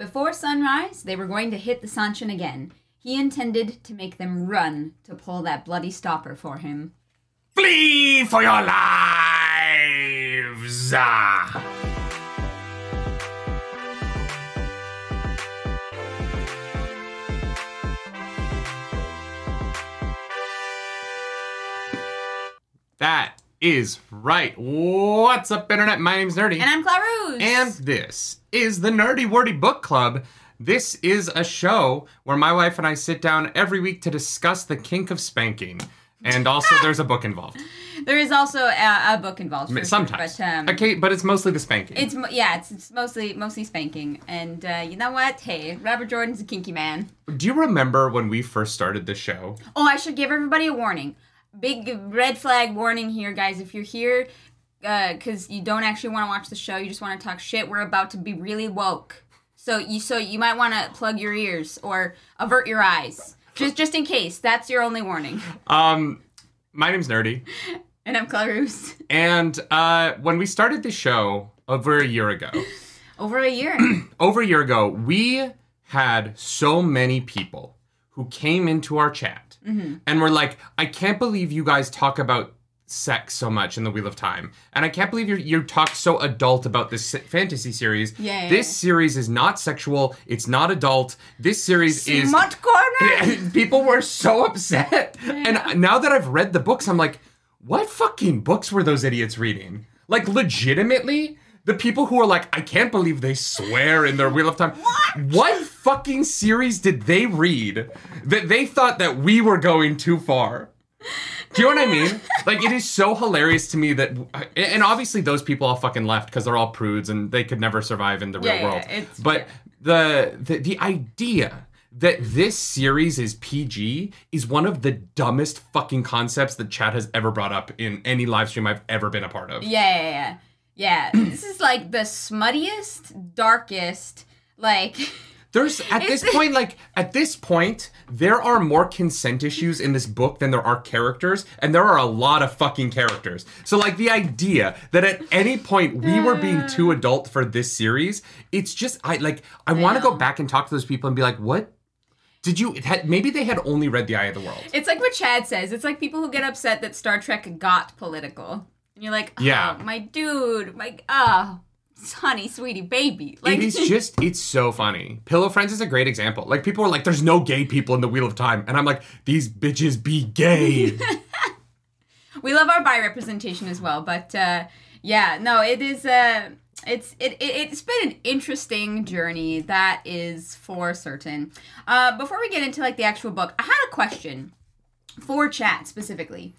Before sunrise, they were going to hit the Seanchan again. He intended to make them run to pull that bloody stopper for him. Flee for your lives! That is right. What's up, Internet? My name's Nerdy. And I'm Clarus. And this is the Nerdy Wordy Book Club. This is a show where my wife and I sit down every week to discuss the kink of spanking. And also, there's a book involved. there is also a, a book involved. For sure, Sometimes. but um, okay, but it's mostly the spanking. it's yeah, it's, it's mostly mostly spanking. And uh, you know what? Hey, Robert Jordan's a kinky man. Do you remember when we first started the show? Oh, I should give everybody a warning. Big red flag warning here, guys. If you're here because you don't actually want to watch the show, you just want to talk shit, we're about to be really woke. So you so you might want to plug your ears or avert your eyes. Just just in case. That's your only warning. Um, my name's Nerdy. And I'm Clarus. And uh, when we started the show over a year ago, Over a year. over a year ago, we had so many people who came into our chat mm-hmm. and were like, I can't believe you guys talk about sex so much in the Wheel of Time. And I can't believe you you talk so adult about this fantasy series. Yeah, yeah, this yeah. series is not sexual, it's not adult. This series is Smut corner. people were so upset. And now that I've read the books, I'm like, what fucking books were those idiots reading? Like, legitimately, the people who are like, I can't believe they swear in their Wheel of Time. What? what fucking series did they read that they thought that we were going too far? Do you know what I mean? Like, it is so hilarious to me that, and obviously those people all fucking left because they're all prudes and they could never survive in the real Yeah, yeah, world. it's- but yeah. the, the the idea that this series is PG is one of the dumbest fucking concepts that Chad has ever brought up in any live stream I've ever been a part of. Yeah, yeah, yeah. Yeah, this is like the smuttiest, darkest, like. There's at this point, like at this point, there are more consent issues in this book than there are characters, and there are a lot of fucking characters. So, like the idea that at any point we were being too adult for this series, it's just I like I want to go back and talk to those people and be like, what? Did you? Had, maybe they had only read The Eye of the World. It's like what Chad says. It's like people who get upset that Star Trek got political. And you're like, oh, Yeah. my dude, my, oh, honey, sweetie, baby. Like, it is just it's so funny. Pillow Friends is a great example. Like people are like, "There's no gay people in the Wheel of Time," and I'm like, "These bitches be gay." we love our bi representation as well. But uh, yeah, no, it is. Uh, it's it, it it's been an interesting journey. That is for certain. Uh, before we get into like the actual book, I had a question for chat specifically,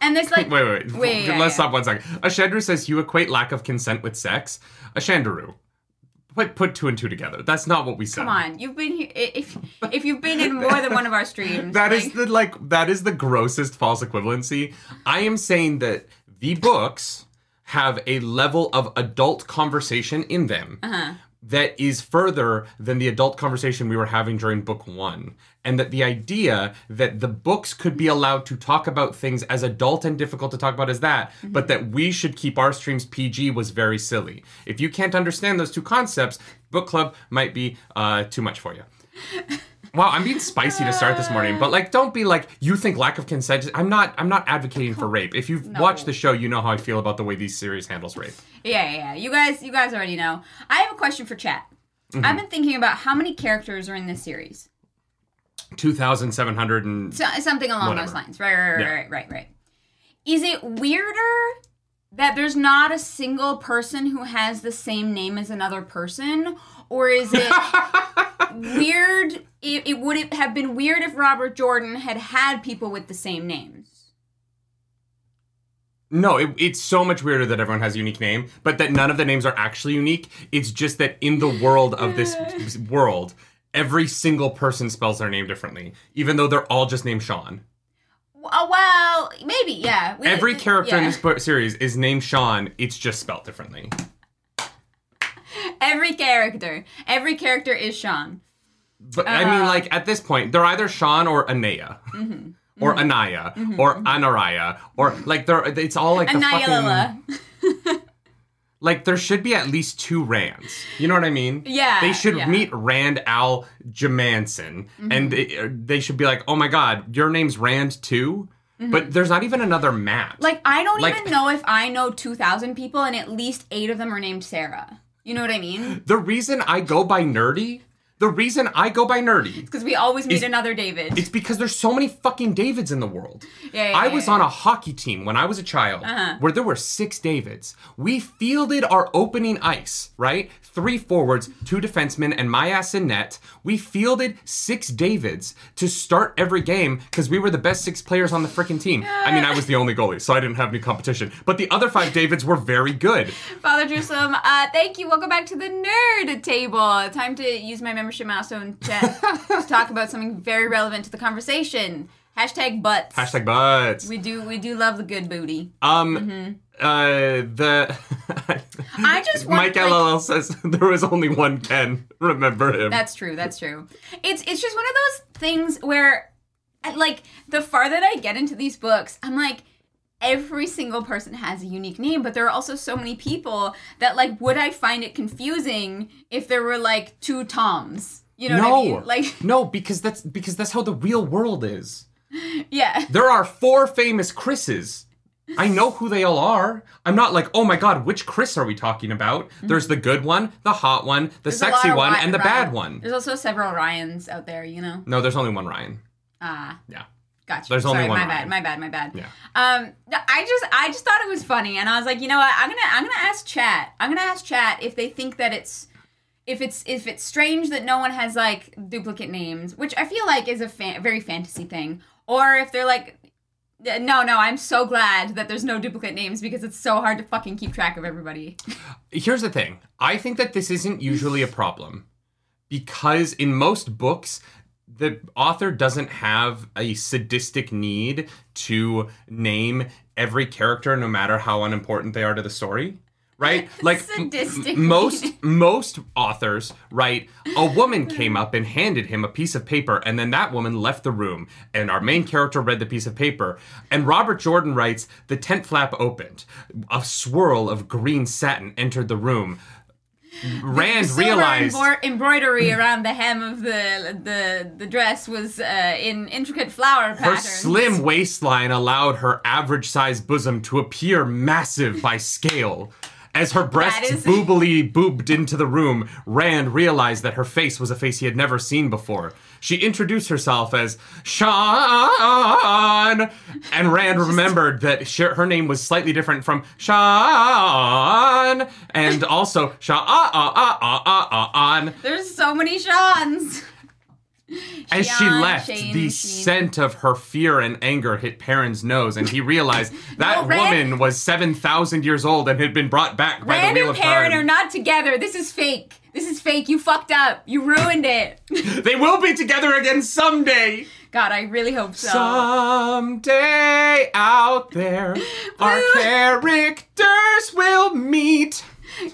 and there's like Wait, wait, wait. Wait, Let's yeah. stop one second. Ashandru says you equate lack of consent with sex. Ashandru, put put two and two together. That's not what we said. Come on, you've been here. If if you've been in more than one of our streams, That is like- the like that is the grossest false equivalency. I am saying that the books have a level of adult conversation in them Uh-huh. that is further than the adult conversation we were having during book one. And that the idea that the books could be allowed to talk about things as adult and difficult to talk about as that, Mm-hmm. but that we should keep our streams PG was very silly. If you can't understand those two concepts, book club might be uh, too much for you. Wow, I'm being spicy to start this morning, but like, don't be like you think lack of consent. I'm not. I'm not advocating for rape. If you've watched the show, you know how I feel about the way these series handles rape. Yeah, yeah, yeah. You guys, you guys already know. I have a question for chat. Mm-hmm. I've been thinking about how many characters are in this series. Two thousand seven hundred and So, something along Whatever. those lines. Right, right, right, Yeah. right, right, right. Is it weirder that there's not a single person who has the same name as another person, or is it weird? It, it would have been weird if Robert Jordan had had people with the same names? no. It, it's so much weirder that everyone has a unique name, but that none of the names are actually unique. It's just that in the world of this world, every single person spells their name differently, even though they're all just named Sean. Uh, well, maybe, yeah. We- Every character in this series is named Sean. It's just spelled differently. Every character. Every character is Sean. But I mean, Uh, like at this point, they're either Sean or Anaya, Mm-hmm. or Anaya, or Anaraya, or like they're. It's all like the fucking. Like there should be at least two Rands. You know what I mean? Yeah, They should yeah. Mm-hmm. meet Rand Al Jamanson, and they, they should be like, "Oh my God, your name's Rand too." But there's not even another Mat. Mm-hmm. Like I don't Like- even know if I know 2000 people and at least 8 of them are named Sarah. You know what I mean? the reason I go by nerdy, the reason I go by nerdy, Because we always meet Is- another David. it's because there's so many fucking Davids in the world. Yeah, yeah, I yeah, was yeah. on a hockey team when I was a child Uh-huh. where there were six Davids. We fielded our opening ice, right? Three forwards, two defensemen, and my ass in net. We fielded six Davids to start every game because we were the best six players on the freaking team. I mean, I was the only goalie, so I didn't have any competition. But the other five Davids were very good. Father Jerusalem, uh, thank you. Welcome back to the nerd table. Time to use my membership milestone to, to talk about something very relevant to the conversation. Hashtag butts. Hashtag butts. We do we do love the good booty. Um, uh, the I just want, Mike like- LLL says there was only one Ken. Remember him? That's true. That's true. It's it's just one of those things where, like, the farther that I get into these books, I'm like, every single person has a unique name, but there are also so many people that, like, would I find it confusing if there were like two Toms? You know no, what I mean? Like, no, because that's because that's how the real world is. yeah. There are four famous Chris's. I know who they all are. I'm not like, oh my god, which Chris are we talking about? There's the good one, the hot one, the Mm-hmm. There's sexy one, Ry- and the Ryan- bad one. There's also several Ryans out there, you know. No, there's only one Ryan. Ah, Yeah. gotcha. There's only Sorry, one My bad. My bad. My bad. Yeah. Um, I just, I just thought it was funny, and I was like, you know what? I'm gonna, I'm gonna ask chat. I'm gonna ask chat if they think that it's, if it's, if it's strange that no one has like duplicate names, which I feel like is a fa- very fantasy thing, or if they're like. No, no, I'm so glad that there's no duplicate names because it's so hard to fucking keep track of everybody. Here's the thing. I think that this isn't usually a problem because in most books, the author doesn't have a sadistic need to name every character no matter how unimportant they are to the story. Right? Like m- most most authors, right? A woman came up and handed him a piece of paper and then that woman left the room and our main character read the piece of paper. And Robert Jordan writes, "The tent flap opened. A swirl of green satin entered the room." Rand Silver realized embro- embroidery around the hem of the the the dress was uh, in intricate flower patterns. Her slim waistline allowed her average sized bosom to appear massive by scale. As her breasts is- boobily boobed into the room, Rand realized that her face was a face he had never seen before. She introduced herself as Sean, and Rand remembered that she, her name was slightly different from Sean, and also Sean. There's so many Sean's. As she left, Shane, the scent of her fear and anger hit Perrin's nose, and he realized that No, Rand- woman was 7,000 years old and had been brought back by Rand the wheel of Perrin time. are not together. This is fake. This is fake. You fucked up. You ruined it. they will be together again someday. God, I really hope so. Someday out there, our characters will meet.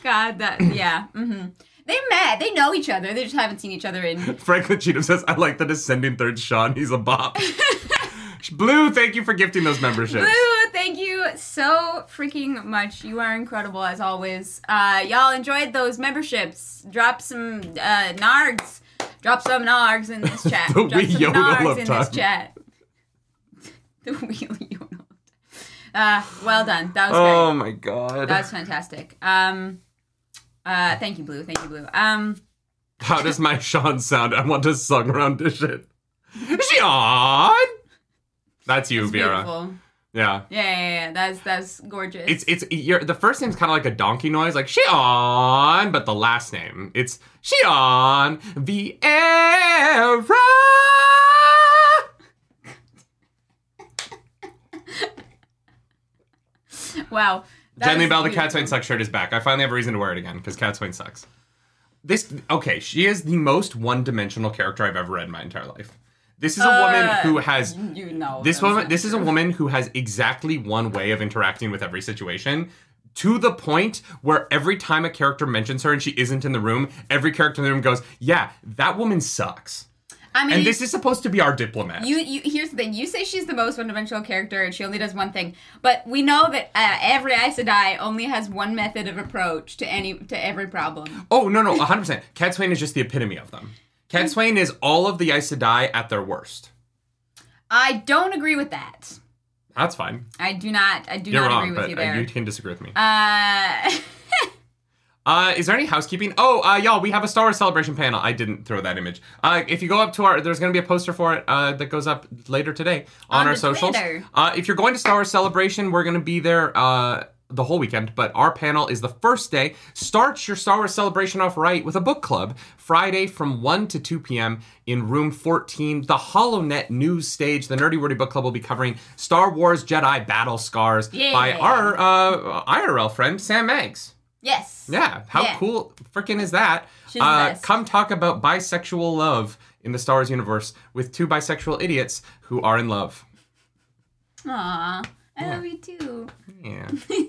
God, that yeah. hmm They met. They know each other. They just haven't seen each other in. Franklin Cheatham says, I like the descending third Sean. He's a bop. Blue, thank you for gifting those memberships. Blue, thank you so freaking much. You are incredible as always. Uh, y'all enjoyed those memberships. Drop some uh, nargs. Drop some nargs in this chat. The Drop some of in time. this chat. the wee yodel. Uh, well done. That was great. Oh my god. That was fantastic. Um, uh, thank you, Blue. Thank you, Blue. Um, How does my Sean sound? I want to song around dish it. Sean! That's you, it's Vera. beautiful. Yeah. Yeah, yeah, yeah. That's that's gorgeous. It's it's you're, the first name's kind of like a donkey noise, like Sean, but the last name it's Sean Vieira. wow. That Gently was Bell, the. Cadsuane sucks shirt is back. I finally have a reason to wear it again because Cadsuane sucks. This okay, she is the most one-dimensional character I've ever read in my entire life. This is a woman Uh, who has You know. this that's woman not this is a true. woman who has exactly one way of interacting with every situation to the point where every time a character mentions her and she isn't in the room every character in the room goes yeah that woman sucks I mean, and this is supposed to be our diplomat. You, you here's the thing. You say she's the most one-dimensional character, and she only does one thing. But we know that uh, every Aes Sedai only has one method of approach to any to every problem. oh no, no, hundred percent. Cadsuane is just the epitome of them. Cadsuane is all of the Aes Sedai at their worst. I don't agree with that. That's fine. I do not. I do You're not wrong, agree with but you uh, there. you can disagree with me. Uh, Uh, is there any housekeeping? Oh, uh, y'all, we have a Star Wars celebration panel. I didn't throw that image. Uh, if you go up to our, there's going to be a poster for it uh, that goes up later today on, On our socials. Twitter. Uh, if you're going to Star Wars celebration, we're going to be there uh, the whole weekend. But our panel is the first day. Start your Star Wars celebration off right with a book club Friday from 1 to 2 p.m. in room 14. The HoloNet news stage. The Nerdy Wordy Book Club will be covering Star Wars Jedi Battle Scars Yeah. by our uh, IRL friend Sam Maggs. Yes. Yeah, how Yeah. cool freaking is that? Uh, come talk about bisexual love in the Star Wars universe with two bisexual idiots who are in love. Aw, I love you too. Yeah.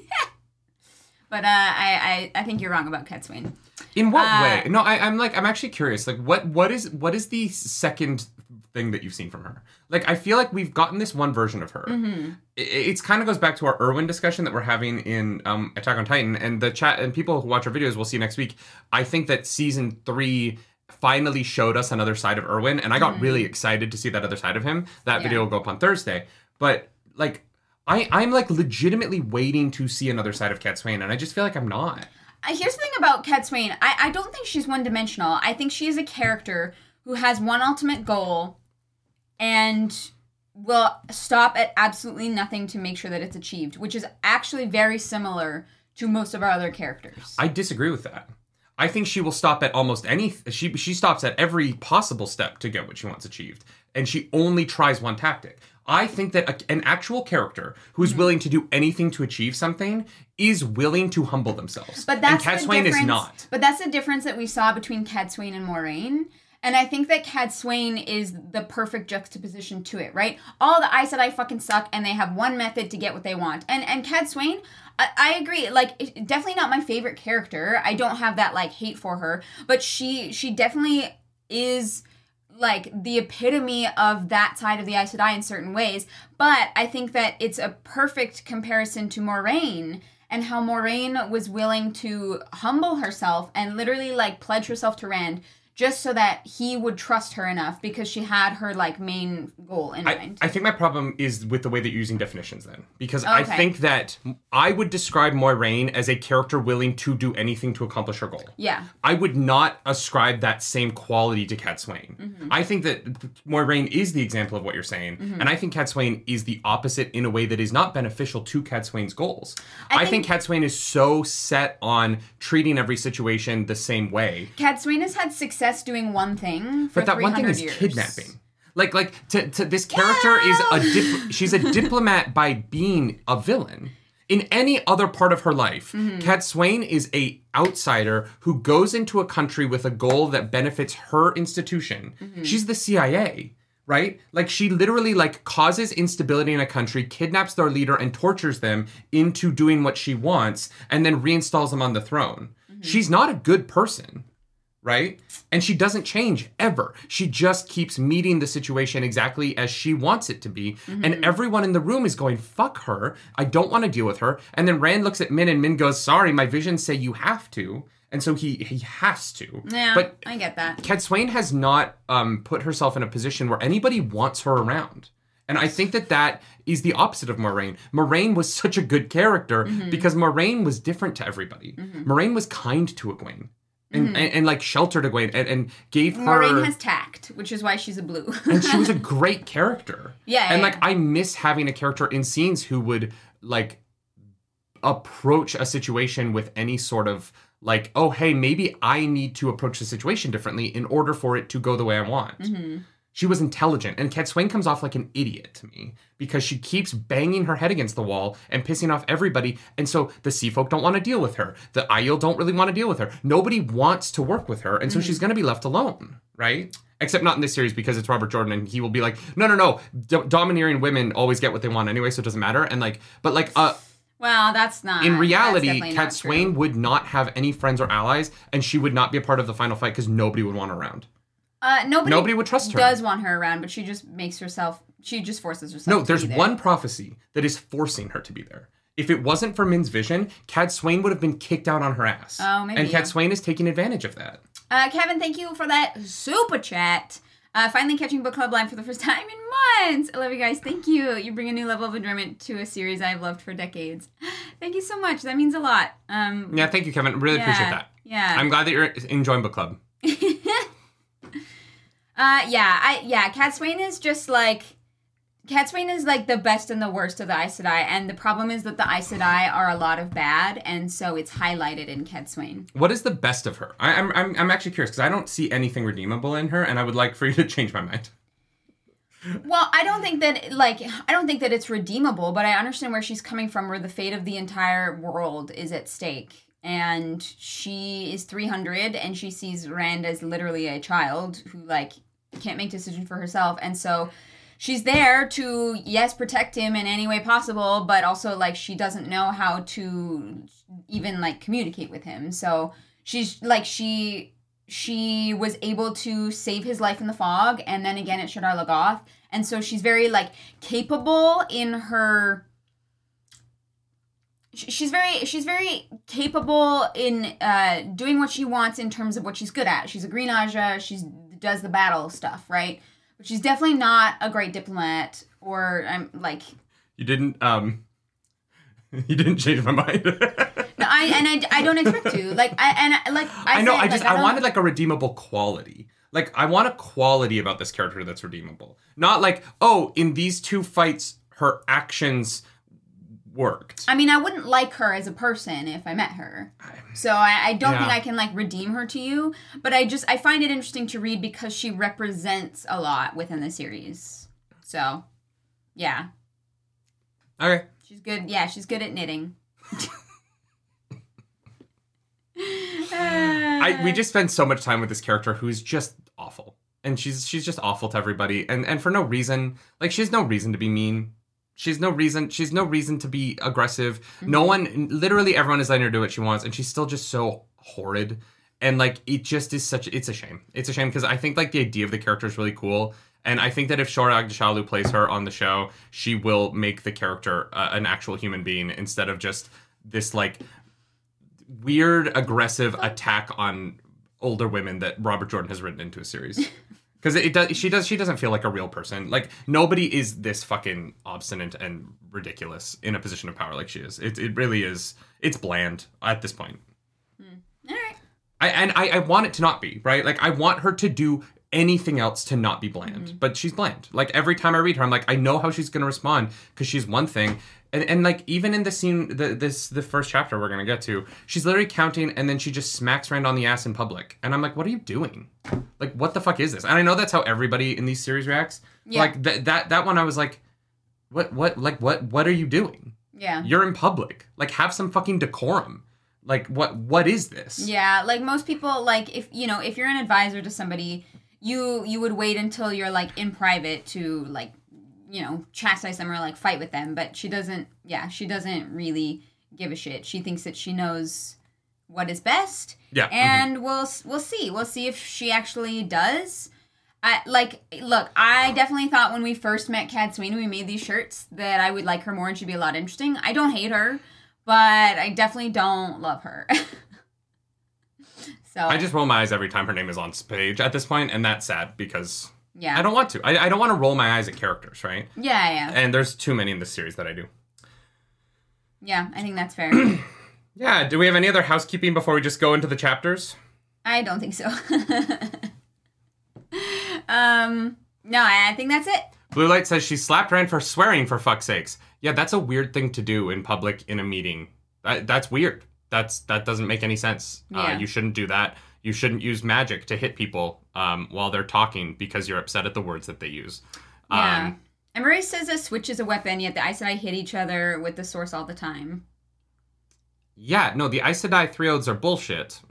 But uh, I, I I think you're wrong about Cadsuane. In what Uh, way? No, I, I'm like I'm actually curious. Like, what what is what is the second thing that you've seen from her? Like, I feel like we've gotten this one version of her. Mm-hmm. It, it's kind of goes back to our Erwin discussion that we're having in um, Attack on Titan, and the chat and people who watch our videos will see next week. I think that season three finally showed us another side of Erwin, and I got really excited to see that other side of him. That Mm-hmm. Yeah. video will go up on Thursday, but like. I, I'm like legitimately waiting to see another side of Cadsuane, and I just feel like I'm not. Uh, here's the thing about Cadsuane. I, I don't think she's one dimensional. I think she is a character who has one ultimate goal and will stop at absolutely nothing to make sure that it's achieved, which is actually very similar to most of our other characters. I disagree with that. I think she will stop at almost any. She she stops at every possible step to get what she wants achieved, and she only tries one tactic. I think that a, an actual character who is Mm-hmm. willing to do anything to achieve something is willing to humble themselves. But that's and Cat the Swain is not. But that's the difference that we saw between Cadsuane and Moiraine. And I think that Cadsuane is the perfect juxtaposition to it, right? All the I said I fucking suck, and they have one method to get what they want. And and Cadsuane, I, I agree. Like, it- definitely not my favorite character. I don't have that like hate for her, but she she definitely is like the epitome of that side of the Aes Sedai in certain ways. But I think that it's a perfect comparison to Moiraine and how Moiraine was willing to humble herself and literally like pledge herself to Rand just so that he would trust her enough because she had her like main goal in I, mind. I think my problem is with the way that you're using definitions then. Because I think that I would describe Moiraine as a character willing to do anything to accomplish her goal. yeah. I would not ascribe that same quality to Cadsuane. Mm-hmm. I think that Moiraine is the example of what you're saying, and I think Cadsuane is the opposite in a way that is not beneficial to Cadsuane's goals. I, think, think- Cadsuane is so set on treating every situation the same way, Cadsuane has had success doing one thing for but that one thing is years. kidnapping. Like, like to, to this character is a dip, she's a diplomat by being a villain. In any other part of her life, Mm-hmm. Cadsuane is a outsider who goes into a country with a goal that benefits her institution. Mm-hmm. She's the CIA, right? Like she literally like causes instability in a country, kidnaps their leader and tortures them into doing what she wants and then reinstalls them on the throne. Mm-hmm. She's not a good person right? And she doesn't change ever. She just keeps meeting the situation exactly as she wants it to be. And everyone in the room is going, fuck her. I don't want to deal with her. And then Rand looks at Min and Min goes, sorry, my visions say you have to. And so he he has to. Yeah, But I get that. Cat Swain has not um, put herself in a position where anybody wants her around. And I think that that is the opposite of Moiraine. Moiraine was such a good character Mm-hmm. because Moiraine was different to everybody. Moiraine was kind to Egwene. And, and, and like sheltered Egwene and, and gave her Mm-hmm. Moiraine has tact, which is why she's a blue. and she was a great character. Yeah, And yeah, like yeah. I miss having a character in scenes who would like approach a situation with any sort of like, oh hey, maybe I need to approach the situation differently in order for it to go the way I want. Mm-hmm. She was intelligent, and Cadsuane comes off like an idiot to me because she keeps banging her head against the wall and pissing off everybody. And so the Sea Folk don't want to deal with her. The Aiel don't really want to deal with her. Nobody wants to work with her, and so she's going to be left alone, right? Except not in this series because it's Robert Jordan, and he will be like, no, no, no, D- domineering women always get what they want anyway, so it doesn't matter. And like, but like, uh, well, that's not. in reality, Cat. Swain would not have any friends or allies, and she would not be a part of the final fight because nobody would want her around. Uh, nobody, Nobody would trust her. Does want her around, but she just makes herself. She just forces herself. No, to there's be there. one prophecy that is forcing her to be there. If it wasn't for Min's vision, Cadsuane would have been kicked out on her ass. Oh, maybe, And Cad yeah. Swain is taking advantage of that. Uh, Kevin, thank you for that super chat. Uh, finally catching book club live for the first time in months. I love you guys. Thank you. You bring a new level of enjoyment to a series I've loved for decades. Thank you so much. That means a lot. Um, Yeah, thank you, Kevin. Really appreciate that. Yeah. I'm glad that you're enjoying book club. Uh, yeah, I yeah. Cadsuane is just like Cadsuane is like the best and the worst of the Aes Sedai, and the problem is that the Aes Sedai are a lot of bad, and so it's highlighted in Cadsuane. What is the best of her? I, I'm, I'm, I'm actually curious because I don't see anything redeemable in her, and I would like for you to change my mind. Well, I don't think that like I don't think that it's redeemable, but I understand where she's coming from, where the fate of the entire world is at stake. And she is 300 and she sees Rand as literally a child who like can't make decisions for herself. And so she's there to yes, protect him in any way possible, but also like she doesn't know how to even like communicate with him. So she's like she she was able to save his life in the fog and then again at Shadar Logoth. And so she's very like capable in her she's very she's very capable in uh doing what she wants in terms of what she's good at. She's a green Ajah, she's does the battle stuff, right? But she's definitely not a great diplomat or I'm like You didn't, um, you didn't change my mind. no, I and I, I don't expect to. Like I and I, like I, I know. said, I just like, I, don't- wanted like a redeemable quality. Like I want a quality about this character that's redeemable. Not like oh, in these two fights, her actions worked. I mean, I wouldn't like her as a person if I met her. So I, I don't think I can like redeem her to you. But I just I find it interesting to read because she represents a lot within the series. So, yeah, Okay. she's good. Yeah, she's good at knitting. I we just spend so much time with this character who's just awful. And she's she's just awful to everybody and and for no reason. Like she has no reason to be mean. She's no reason she's no reason to be aggressive. No one literally everyone is letting her do what she wants and she's still just so horrid. And like it just is such it's a shame. It's a shame because I think like the idea of the character is really cool. And I think that if Shohreh Aghdashloo plays her on the show, she will make the character uh, an actual human being instead of just this like weird aggressive attack on older women that Robert Jordan has written into a series. Because it does, she does, she doesn't feel like a real person. Like nobody is this fucking obstinate and ridiculous in a position of power like she is. It, it really is. It's bland at this point. Hmm. All right. I and I, I want it to not be right. Like I want her to do anything else to not be bland, mm-hmm. but she's bland. Like every time I read her, I'm like, I know how she's gonna respond because she's one thing. And, and like even in the scene, the this the first chapter we're gonna get to, she's literally counting, and then she just smacks Rand on the ass in public, and I'm like, what are you doing? Like what the fuck is this? And I know that's how everybody in these series reacts. Yeah. Like that that that one, I was like, what what like what what are you doing? Yeah. You're in public. Like have some fucking decorum. Like what what is this? Yeah, like most people like if you know, if you're an advisor to somebody, you you would wait until you're like in private to like you know, chastise them or like fight with them, but she doesn't yeah, she doesn't really give a shit. She thinks that she knows what is best. Yeah. mhm. And we'll we'll see. We'll see if she actually does. I like look, I definitely thought when we first met Cadsuane, we made these shirts that I would like her more and she'd be a lot interesting. I don't hate her, but I definitely don't love her. so I just roll my eyes every time her name is on page at this point, and that's sad because yeah. I don't want to. I, I don't want to roll my eyes at characters, right? yeah, yeah. And there's too many in this series that I do. Yeah, I think that's fair. Yeah. Do we have any other housekeeping before we just go into the chapters? I don't think so. um no, I, I think that's it. Blue Light says she slapped Rand for swearing for fuck's sakes. Yeah, that's a weird thing to do in public in a meeting. That, that's weird. That's that doesn't make any sense. Uh, Yeah. you shouldn't do that. You shouldn't use magic to hit people um, while they're talking because you're upset at the words that they use. Yeah. Um, and Marie says a switch is a weapon, yet the Aes Sedai hit each other with the source all the time. Yeah, no, the Aes Sedai three oaths are bullshit.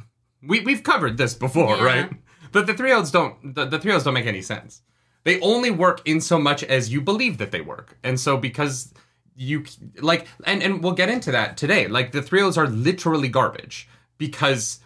We we've covered this before, Yeah. right? But the three oaths don't the, the three oaths don't make any sense. They only work in so much as you believe that they work. And so because you like and and we'll get into that today. Like the three oaths are literally garbage because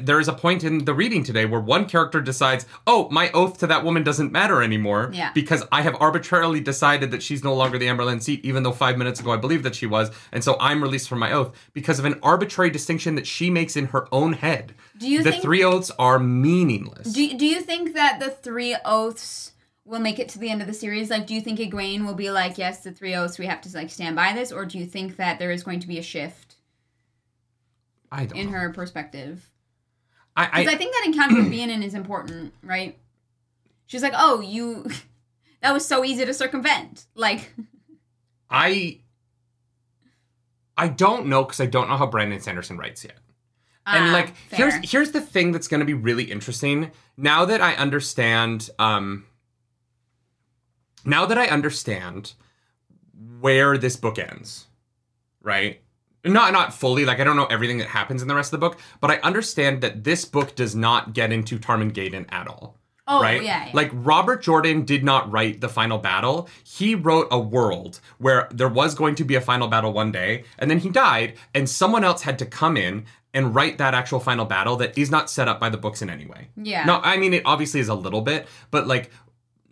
there is a point in the reading today where one character decides, "Oh, my oath to that woman doesn't matter anymore Yeah. because I have arbitrarily decided that she's no longer the Amyrlin seat, even though five minutes ago I believed that she was, and so I'm released from my oath because of an arbitrary distinction that she makes in her own head." Do you the think- three oaths are meaningless? Do, do you think that the three oaths will make it to the end of the series? Like, do you think Egwene will be like, yes, the three oaths, we have to like stand by this, or do you think that there is going to be a shift I don't. in know. her perspective? I, Because I, I, think that encounter with Beonin is important, right? She's like, oh, you, that was so easy to circumvent. Like, I, I don't know because I don't know how Brandon Sanderson writes yet. and ah, like fair. here's here's the thing that's going to be really interesting now that i understand um now that i understand where this book ends right not not fully like i don't know everything that happens in the rest of the book but i understand that this book does not get into Tarmon Gai'don at all oh, right? yeah, yeah. Like Robert Jordan did not write the final battle. He wrote a world where there was going to be a final battle one day, and then he died, and someone else had to come in and write that actual final battle that is not set up by the books in any way. yeah. No, I mean it obviously is a little bit, but like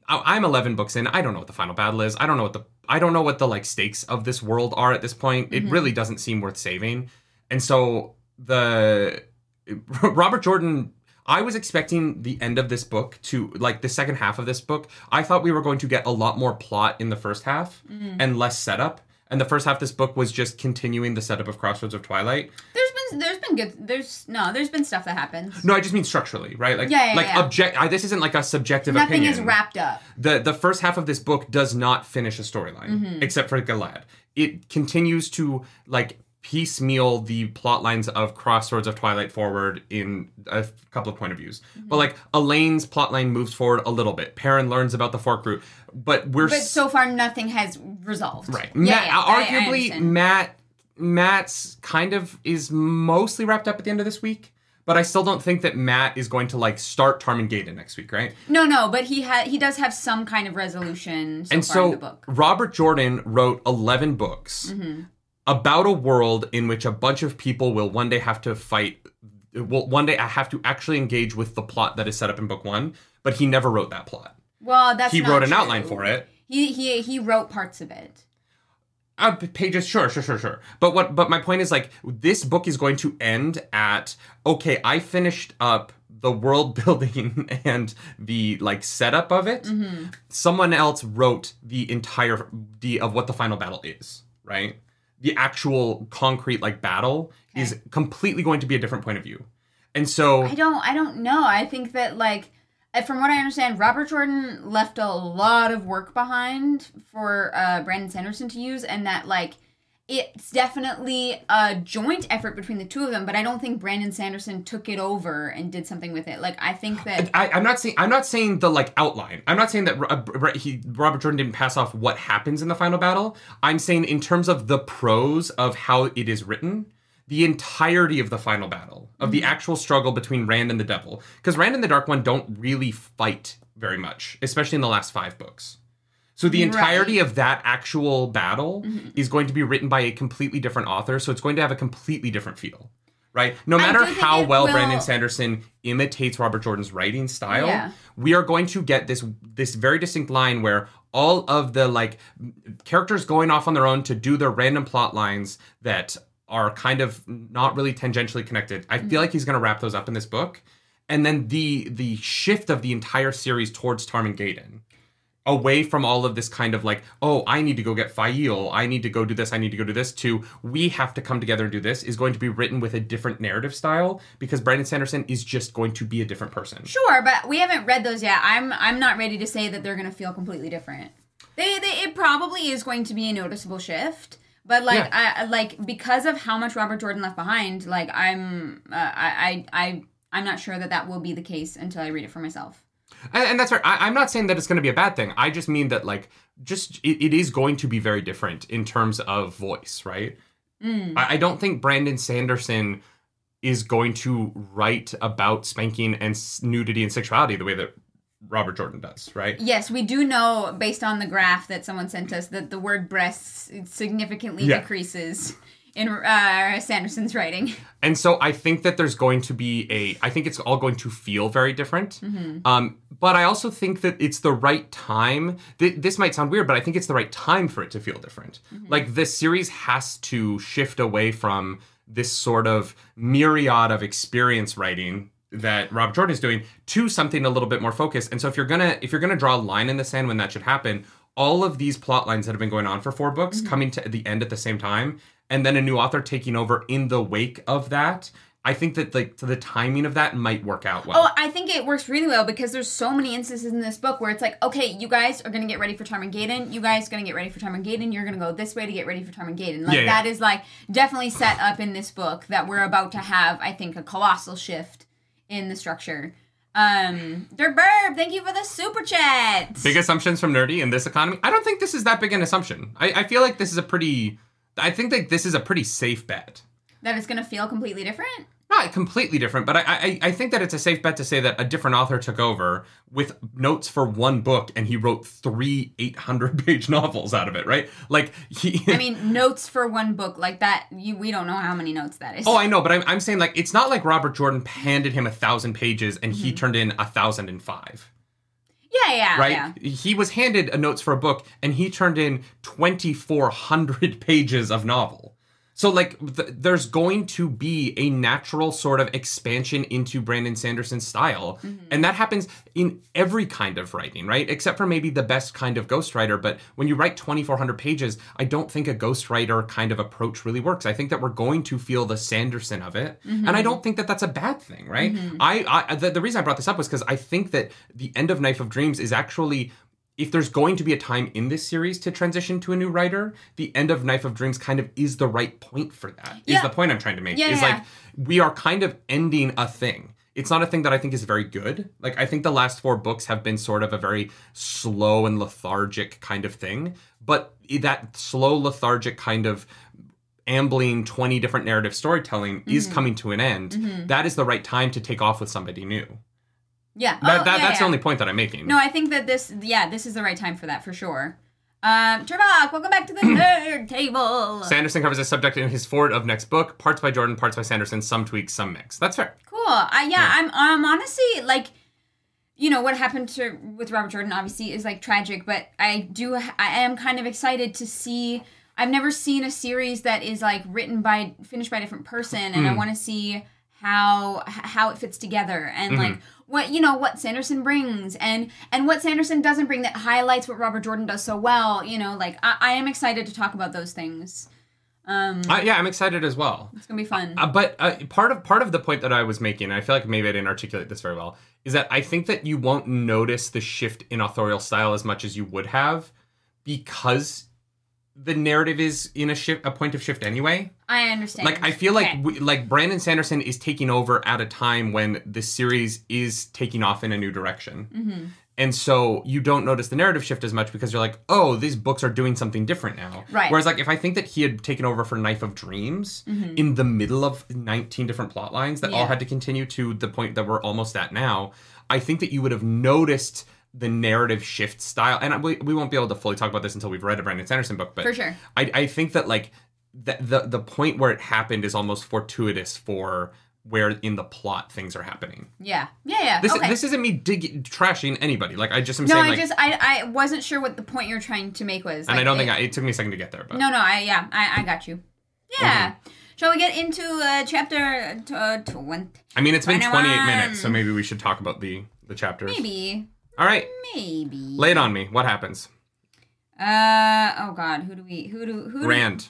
I'm 11 books in. I don't know what the final battle is. I don't know what the I don't know what the like stakes of this world are at this point. It Mhm. really doesn't seem worth saving. And so the Robert Jordan I was expecting the end of this book to like the second half of this book. I thought we were going to get a lot more plot in the first half Mhm. and less setup. And the first half of this book was just continuing the setup of Crossroads of Twilight. There's been there's been good there's no there's been stuff that happens. No, I just mean structurally, right? Like, Yeah, yeah, like yeah. object. I, this isn't like a subjective opinion. Nothing opinion. is wrapped up. the the first half of this book does not finish a storyline Mhm. except for Galad. It continues to like piecemeal the plot lines of Crossroads of Twilight forward in a couple of point of views. Mm-hmm. But like Elayne's plot line moves forward a little bit. Perrin learns about the fork root, but we're But so far nothing has resolved. right. Yeah, Mat, yeah, I- I arguably. Mat Mat's kind of is mostly wrapped up at the end of this week. But I still don't think that Matt is going to like start Tarmon Gai'don next week, right? No, no, but he had he does have some kind of resolution so and far in so the book. Robert Jordan wrote 11 books Mhm. about a world in which a bunch of people will one day have to fight will one day I have to actually engage with the plot that is set up in book 1 but he never wrote that plot Well, that's he wrote an true. outline for it He he he wrote parts of it. Uh, pages sure sure sure sure. But what but my point is like this book is going to end at okay i finished up the world building and the like setup of it. Mm-hmm. someone else wrote the entire d of what the final battle is right? The actual concrete like battle is completely going to be a different point of view. And so I don't I don't know. I think that like from what I understand, Robert Jordan left a lot of work behind for uh, Brandon Sanderson to use, and that like it's definitely a joint effort between the two of them. But I don't think Brandon Sanderson took it over and did something with it. Like I think that I, I'm not saying I'm not saying the like outline. I'm not saying that uh, he, Robert Jordan didn't pass off what happens in the final battle. I'm saying in terms of the prose of how it is written, the entirety of the final battle of the actual struggle between Rand and the Devil, because Rand and the Dark One don't really fight very much, especially in the last five books. So the Right. entirety of that actual battle is going to be written by a completely different author, so it's going to have a completely different feel. Right? No matter how well will- Brandon Sanderson imitates Robert Jordan's writing style, Yeah. we are going to get this this very distinct line where all of the like characters going off on their own to do their random plot lines that are kind of not really tangentially connected. I feel like he's going to wrap those up in this book. And then the the shift of the entire series towards Tarmon Gai'don away from all of this kind of like, oh, I need to go get Faile, I need to go do this, I need to go do this, to we have to come together and do this is going to be written with a different narrative style because Brandon Sanderson is just going to be a different person. Sure, but we haven't read those yet. I'm I'm not ready to say that they're to feel completely different. They, they it probably is going to be a noticeable shift, but like I I- like because of how much Robert Jordan left behind, like I'm uh, I I I I'm not sure that that will be the case until I read it for myself. And, and that's right. I, I'm not saying that it's going to be a bad thing. I just mean that like just it, it is going to be very different in terms of voice, right? Mm. I, I don't think Brandon Sanderson is going to write about spanking and nudity and sexuality the way that Robert Jordan does, right? Yes, we do know based on the graph that someone sent us that the word breasts significantly Yeah. decreases in uh, Sanderson's writing. And so I think that there's going to be a, I think it's all going to feel very different. Um, but I also think that it's the right time. Th- this might sound weird, but I think it's the right time for it to feel different. Like this series has to shift away from this sort of myriad of experience writing that Rob Jordan is doing to something a little bit more focused. And so if you're gonna if you're gonna draw a line in the sand when that should happen, all of these plot lines that have been going on for four books mm-hmm. coming to the end at the same time, and then a new author taking over in the wake of that. I think that like the timing of that might work out well. Oh, I think it works really well because there's so many instances in this book where it's like, okay, you guys are gonna get ready for Tarmon Gai'don. You guys are gonna get ready for Tarmon Gai'don. You're gonna go this way to get ready for Tarmon Gai'don. Like Yeah, yeah. that is like definitely set up in this book that we're about to have. I think a colossal shift in the structure. Um, Dirk Burb, thank you for the super chat. big assumptions from nerdy in this economy. I don't think this is that big an assumption. I, I feel like this is a pretty. I think that this is a pretty safe bet. that it's gonna feel completely different. Not completely different, but I, I I think that it's a safe bet to say that a different author took over with notes for one book and he wrote three 800 page novels out of it, right? Like he. I mean, notes for one book like that. You we don't know how many notes that is. Oh, I know, but I'm, I'm saying like it's not like Robert Jordan handed him a thousand pages and he mm-hmm. turned in a thousand and five. yeah, yeah, right? yeah. He was handed a notes for a book and he turned in 2400 pages of novel. So like th- there's going to be a natural sort of expansion into Brandon Sanderson's style. Mm-hmm. And that happens in every kind of writing, right? Except for maybe the best kind of ghostwriter, but when you write 2400 pages, I don't think a ghostwriter kind of approach really works. I think that we're going to feel the Sanderson of it. Mm-hmm. And I don't think that that's a bad thing, right? Mm-hmm. I, I the, the reason I brought this up was cuz I think that the end of Knife of Dreams is actually if there's going to be a time in this series to transition to a new writer, the end of Knife of Dreams kind of is the right point for that. Is Yeah. the point I'm trying to make. Yeah, is yeah. like we are kind of ending a thing. It's not a thing that I think is very good. Like I think the last four books have been sort of a very slow and lethargic kind of thing, but that slow lethargic kind of ambling 20 different narrative storytelling is Mm-hmm. coming to an end. That is the right time to take off with somebody new. Yeah. That, oh, that, yeah, that's the only point that I'm making. No, I think that this, yeah, this is the right time for that for sure. Um, Turbock, welcome back to the nerd table. Sanderson covers this subject in his forward of next book. Parts by Jordan, parts by Sanderson, some tweaks, some mix. That's fair. Cool. Uh, I yeah, I'm I'm honestly like you know what happened to with Robert Jordan obviously is like tragic, but I do I am kind of excited to see I've never seen a series that is like written by finished by a different person and I mm. want to see how how it fits together and mm-hmm. like what you know what Sanderson brings and and what Sanderson doesn't bring that highlights what Robert Jordan does so well, you know, like I, I am excited to talk about those things. Um Uh, yeah, I'm excited as well. it's going to be fun. Uh, but uh, part of part of the point that I was making, I feel like maybe I didn't articulate this very well, is that I think that you won't notice the shift in authorial style as much as you would have because the narrative is in a shift, a point of shift anyway. I understand. Like I feel Okay. like we, like Brandon Sanderson is taking over at a time when the series is taking off in a new direction. Mm-hmm. And so you don't notice the narrative shift as much because you're like, oh, these books are doing something different now. Right. Whereas, like, if I think that he had taken over for Knife of Dreams in the middle of 19 different plot lines that all Mm-hmm. Had to continue to the point that we're almost at now, I think that you would have noticed the narrative shift style. And we, we won't be able to fully talk about this until we've read a Brandon Sanderson book, but For sure. I, I think that like the, the the point where it happened is almost fortuitous for where in the plot things are happening. Yeah. Yeah, yeah. This okay. this isn't me dig- trashing anybody. Like I just am no, saying I like, just I I wasn't sure what the point you're trying to make was. and I don't it- think I, it took me a second to get there, but No, no, I yeah, I I got you. Yeah. Mm-hmm. Shall we get into uh, chapter t- uh, twenty? I mean it's been 28 minutes, so maybe we should talk about the the chapters. Maybe. All right, Maybe. lay it on me. What happens? Uh oh god, who do we who do who do, Rand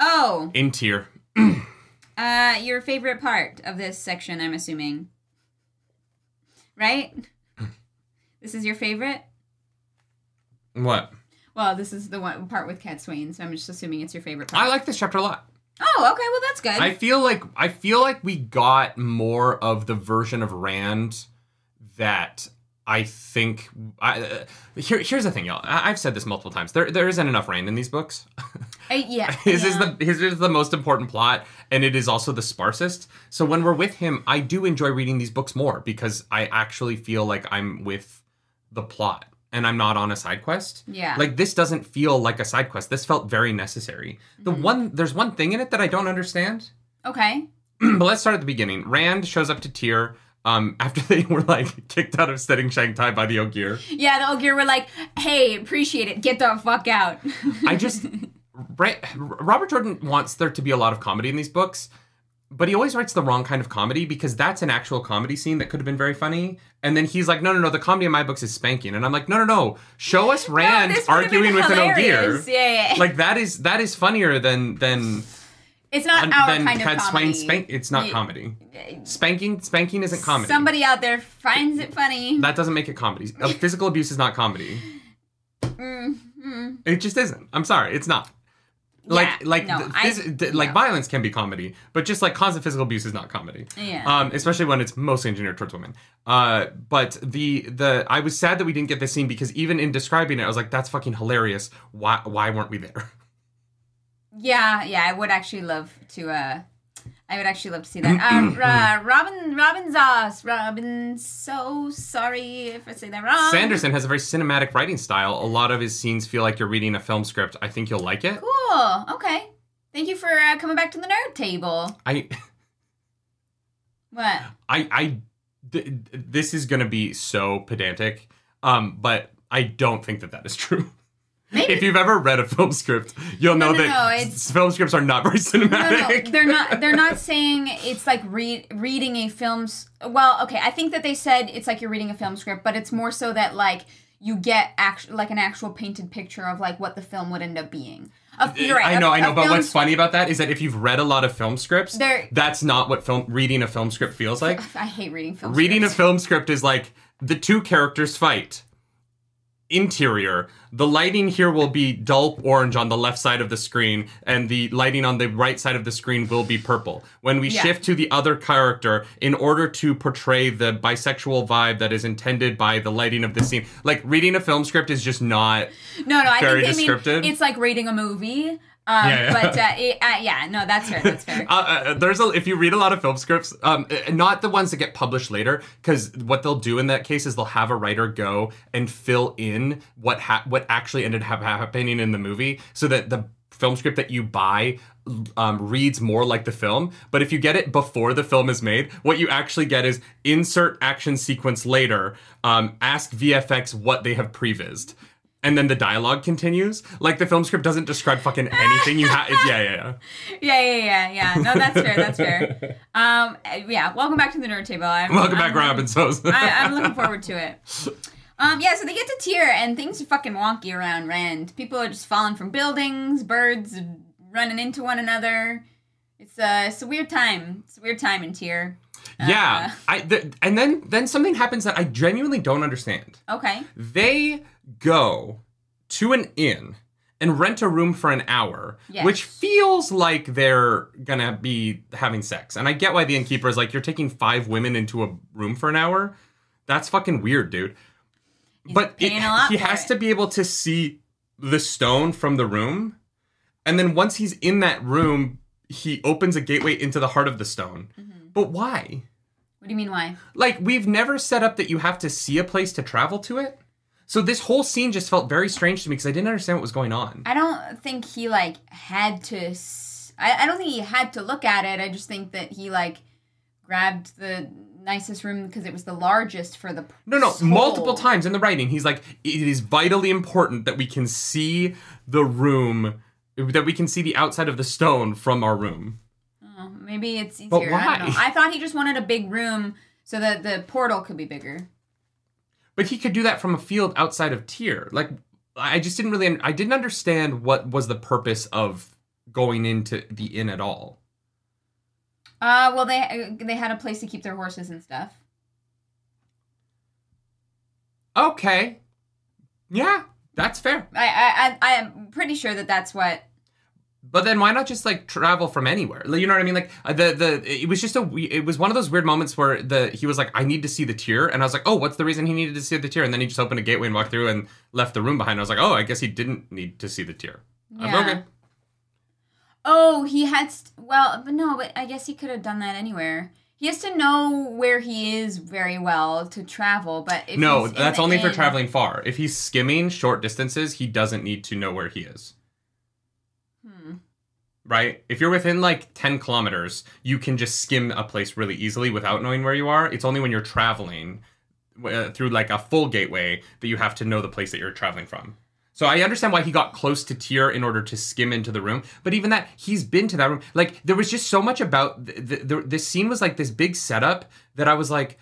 Oh, in Tear. uh your favorite part of this section, I'm assuming. Right? this is your favorite? What? Well, this is the one part with Cadsuane, so I'm just assuming it's your favorite part. I like this chapter a lot. oh, okay, well that's good. I feel like I feel like we got more of the version of Rand that I think. I, uh, here, here's the thing, y'all. I, I've said this multiple times. There, there isn't enough Rand in these books. Uh, yeah. his is the his is the most important plot, and it is also the sparsest. So when we're with him, I do enjoy reading these books more because I actually feel like I'm with the plot and I'm not on a side quest. Yeah. Like this doesn't feel like a side quest. This felt very necessary. The Mm-hmm. one there's one thing in it that I don't understand. Okay. but let's start at the beginning. Rand shows up to Tear um, after they were like kicked out of stedding Shangtai by the Ogier. Yeah, the Ogier were like, "Hey, appreciate it. Get the fuck out." I just Ra- Robert Jordan wants there to be a lot of comedy in these books, but he always writes the wrong kind of comedy because that's an actual comedy scene that could have been very funny. And then he's like, "No, no, no, the comedy in my books is spanking." And I'm like, "No, no, no. Show us Rand would've arguing with an Ogier." Yeah, yeah. Like that is that is funnier than than it's not our kind of comedy. Spank. It's not comedy. Spanking spanking isn't comedy. Somebody out there finds it funny. that doesn't make it comedy. Physical abuse is not comedy. Mm, mm. It just isn't. I'm sorry, it's not. Like Yeah, like no, I- like no. violence can be comedy, but just like constant physical abuse is not comedy. Yeah. Um, especially when it's mostly engineered towards women. Uh, but the the I was sad that we didn't get this scene because even in describing it, I was like, that's fucking hilarious. Why why weren't we there? Yeah, yeah, I would actually love to. uh I would actually love to see that. Uh, uh, Robin, Robin Zoss, Robin. So sorry if I say that wrong. Sanderson has a very cinematic writing style. A lot of his scenes feel like you're reading a film script. I think you'll like it. Cool. Okay. Thank you for uh, coming back to the nerd table. I What? I I th- this is gonna be so pedantic, um, but I don't think that that is true. Maybe. If you've ever read a film script, you'll know no, that no, film scripts are not very No, no, cinematic. they're not. They're not saying it's like read reading a film's. Well, okay, I think that they said it's like you're reading a film script, but it's more so that like you get act like an actual painted picture of like what the film would end up being. A, right. I know, a- I know, but what's funny about that is that if you've read a lot of film scripts, They're- that's not what film reading a film script feels like. I hate reading film. Scripts. Reading a film script is like the two characters fight. Interior. The lighting here will be dull orange on the left side of the screen, and the lighting on the right side of the screen will be purple. When we Yeah. shift to the other character, in order to portray the bisexual vibe that is intended by the lighting of the scene, like reading a film script is just not. No, no, I think they descriptive. mean it's like reading a movie. Um, Yeah, yeah. But uh, it, uh, yeah, no, that's fair. That's fair. Uh, uh, there's a if you read a lot of film scripts, um, uh, not the ones that get published later, because what they'll do in that case is they'll have a writer go and fill in what ha- what actually ended up happening in the movie, so that the film script that you buy um, reads more like the film. But if you get it before the film is made, what you actually get is insert action sequence later. Um, ask VFX what they have prevised. And then the dialogue continues. Like the film script doesn't describe fucking anything. You have, yeah, yeah, yeah. yeah, yeah, yeah, yeah. No, that's fair. That's fair. Um, uh, yeah. Welcome back to the nerd table. I'm, Welcome I'm back, Robin Sos. I, I'm looking forward to it. Um, yeah, so they get to Tear and things are fucking wonky around Rand. People are just falling from buildings, birds running into one another. It's a, it's a weird time. It's a weird time in Tear. Yeah, I th- and then then something happens that I genuinely don't understand. Okay. They go to an inn and rent a room for an hour, Yes. which feels like they're gonna be having sex. And I get why the innkeeper is like, "You're taking five women into a room for an hour." That's fucking weird, dude. but it, paying a lot he has it. to be able to see the stone from the room, and then once he's in that room, he opens a gateway into the heart of the stone. Mm-hmm. But why? What do you mean, why? Like we've never set up that you have to see a place to travel to it. So this whole scene just felt very strange to me because I didn't understand what was going on. I don't think he like had to. S- I, I don't think he had to look at it. I just think that he like grabbed the nicest room because it was the largest for the. No, no, soul. multiple times in the writing, he's like, it is vitally important that we can see the room, that we can see the outside of the stone from our room. Oh, maybe it's easier. But I don't why? know. I thought he just wanted a big room so that the portal could be bigger. But he could do that from a field outside of Tear. Like, I just didn't really, I didn't understand what was the purpose of going into the inn at all. Uh, well, they they had a place to keep their horses and stuff. Okay. Yeah, that's fair. I I I I'm pretty sure that that's what. But then why not just like travel from anywhere? You know what I mean? Like uh, the the it was just a it was one of those weird moments where the he was like I need to see the Tear and I was like oh what's the reason he needed to see the Tear and then he just opened a gateway and walked through and left the room behind. I was like oh I guess he didn't need to see the Tear. I'm Yeah. okay. Oh, he had. St- well, but no, but I guess he could have done that anywhere. he has to know where he is very well to travel. But if no, that's only for inn- traveling far. If he's skimming short distances, he doesn't need to know where he is. Hmm. Right? If you're within like 10 kilometers, you can just skim a place really easily without knowing where you are. It's only when you're traveling uh, through like a full gateway that you have to know the place that you're traveling from. So I understand why he got close to Tear in order to skim into the room, but even that he's been to that room. Like there was just so much about the, the, this scene was like this big setup that I was like,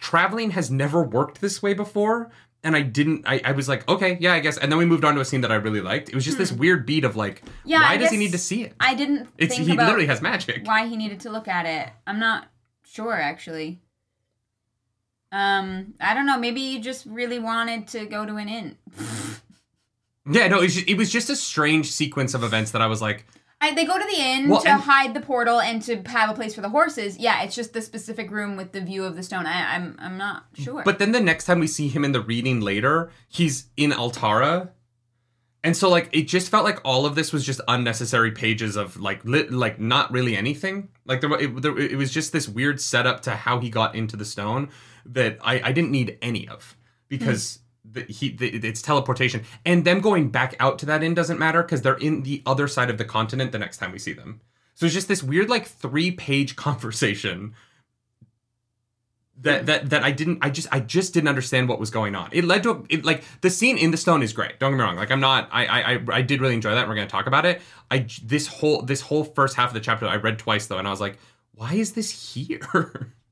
traveling has never worked this way before, and I didn't. I, I was like, okay, yeah, I guess. And then we moved on to a scene that I really liked. It was just this weird beat of like, Hmm. Yeah, why I does he need to see it? I didn't It's think he literally has magic. why he needed to look at it. I'm not sure actually. Um, I don't know. Maybe you just really wanted to go to an inn. Yeah, no, it was, just, it was just a strange sequence of events that I was like, I, they go to the inn Well, to and- hide the portal and to have a place for the horses. Yeah, it's just the specific room with the view of the stone. I, I'm I'm not sure. But then the next time we see him in the reading later, he's in Altara. And so like it just felt like all of this was just unnecessary pages of like lit, like not really anything. Like there, it, there it was just this weird setup to how he got into the stone that I, I didn't need any of because the, he the, it's teleportation and them going back out to that inn doesn't matter because they're in the other side of the continent the next time we see them. So it's just this weird like three page conversation that that that I didn't I just I just didn't understand what was going on. It led to a, it, like the scene in the stone is great. Don't get me wrong. Like I'm not I I I, did really enjoy that. We're gonna talk about it. I this whole this whole first half of the chapter I read twice though, and I was like, why is this here?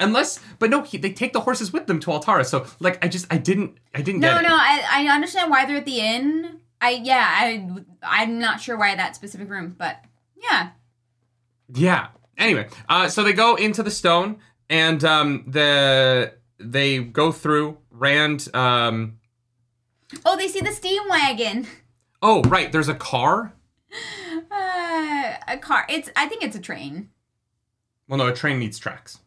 Unless, but no, he, they take the horses with them to Altara. So like I just I didn't I didn't no, get it. no, I I understand why they're at the inn. I yeah, I I'm not sure why that specific room, but yeah. Yeah. Anyway, uh, so they go into the stone, and um, the they go through. Rand. Um, Oh, they see the steam wagon. oh, right. There's a car. Uh, a car. It's I think it's a train. Well, no, a train needs tracks.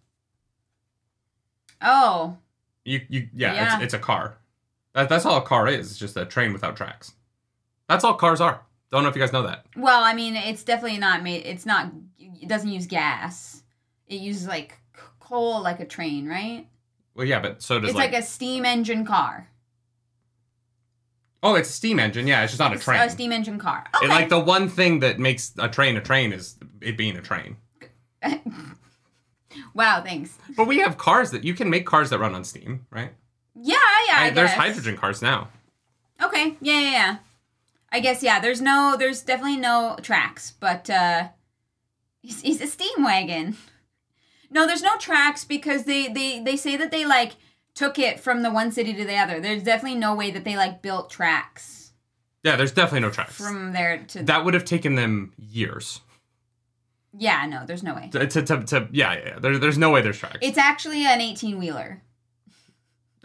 Oh, You, you, yeah, Yeah. It's, it's a car. That, that's all a car is. It's just a train without tracks. That's all cars are. Don't know if you guys know that. well, I mean, it's definitely not made. It's not. It doesn't use gas. It uses like coal, like a train, right? Well, yeah, but so does It's like, like, a steam engine car. oh, it's a steam engine. Yeah, it's just not a train. A steam engine car. It- Okay. like the one thing that makes a train a train is it being a train. wow. Thanks. But we have cars that you can make cars that run on steam, right? Yeah. Yeah. I And there's hydrogen cars now. Okay. Yeah. Yeah. Yeah. I guess yeah. There's no. There's definitely no tracks, but uh, he's, he's a steam wagon. No, there's no tracks because they they they say that they like took it from the one city to the other. There's definitely no way that they like built tracks Yeah, there's definitely no tracks. from there to. that would have taken them years. Yeah. No, there's no way. To, to, to, to- yeah, yeah, yeah. There, there's no way there's tracks. It's actually an 18 wheeler.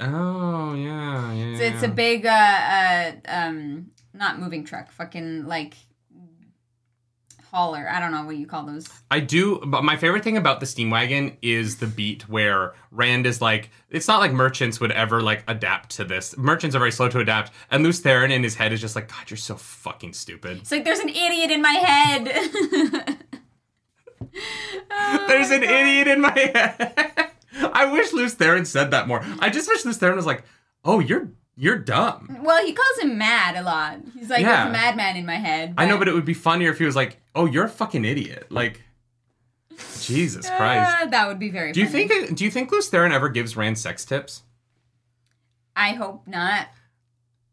oh, yeah, yeah. So it's a big uh uh um not moving truck, fucking like hauler. I don't know what you call those. I do, but my favorite thing about the steam wagon is the beat where Rand is like, it's not like merchants would ever like adapt to this. Merchants are very slow to adapt, and Lews Therin in his head is just like, God, you're so fucking stupid. It's like there's an idiot in my head. Oh There's an God. idiot in my head. I wish Lews Therin said that more. I just wish Lews Therin was like, oh, you're you're dumb. Well, he calls him mad a lot. He's like, Yeah. there's a madman in my head. I know, but it would be funnier if he was like, oh, you're a fucking idiot. Like, Jesus Christ. Uh, that would be very. Do you think do you think Lews Therin ever gives Rand sex tips? I hope not.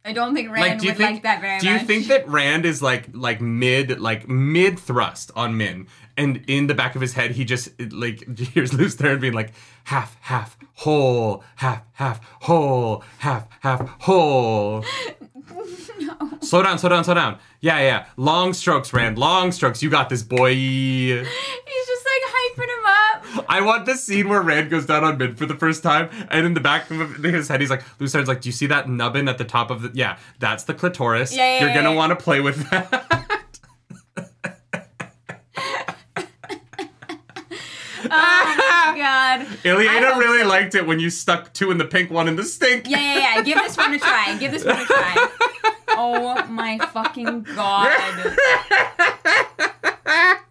I don't think Rand do you would think like that very do much. Do you think that Rand is like like mid like mid thrust on Min, and in the back of his head he just like hears Lews Therin being like half half whole half half whole half half whole. no. Slow down, slow down, slow down. Yeah, yeah. Long strokes, Rand. Long strokes. You got this, boy. He's just like hyping him up. I want the scene where Rand goes down on Min for the first time, and in the back of his head, he's like, Lews Therin's like, do you see that nubbin at the top of the? Yeah, that's the clitoris. Yeah, yeah, You're yeah, gonna to play with that. Oh my god. I Ilyena really so. liked it when you stuck two in the pink, one in the stink. Yeah, yeah, yeah. Give this one a try. Give this one a try. Oh my fucking god.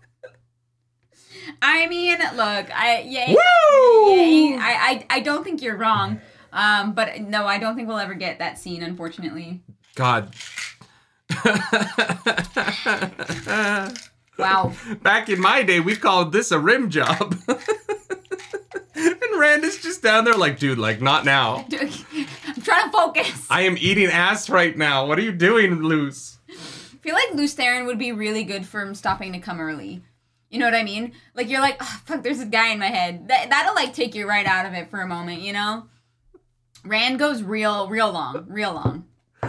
I mean, look, I yeah, I, I I don't think you're wrong. Um, but no, I don't think we'll ever get that scene, unfortunately. God. Wow. Back in my day, we called this a rim job. and Rand is just down there like, dude, like, not now. I'm trying to focus. I am eating ass right now. What are you doing, Lews? I feel like Lews Therin would be really good for him stopping to come early. You know what I mean? Like you're like, oh, fuck, there's a guy in my head. That that'll like take you right out of it for a moment, you know? Rand goes real, real long, real long.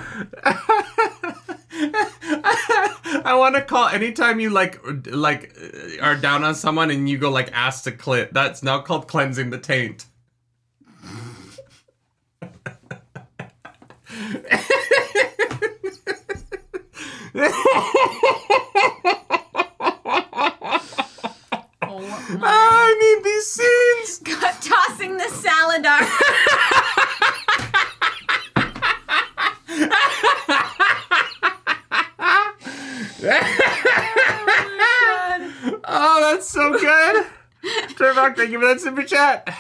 I want to call anytime you like like uh, are down on someone and you go like ass to clit. That's now called cleansing the taint. Oh my I need these scenes. god, tossing the Salidar. Oh, that's so good. Turvok, thank you for that super chat.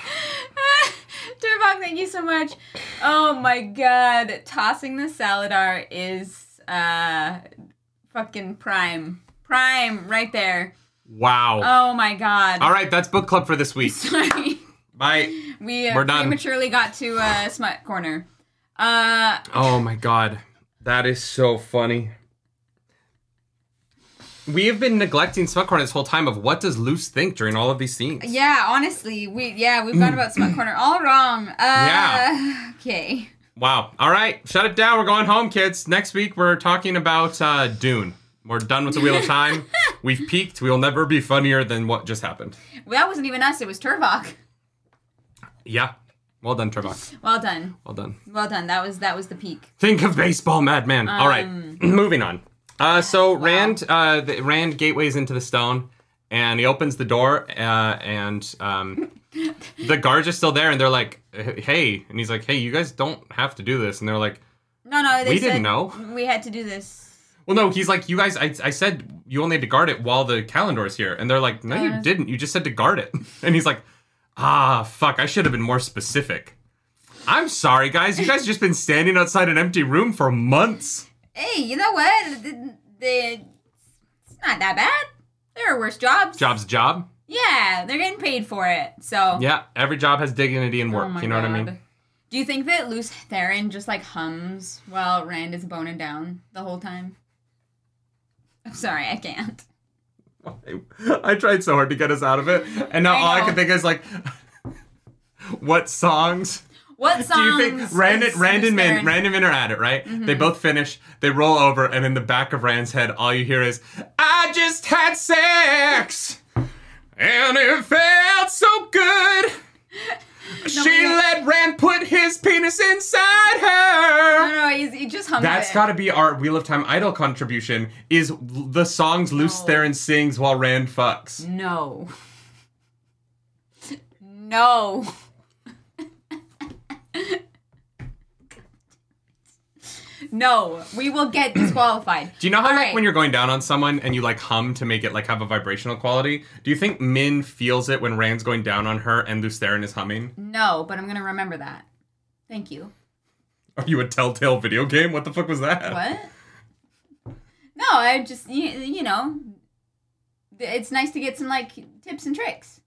Turbok, thank you so much. Oh my god, tossing the salad Salidar is uh fucking prime. Prime right there. Wow. Oh my god. All right, that's book club for this week. Sorry. Bye. We uh, We're done. prematurely got to uh, smut corner. Uh, Oh my god. That is so funny. We have been neglecting Smut Corner this whole time of what does Lews think during all of these scenes. yeah, honestly, we yeah we've gone about smut corner all wrong. Uh, Yeah. Okay. Wow. All right, shut it down. We're going home, kids. Next week we're talking about uh, Dune. We're done with the Wheel of Time. We've peaked. We will never be funnier than what just happened. Well, that wasn't even us. It was Turvok. Yeah. Well done, Trevor. Well done. Well done. Well done. That was that was the peak. Think of baseball, madman. All right, Um, moving on. Uh, so Rand, uh, the, Rand gateways into the stone, and he opens the door, uh, and um, the guards are still there, and they're like, "Hey," and he's like, "Hey, you guys don't have to do this," and they're like, No, no, they We said didn't know. we had to do this. "Well, no." He's like, "You guys, I, I said you only had to guard it while the Callandor's here," and they're like, "No, you Uh, didn't. You just said to guard it," and he's like, "Ah, fuck! I should have been more specific." I'm sorry, guys. You guys just been standing outside an empty room for months. Hey, you know what? The, the, it's not that bad. There are worse jobs. Job's a job. Yeah, they're getting paid for it. So. Yeah, every job has dignity and work. Oh my you know what I mean? Do you think that Lews Therin just like hums while Rand is boning down the whole time? I'm sorry, I can't. I tried so hard to get us out of it, and now I all I can think is like, what songs? What songs? Do you think Rand, is Rand Lews and Min, Therin- Mm-hmm. Rand and Min are at it, right? They both finish. They roll over, and in the back of Rand's head, all you hear is, "I just had sex, and it felt so good." she let Rand put his penis inside her. No, no, he's, he just hummed That's got to be our Wheel of Time idol contribution. Is the songs Lews No. Therin sings while Rand fucks? No. No. No, we will get disqualified. Do you know how All like right. when you're going down on someone and you like hum to make it like have a vibrational quality? Do you think Min feels it when Rand's going down on her and Lews is humming? No, but I'm gonna remember that. Thank you. Are you a Telltale video game? What the fuck was that? What? No, I just you, you know, it's nice to get some like tips and tricks.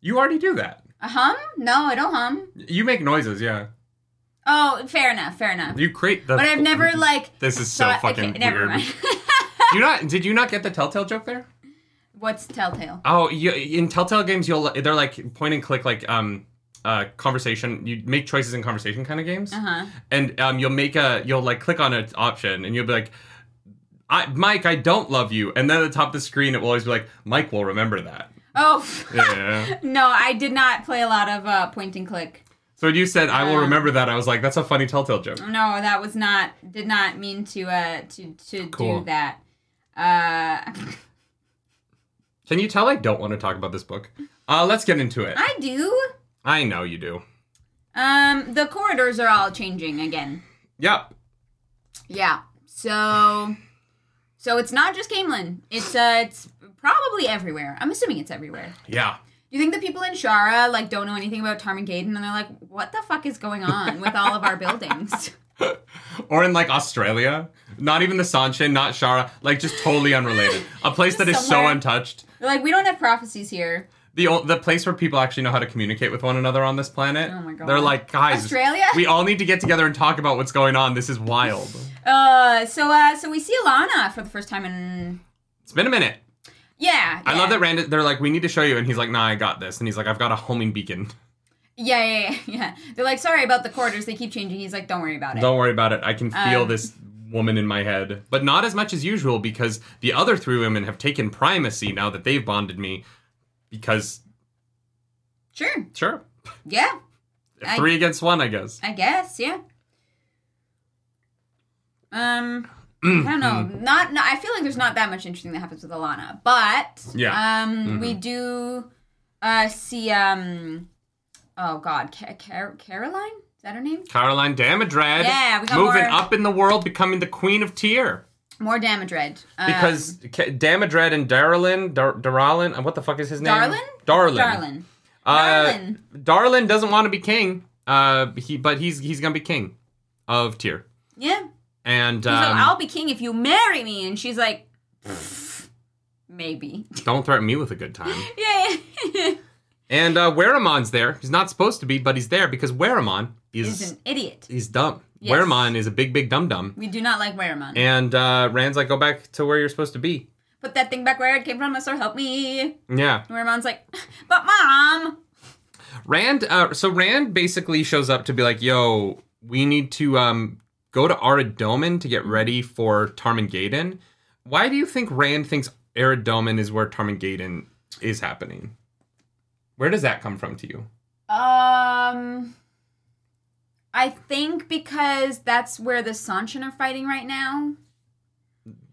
You already do that. A hum? No, I don't hum. You make noises, yeah. Oh, fair enough, fair enough. You create the. But I've never like. This is so thought- fucking okay, never weird. mind. You not? Did you not get the Telltale joke there? What's Telltale? Oh, you, in Telltale games, you'll they're like point and click, like um, uh, conversation. You make choices in conversation kind of games, Uh huh. and um, you'll make a you'll like click on an option, and you'll be like, I, "Mike, I don't love you," and then at the top of the screen, it will always be like, "Mike will remember that." Oh. Yeah. no, I did not play a lot of uh, point and click. So when you said, "I will Um, remember that," I was like, "That's a funny Telltale joke." No, that was not. Did not mean to. Uh, to to Cool. do that. Uh, Can you tell I don't want to talk about this book? Uh, let's get into it. I do. I know you do. Um, the corridors are all changing again. Yep. Yeah. So, so it's not just Caemlyn. It's uh, it's Probably everywhere. I'm assuming it's everywhere. Yeah. Do you think the people in Shara like don't know anything about Tarmon Gai'don and they're like, what the fuck is going on with all of our buildings? Or in like Australia, not even the Seanchan, not Shara, like just totally unrelated. A place that is so untouched. They're like, we don't have prophecies here. The the place where people actually know how to communicate with one another on this planet. Oh my God. They're like, guys, Australia? we all need to get together and talk about what's going on. This is wild. Uh, so uh, so we see Alanna for the first time in. It's been a minute. Yeah, I yeah. love that Rand. They're like, we need to show you, and he's like, Nah, I got this. And he's like, I've got a homing beacon. Yeah, yeah, yeah, yeah. They're like, sorry about the quarters. They keep changing. He's like, don't worry about it. Don't worry about it. I can feel Um, this woman in my head, but not as much as usual because the other three women have taken primacy now that they've bonded me. Because Sure. sure, Yeah, I- three against one, I guess. I guess. Yeah. Um. Mm, I don't know. Not, no, I feel like there's not that much interesting that happens with Alanna, but Yeah. um, we Mm-hmm. do uh see um, oh god, Ca- Car- Caraline is that her name? Caraline Damodred. Yeah, we got moving more- up in the world, becoming the queen of Tear. More damage red. Um, Because Ca- Damodred and Darlin, Dar- Darlin, uh, what the fuck is his name? Darlin? Darlin. Darlin. Uh, Darlin. Darlin doesn't want to be king. Uh, he but he's he's gonna be king of Tear. Yeah. And He's like, um, I'll be king if you marry me, and she's like, maybe. don't threaten me with a good time. Yeah. yeah. And uh, Weiramon's there. He's not supposed to be, but he's there because Weiramon He's is an idiot. he's dumb. Yes. Waramon is a big, big dum dum. We do not like Weiramon. And uh, Rand's like, go back to where you're supposed to be. Put that thing back where it came from, or help me. Yeah. Weiramon's like, but mom. Rand. Uh, so Rand basically shows up to be like, yo, we need to um, go to Arad Doman to get ready for Tarmon Gai'don. Why do you think Rand thinks Arad Doman is where Tarmon Gai'don is happening? Where does that come from to you? Um, I think because that's where the Seanchan are fighting right now,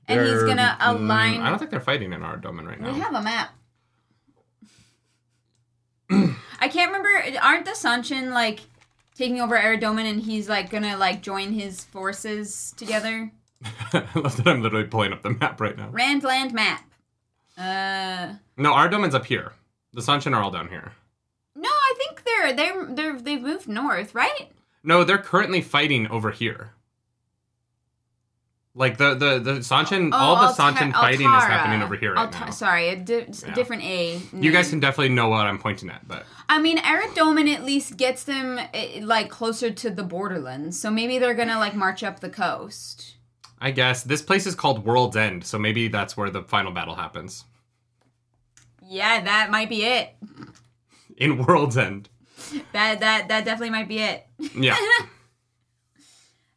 and he's They're- gonna mm, align. I don't think they're fighting in Arad Doman right now. We have a map. I can't remember. Aren't the Seanchan like taking over Arad Doman, and he's like gonna like join his forces together? I love that I'm literally pulling up the map right now. Randland map. Uh, No, Arad Doman's up here. The Seanchan are all down here. no, I think they're they're they're they've moved north, right? No, they're currently fighting over here. Like the the the Seanchan, all the Alta- Seanchan fighting is happening over here right Alta- now. Sorry, a di- Yeah. different A. You guys can definitely know what I'm pointing at, but I mean, Arad Doman at least gets them eh, like closer to the borderlands, so maybe they're gonna like march up the coast. I guess this place is called World's End, so maybe that's where the final battle happens. Yeah, that might be it. In World's End. That that that definitely might be it. Yeah.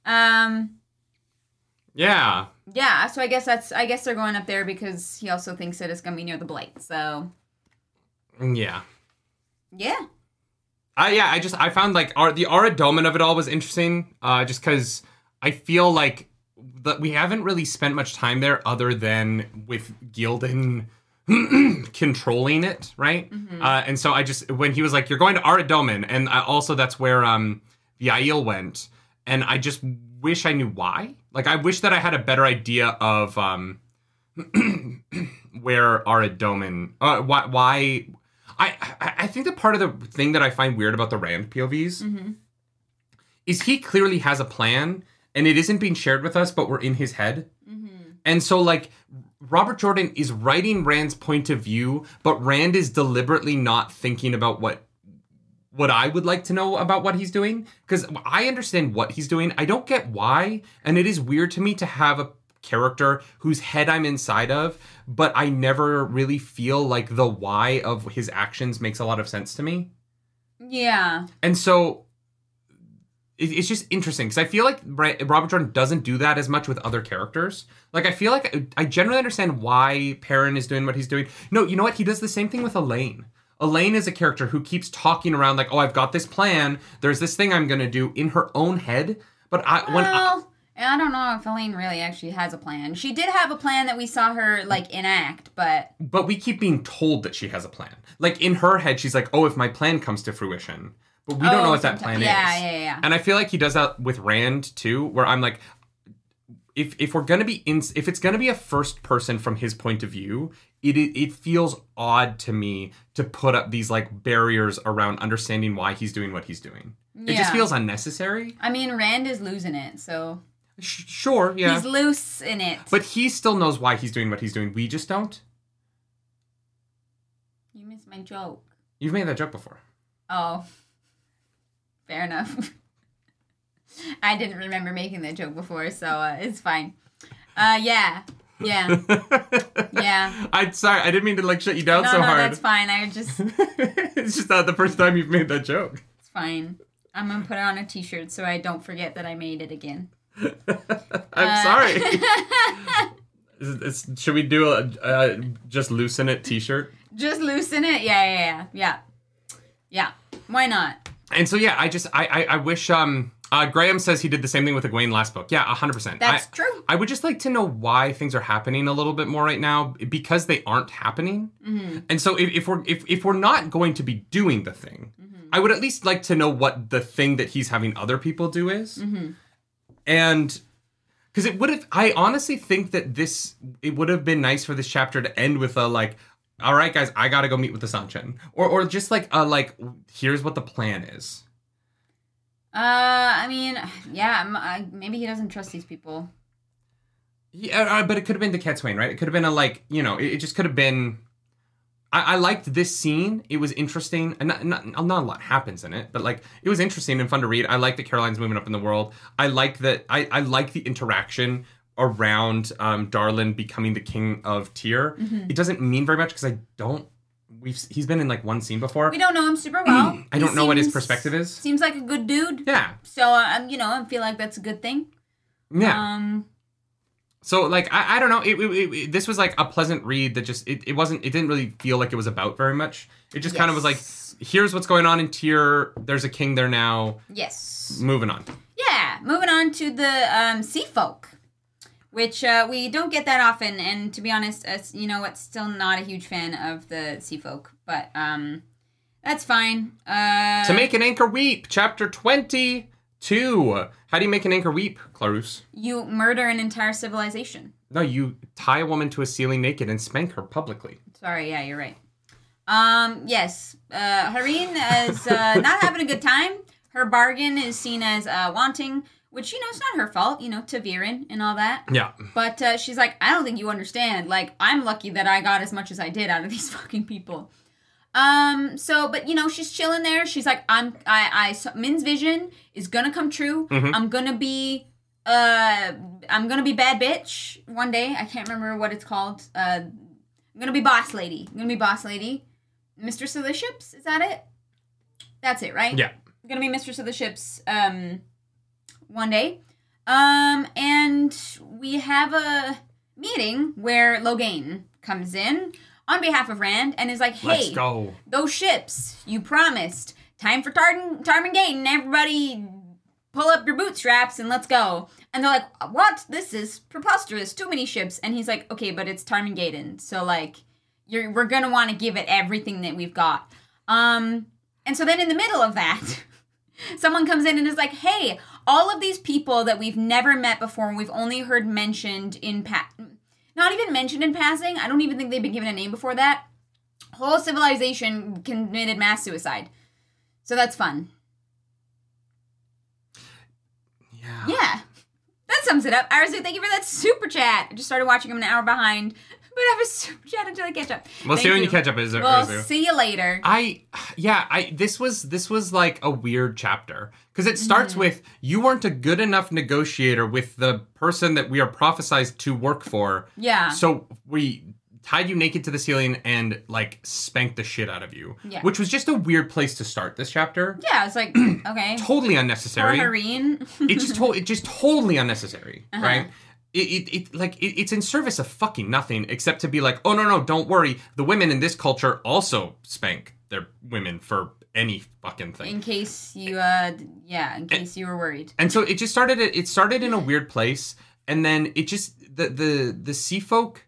Um. yeah. Yeah. So I guess that's I guess they're going up there because he also thinks that it's gonna be near the blight. So Yeah. Yeah. I yeah, I just I found like our, the Arad Doman of it all was interesting, uh, just because I feel like that we haven't really spent much time there other than with Graendal controlling it, right? Uh, and so I just when he was like, "You're going to Arad Doman," and I, also that's where um the Aiel went, and I just wish I knew why. Like I wish that I had a better idea of um where Arad Doman, uh, why why. I, I I think that part of the thing that I find weird about the Rand POVs Mm-hmm. is he clearly has a plan and it isn't being shared with us, but we're in his head. Mm-hmm. And so, like, Robert Jordan is writing Rand's point of view, but Rand is deliberately not thinking about what what I would like to know about what he's doing because I understand what he's doing. I don't get why, and it is weird to me to have a character whose head I'm inside of, but I never really feel like the why of his actions makes a lot of sense to me. Yeah. And so it, it's just interesting because I feel like Robert Jordan doesn't do that as much with other characters. Like I feel like I generally understand why Perrin is doing what he's doing. No, you know what? He does the same thing with Elayne. Elayne is a character who keeps talking around like, "Oh, I've got this plan. There's this thing I'm going to do in her own head." But I when I, Well, I don't know if Elayne really actually has a plan. She did have a plan that we saw her like enact, but but we keep being told that she has a plan. Like in her head, she's like, "Oh, if my plan comes to fruition." But we don't Oh, know what that sometime- plan yeah, is. yeah, yeah. Yeah. And I feel like he does that with Rand too, where I'm like, if if we're gonna be in if it's gonna be a first person from his point of view, it it, it feels odd to me to put up these like barriers around understanding why he's doing what he's doing. It just Yeah. feels unnecessary. I mean, Rand is losing it, so sure, yeah, he's loose in it. but he still knows why he's doing what he's doing. We just don't. you missed my joke. You've made that joke before. Oh, fair enough. I didn't remember making that joke before, so uh, it's fine. Uh, yeah, yeah, yeah. I sorry, I didn't mean to like shut you down No, so no, hard. that's fine. I just, it's just not the first time you've made that joke. it's fine. I'm gonna put it on a T-shirt so I don't forget that I made it again. I'm Uh, sorry. Is- is- should we do a, a just loosen it T-shirt? Just loosen it. Yeah, yeah, yeah, yeah. Yeah. Why not? And so yeah, I just I I, I wish um uh, Graham says he did the same thing with the Gawyn last book. Yeah, hundred percent. That's I, true. I would just like to know why things are happening a little bit more right now because they aren't happening. Mm-hmm. And so if, if we're if, if we're not going to be doing the thing, Mm-hmm. I would at least like to know what the thing that he's having other people do is. Mm-hmm. And because it would have, I honestly think that this it would have been nice for this chapter to end with a like, all right, guys, I gotta go meet with the Seanchan, or or just like a like, here's what the plan is. Uh, I mean, yeah. I- Maybe he doesn't trust these people. Yeah, uh, but it could have been to Cadsuane, right? It could have been a like, you know, it, it just could have been. I, I liked this scene. It was interesting, and not, not not a lot happens in it, but like it was interesting and fun to read. I like that Caraline's moving up in the world. I like that. I I like the interaction around um, Darlin becoming the king of Tear. It doesn't mean very much because I don't. We've he's been in like one scene before. We don't know him super well. I don't know what his perspective is. Seems like a good dude. Yeah, So, um, you know, I feel like that's a good thing. yeah. Um, So like I, I don't know it, it, it- this was like a pleasant read that just it, it wasn't it didn't really feel like it was about very much it just kind of was like here's what's going on in Tear there's a king there now yes. moving on Yeah. Moving on to the um, sea folk, which uh, we don't get that often. And to be honest, as you know, it's still not a huge fan of the sea folk, but um, that's fine. Uh, to make an anchor weep chapter 22 how do you make an anchor weep Clarus you murder an entire civilization. no you tie a woman to a ceiling naked and spank her publicly Sorry, yeah, you're right. Um, yes, uh, Harine is uh, not having a good time. Her bargain is seen as uh, wanting, which you know it's not her fault. You know, ta'veren and all that. yeah But uh, she's like, I don't think you understand. Like, I'm lucky that I got as much as I did out of these fucking people. Um. So, but you know, she's chilling there. She's like, I'm. I. I. So, Min's vision is gonna come true. Mhm. I'm gonna be. Uh. I'm gonna be bad bitch one day. I can't remember what it's called. Uh. I'm gonna be boss lady. I'm gonna be boss lady. Mistress of the ships. Is that it? That's it, right? yeah I'm gonna be mistress of the ships um one day um and we have a meeting where logain comes in on behalf of rand and is like hey let's go. those ships you promised. Time for Tar- Tarmon Gai'don everybody pull up your bootstraps and let's go. And they're like what? This is preposterous. Too many ships. And he's like okay but it's Tarmon Gai'don so like you're we're gonna want to give it everything that we've got. Um and so then in the middle of that someone comes in and is like hey all of these people that we've never met before and we've only heard mentioned in pa- not even mentioned in passing. I don't even think they've been given a name before that. Whole civilization committed mass suicide. So that's fun. Yeah. Yeah. That sums it up. Arzu, thank you for that super chat. I just started watching him an hour behind but i have chat until i catch up we'll Thank see when you catch up is well see you later I yeah, I this was this was like a weird chapter because it starts Mm-hmm. with you weren't a good enough negotiator with the person that we are prophesized to work for. yeah So we tied you naked to the ceiling and like spanked the shit out of you. Yeah. Which was just a weird place to start this chapter. yeah it's like okay Totally unnecessary. It just to- it just totally unnecessary, Uh-huh. right? It, it, it like it, it's in service of fucking nothing except to be like, oh no no, don't worry. The women in this culture also spank their women for any fucking thing. in case you uh yeah in case you were worried And so it just started. It started in a weird place, and then it just the the the sea folk.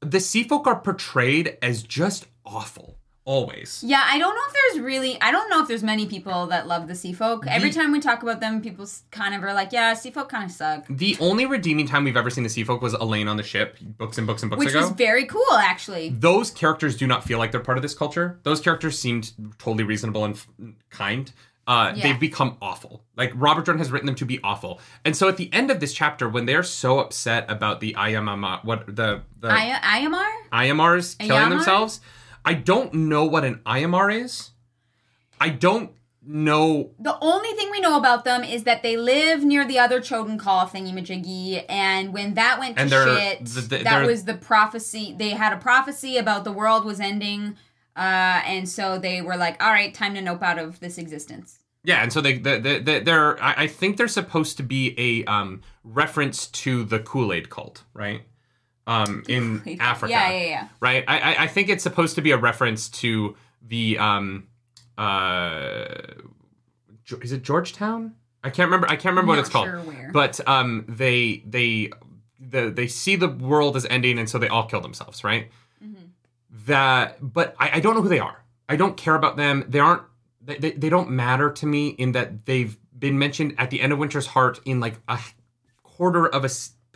The sea folk are portrayed as just awful always. Yeah, I don't know if there's really. I don't know if there's many people that love the Sea Folk. Every time we talk about them, people kind of are like, "Yeah, Sea Folk kind of suck," The only redeeming time we've ever seen the Sea Folk was Elayne on the ship, books and books and books ago. which ago. was very cool, actually. those characters do not feel like they're part of this culture. Those characters seemed totally reasonable and f- kind. Uh, Yeah. They've become awful. Like Robert Jordan has written them to be awful. And so at the end of this chapter, when they're so upset about the Amayar, what the the I- Amayar. Amayars killing themselves, I don't know what an Amayar is. I don't know. The only thing we know about them is that they live near the other Choedan Kal thingy-majiggy, and when that went to And shit, the- the- that was the prophecy. They had a prophecy about the world was ending, uh, and so they were like, "All right, time to nope out of this existence." Yeah, and so they they they they- they're I I think they're supposed to be a um reference to the Kool Aid cult, right? Um, in Africa. Yeah, yeah, yeah. right? I, I think it's supposed to be a reference to the um uh is it Georgetown? I can't remember. I can't remember what it's called. where. But um they they the they see the world as ending and so they all kill themselves, right? Mm-hmm. That but I, I don't know who they are. I don't care about them. They aren't they, they, don't matter to me in that they've been mentioned at the end of Winter's Heart in like a quarter of a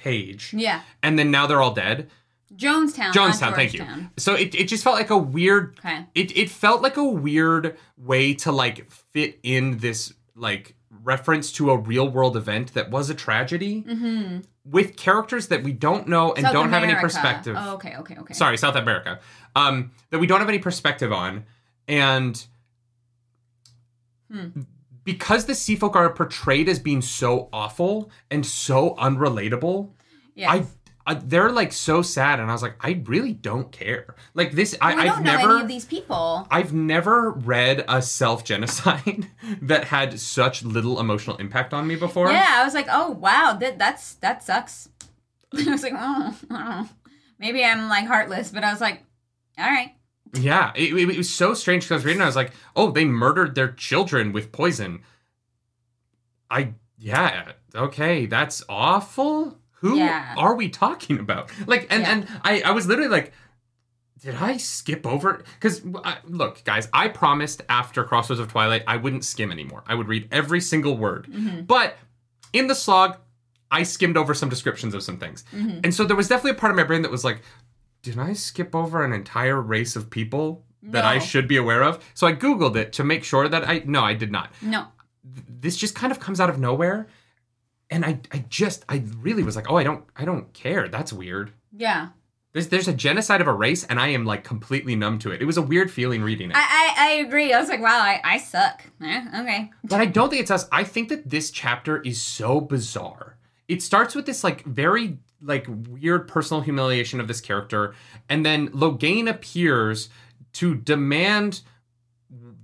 page. Yeah, And then now they're all dead. Jonestown. Jonestown, thank you. So it, it just felt like a weird Okay. it it felt like a weird way to like fit in this like reference to a real world event that was a tragedy with characters that we don't know and Mm-hmm. South don't have any perspective. Oh, okay, okay, okay. Sorry, South America. Um, that we don't have any perspective on, and Hmm. Because the sea folk are portrayed as being so awful and so unrelatable, Yeah. I. I, they're like so sad, and I was like, I really don't care. Like this, I, we I've don't know never, any of these people. I've never read a self genocide that had such little emotional impact on me before. Yeah, I was like, oh wow, that that's that sucks. I was like, oh, I don't know. maybe I'm like heartless, but I was like, all right, Yeah, it, it- was so strange because I was reading. I was like, oh, they murdered their children with poison. I yeah, okay, that's awful. Who Yeah. are we talking about? Like, and Yeah. and I I was literally like. Did I skip over? Because look, guys, I promised after Crossroads of Twilight I wouldn't skim anymore. I would read every single word. Mm-hmm. But in the slog, I skimmed over some descriptions of some things, Mm-hmm. and so there was definitely a part of my brain that was like, "Did I skip over an entire race of people that I should be aware of?" So I googled it to make sure that I no, I did not. no, This just kind of comes out of nowhere, and I I just I really was like, "Oh, I don't I don't care. That's weird." yeah. There's, there's a genocide of a race, and I am like completely numb to it. It was a weird feeling reading it. I, I I agree. I was like, wow, I, I suck. Eh, okay. But I don't think it's us. I think that this chapter is so bizarre. It starts with this like very like weird personal humiliation of this character, and then Logain appears to demand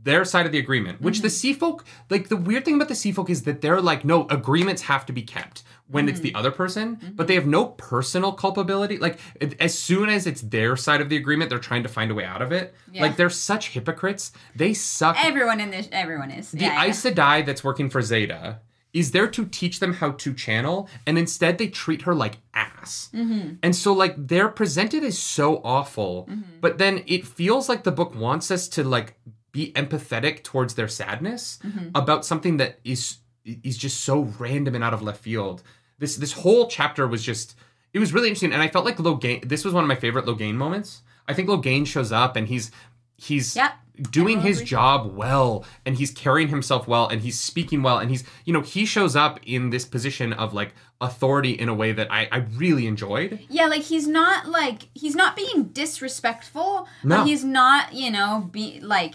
their side of the agreement. Which mm-hmm. the Sea Folk, like the weird thing about the Sea Folk is that they're like, no, agreements have to be kept when it's the mm-hmm. other person, but mm-hmm. they have no personal culpability. Like as soon as it's their side of the agreement, they're trying to find a way out of it. Yeah. Like they're such hypocrites. They suck Everyone in this, everyone is. the yeah, yeah. Aes Sedai that's working for Zaida is there to teach them how to channel, and instead they treat her like ass. Mm-hmm. And so, like, they're presented as so awful, Mm-hmm. but then it feels like the book wants us to like be empathetic towards their sadness Mm-hmm. about something that is is just so random and out of left field. This this whole chapter was just it was really interesting, and I felt like Logain. This was one of my favorite Logain moments. I think Logain shows up and he's he's Yep. doing his job well and he's carrying himself well and he's speaking well and he's you know he shows up in this position of like authority in a way that I, I really enjoyed Yeah, like he's not like he's not being disrespectful, No. but he's not, you know, be like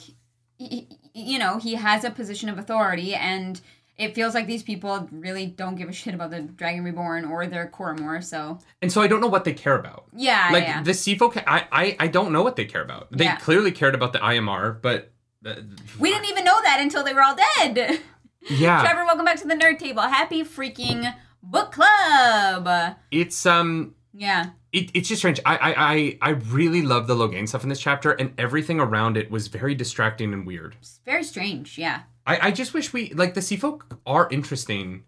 he, you know, he has a position of authority and it feels like these people really don't give a shit about the Dragon Reborn or their Coramoor, so and so I don't know what they care about yeah, like yeah. the Sea folk I, I I don't know what they care about they Yeah. clearly cared about the Amayar but uh, we didn't even know that until they were all dead. yeah Trevor, welcome back to the Nerd Table. Happy freaking book club. it's um Yeah. it, it's just strange. I, I I I really love the Logain stuff in this chapter, and everything around it was very distracting and weird. It's very strange, yeah. I, I just wish we like the Sea Folk are interesting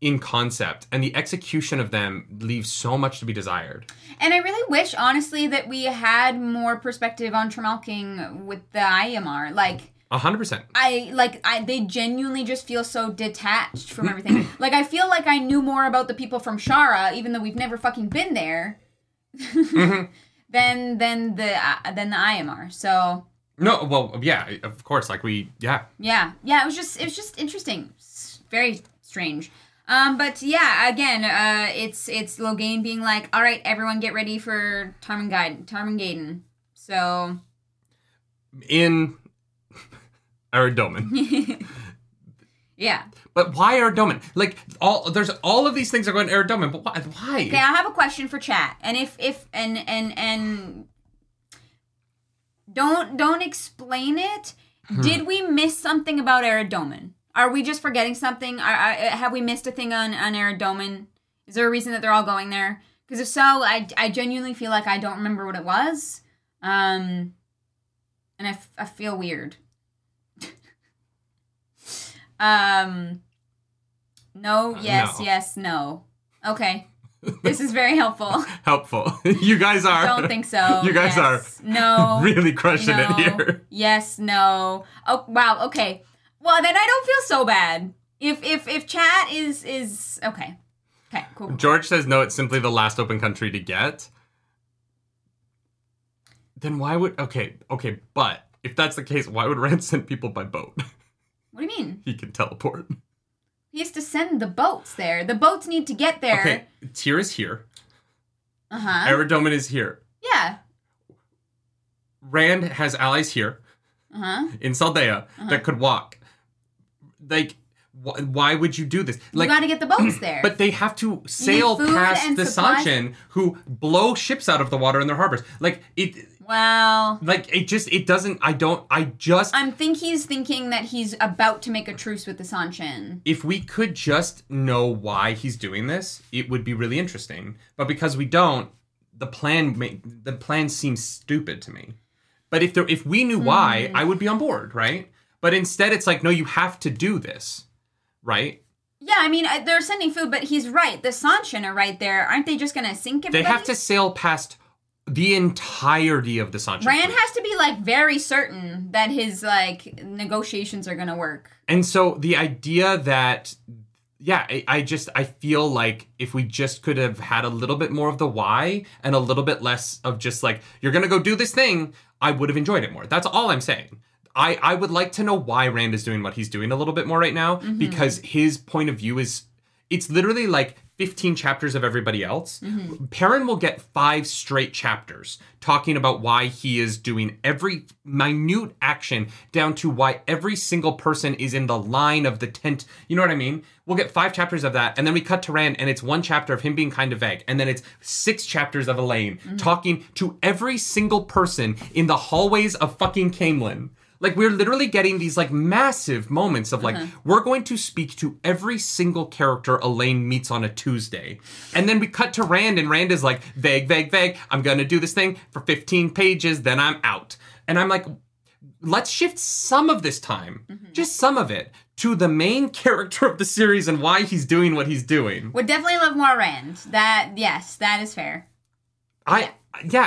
in concept, and the execution of them leaves so much to be desired. And I really wish, honestly, that we had more perspective on Tremalking with the Amayar. Like, A hundred percent. I like I they genuinely just feel so detached from everything. like I feel like I knew more about the people from Shara, even though we've never fucking been there, than than the uh, than the Amayar. So No, well, yeah, of course. Like we, yeah, yeah, yeah, it was just it was just interesting, It's very strange. Um, but yeah, again, uh, it's it's Logain being like, all right, everyone, get ready for Tarmon Gai'don. Tarmangaiden. So in Arad Doman. yeah. But why Arad Doman? Like all there's all of these things are going to Arad Doman, but why? Why? Okay, I have a question for chat, and if if and and and don't don't explain it. Hmm. Did we miss something about Arad Doman? Are we just forgetting something? Are, are, have we missed a thing on on Arad Doman? Is there a reason that they're all going there? Because if so, I I genuinely feel like I don't remember what it was, um, and I, f- I feel weird. um, no, yes, no. yes, no. Okay. This is very helpful. Helpful. you guys are. I Don't think so. You guys Yes. No. really crushing no. it here. Yes, no. Oh wow, okay. Well then I don't feel so bad. If if if chat is is okay. Okay, cool. George says no, it's simply the last open country to get. Then why would okay, okay, but if that's the case, why would Rand send people by boat? What do you mean? he can teleport. He has to send the boats there. The boats need to get there. Okay, Tear is here. Uh-huh. Arad Doman is here. yeah. Rand has allies here Uh-huh. in Saldaea that could walk. Like, wh- why would you do this? Like, you got to get the boats there. But they have to sail past the supplies? Seanchan who blow ships out of the water in their harbors. Like it well, like it just it doesn't I don't I just I think he's thinking that he's about to make a truce with the Seanchan. if we could just know why he's doing this, it would be really interesting. But because we don't, the plan ma- the plan seems stupid to me. But if there if we knew why, Hmm. I would be on board, right? But instead it's like no, you have to do this. Right? Yeah, I mean, they're sending food, but he's right. The Seanchan are right there. Aren't they just going to sink if They have to sail past the entirety of the Seanchan. Rand has to be like very certain that his like negotiations are gonna work. And so the idea that, yeah, I, I just I feel like if we just could have had a little bit more of the why and a little bit less of just like you're gonna go do this thing, I would have enjoyed it more. That's all I'm saying. I I would like to know why Rand is doing what he's doing a little bit more right now mm-hmm. because his point of view is it's literally like 15 chapters of everybody else. Mm-hmm. Perrin will get five straight chapters talking about why he is doing every minute action down to why every single person is in the line of the tent. You know what I mean? We'll get five chapters of that, and then we cut to Rand, and it's one chapter of him being kind of vague, and then it's six chapters of Elayne mm-hmm. talking to every single person in the hallways of fucking Caemlyn. Like we're literally getting these like massive moments of like uh-huh. we're going to speak to every single character Elayne meets on a Tuesday. And then we cut to Rand and Rand is like vague vague vague I'm going to do this thing for 15 pages then I'm out. And I'm like let's shift some of this time, mm-hmm. just some of it to the main character of the series and why he's doing what he's doing. Would definitely love more Rand. That yes, that is fair. I yeah,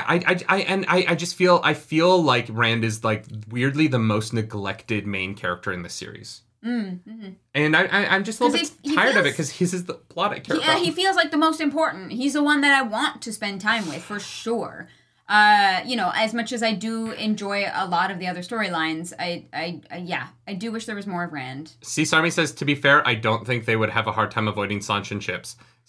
I, I, I and I, I just feel I feel like Rand is like weirdly the most neglected main character in the series. Mm, And I, I I'm just a little bit he- he tired of it because his is the plot I care Yeah, about. he feels like the most important. He's the one that I want to spend time with for sure. Uh, you know, as much as I do enjoy a lot of the other storylines, I, I, I, yeah, I do wish there was more of Rand. Army says to be fair, I don't think they would have a hard time avoiding Seanchan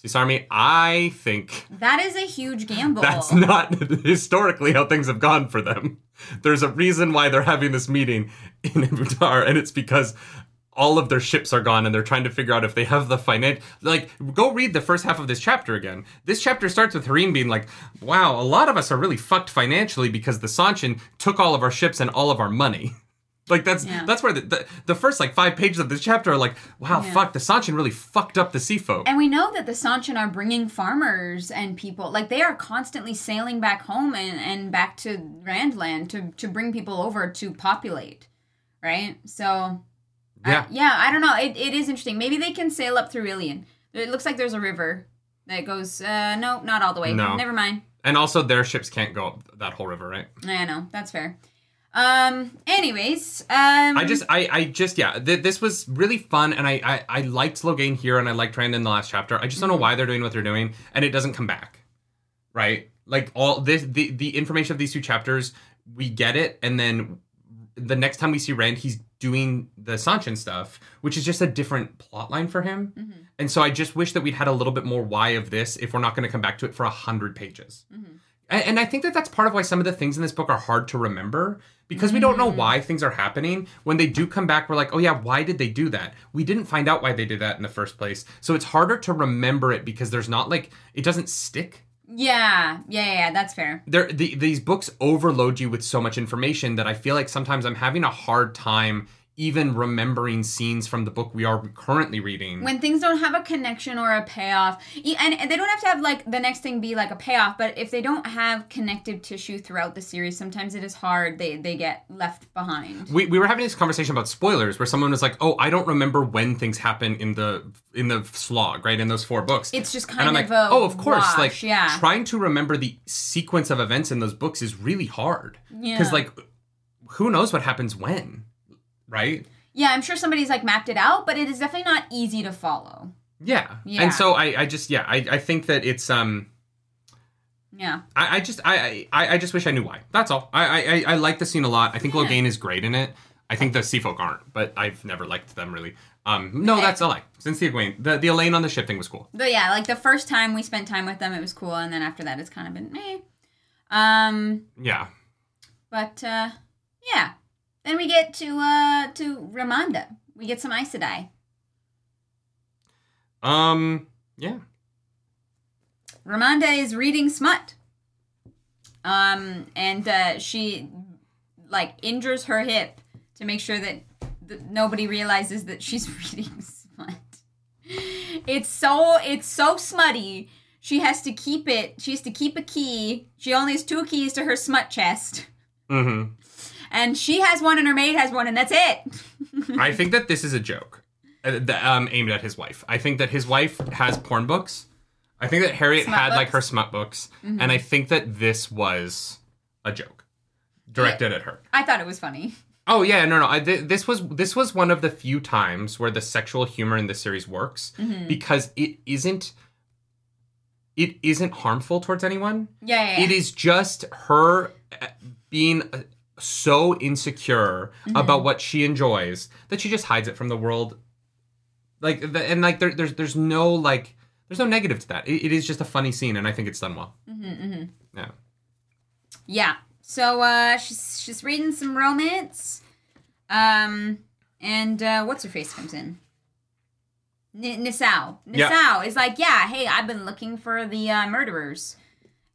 ships. Army, I think That is a huge gamble. that's not historically how things have gone for them. There's a reason why they're having this meeting in Ibutar, and it's because all of their ships are gone and they're trying to figure out if they have the finance like go read the first half of this chapter again this chapter starts with Harine being like wow a lot of us are really fucked financially because the Seanchan took all of our ships and all of our money like that's Yeah. that's where the, the the first like five pages of this chapter are like wow Yeah. fuck the Seanchan really fucked up the sea folk And we know that the Seanchan are bringing farmers and people, like they are constantly sailing back home and, and back to Randland to, to bring people over to populate, right? So, yeah I, yeah, I don't know. It, it is interesting. Maybe they can sail up through Illian. It looks like there's a river that goes. Uh, no, not all the way. No. Never mind. And also, their ships can't go up that whole river, right? I know that's fair. Um. Anyways, um. I just, I, I just, yeah. Th- this was really fun, and I, I, I liked Logain here, and I liked Rand in the last chapter. I just don't know why they're doing what they're doing, and it doesn't come back, right? Like all this, the the information of these two chapters, we get it, and then the next time we see Rand, he's doing the Seanchan stuff, which is just a different plot line for him. And so I just wish that we'd had a little bit more why of this if we're not going to come back to it for a hundred pages. And, and I think that that's part of why some of the things in this book are hard to remember because we don't know mm. why things are happening. When they do come back, we're like, oh yeah, why did they do that? We didn't find out why they did that in the first place. So it's harder to remember it because there's not like it doesn't stick. Yeah, yeah, yeah, yeah, that's fair. There, the, these books overload you with so much information that I feel like sometimes I'm having a hard time even remembering scenes from the book we are currently reading. When things don't have a connection or a payoff, and and they don't have to have like the next thing be like a payoff, but if they don't have connective tissue throughout the series, sometimes it is hard. They they get left behind. we, we were having this conversation about spoilers where someone was like, "Oh, I don't remember when things happen in the in the slog, right? In those four books." It's just and kind I'm of like, a "Oh, of course." wash, like yeah. trying to remember the sequence of events in those books is really hard Yeah. because like who knows what happens when, right? Yeah, I'm sure somebody's like mapped it out, but it is definitely not easy to follow. Yeah. Yeah. And so I, I just yeah, I, I think that it's um Yeah. I, I just I, I I just wish I knew why. That's all. I I, I like the scene a lot. I think Yeah. Logain is great in it. I think the Sea Folk aren't, but I've never liked them really. Um, no, that's a lie. Since the Egwene, the the Elayne on the ship thing was cool. But yeah, like the first time we spent time with them, it was cool, and then after that, it's kind of been eh. Um, Yeah. but uh, yeah. Then we get to uh to Romanda. We get some Aes Sedai. Um. Yeah. Romanda is reading smut. Um, and uh, she like injures her hip to make sure that th- nobody realizes that she's reading smut. It's so it's so smutty. She has to keep it. She has to keep a key. She only has two keys to her smut chest, Mm-hmm. And she has one, and her maid has one, and that's it. I think that this is a joke, uh, um, aimed at his wife. I think that his wife has porn books. I think that Harriet Smut had like her smut books, and I think that this was a joke directed at her. I thought it was funny. Oh yeah, no, no. I, th- this was this was one of the few times where the sexual humor in the series works Mm-hmm. because it isn't it isn't harmful towards anyone. Yeah, yeah, yeah. It is just her uh, being uh, so insecure Mm-hmm. about what she enjoys that she just hides it from the world. Like the, and like there, there's there's no like there's no negative to that. It, it is just a funny scene, and I think it's done well. Mm-hmm, Yeah. Yeah. So uh she's she's reading some romance. Um and uh what's her face comes in? N- Nisao. Nisao Yeah. is like, "Yeah, hey, I've been looking for the uh, murderers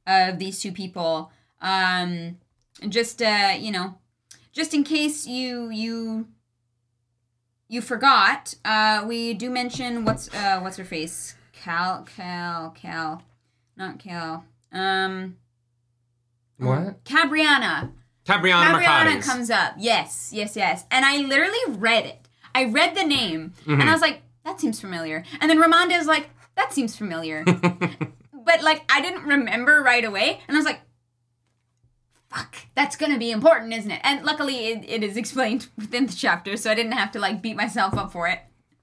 of these two people. Um just uh, you know, just in case you you you forgot, uh we do mention what's uh what's her face? Cal Cal Cal not Cal. Um What? Cabriana. Tabriana Cabriana comes up. Yes, yes, yes. And I literally read it. I read the name Mm-hmm. and I was like, that seems familiar. And then Romanda is like, that seems familiar. but like I didn't remember right away. And I was like, fuck, that's gonna be important, isn't it? And luckily it, it is explained within the chapter, so I didn't have to like beat myself up for it.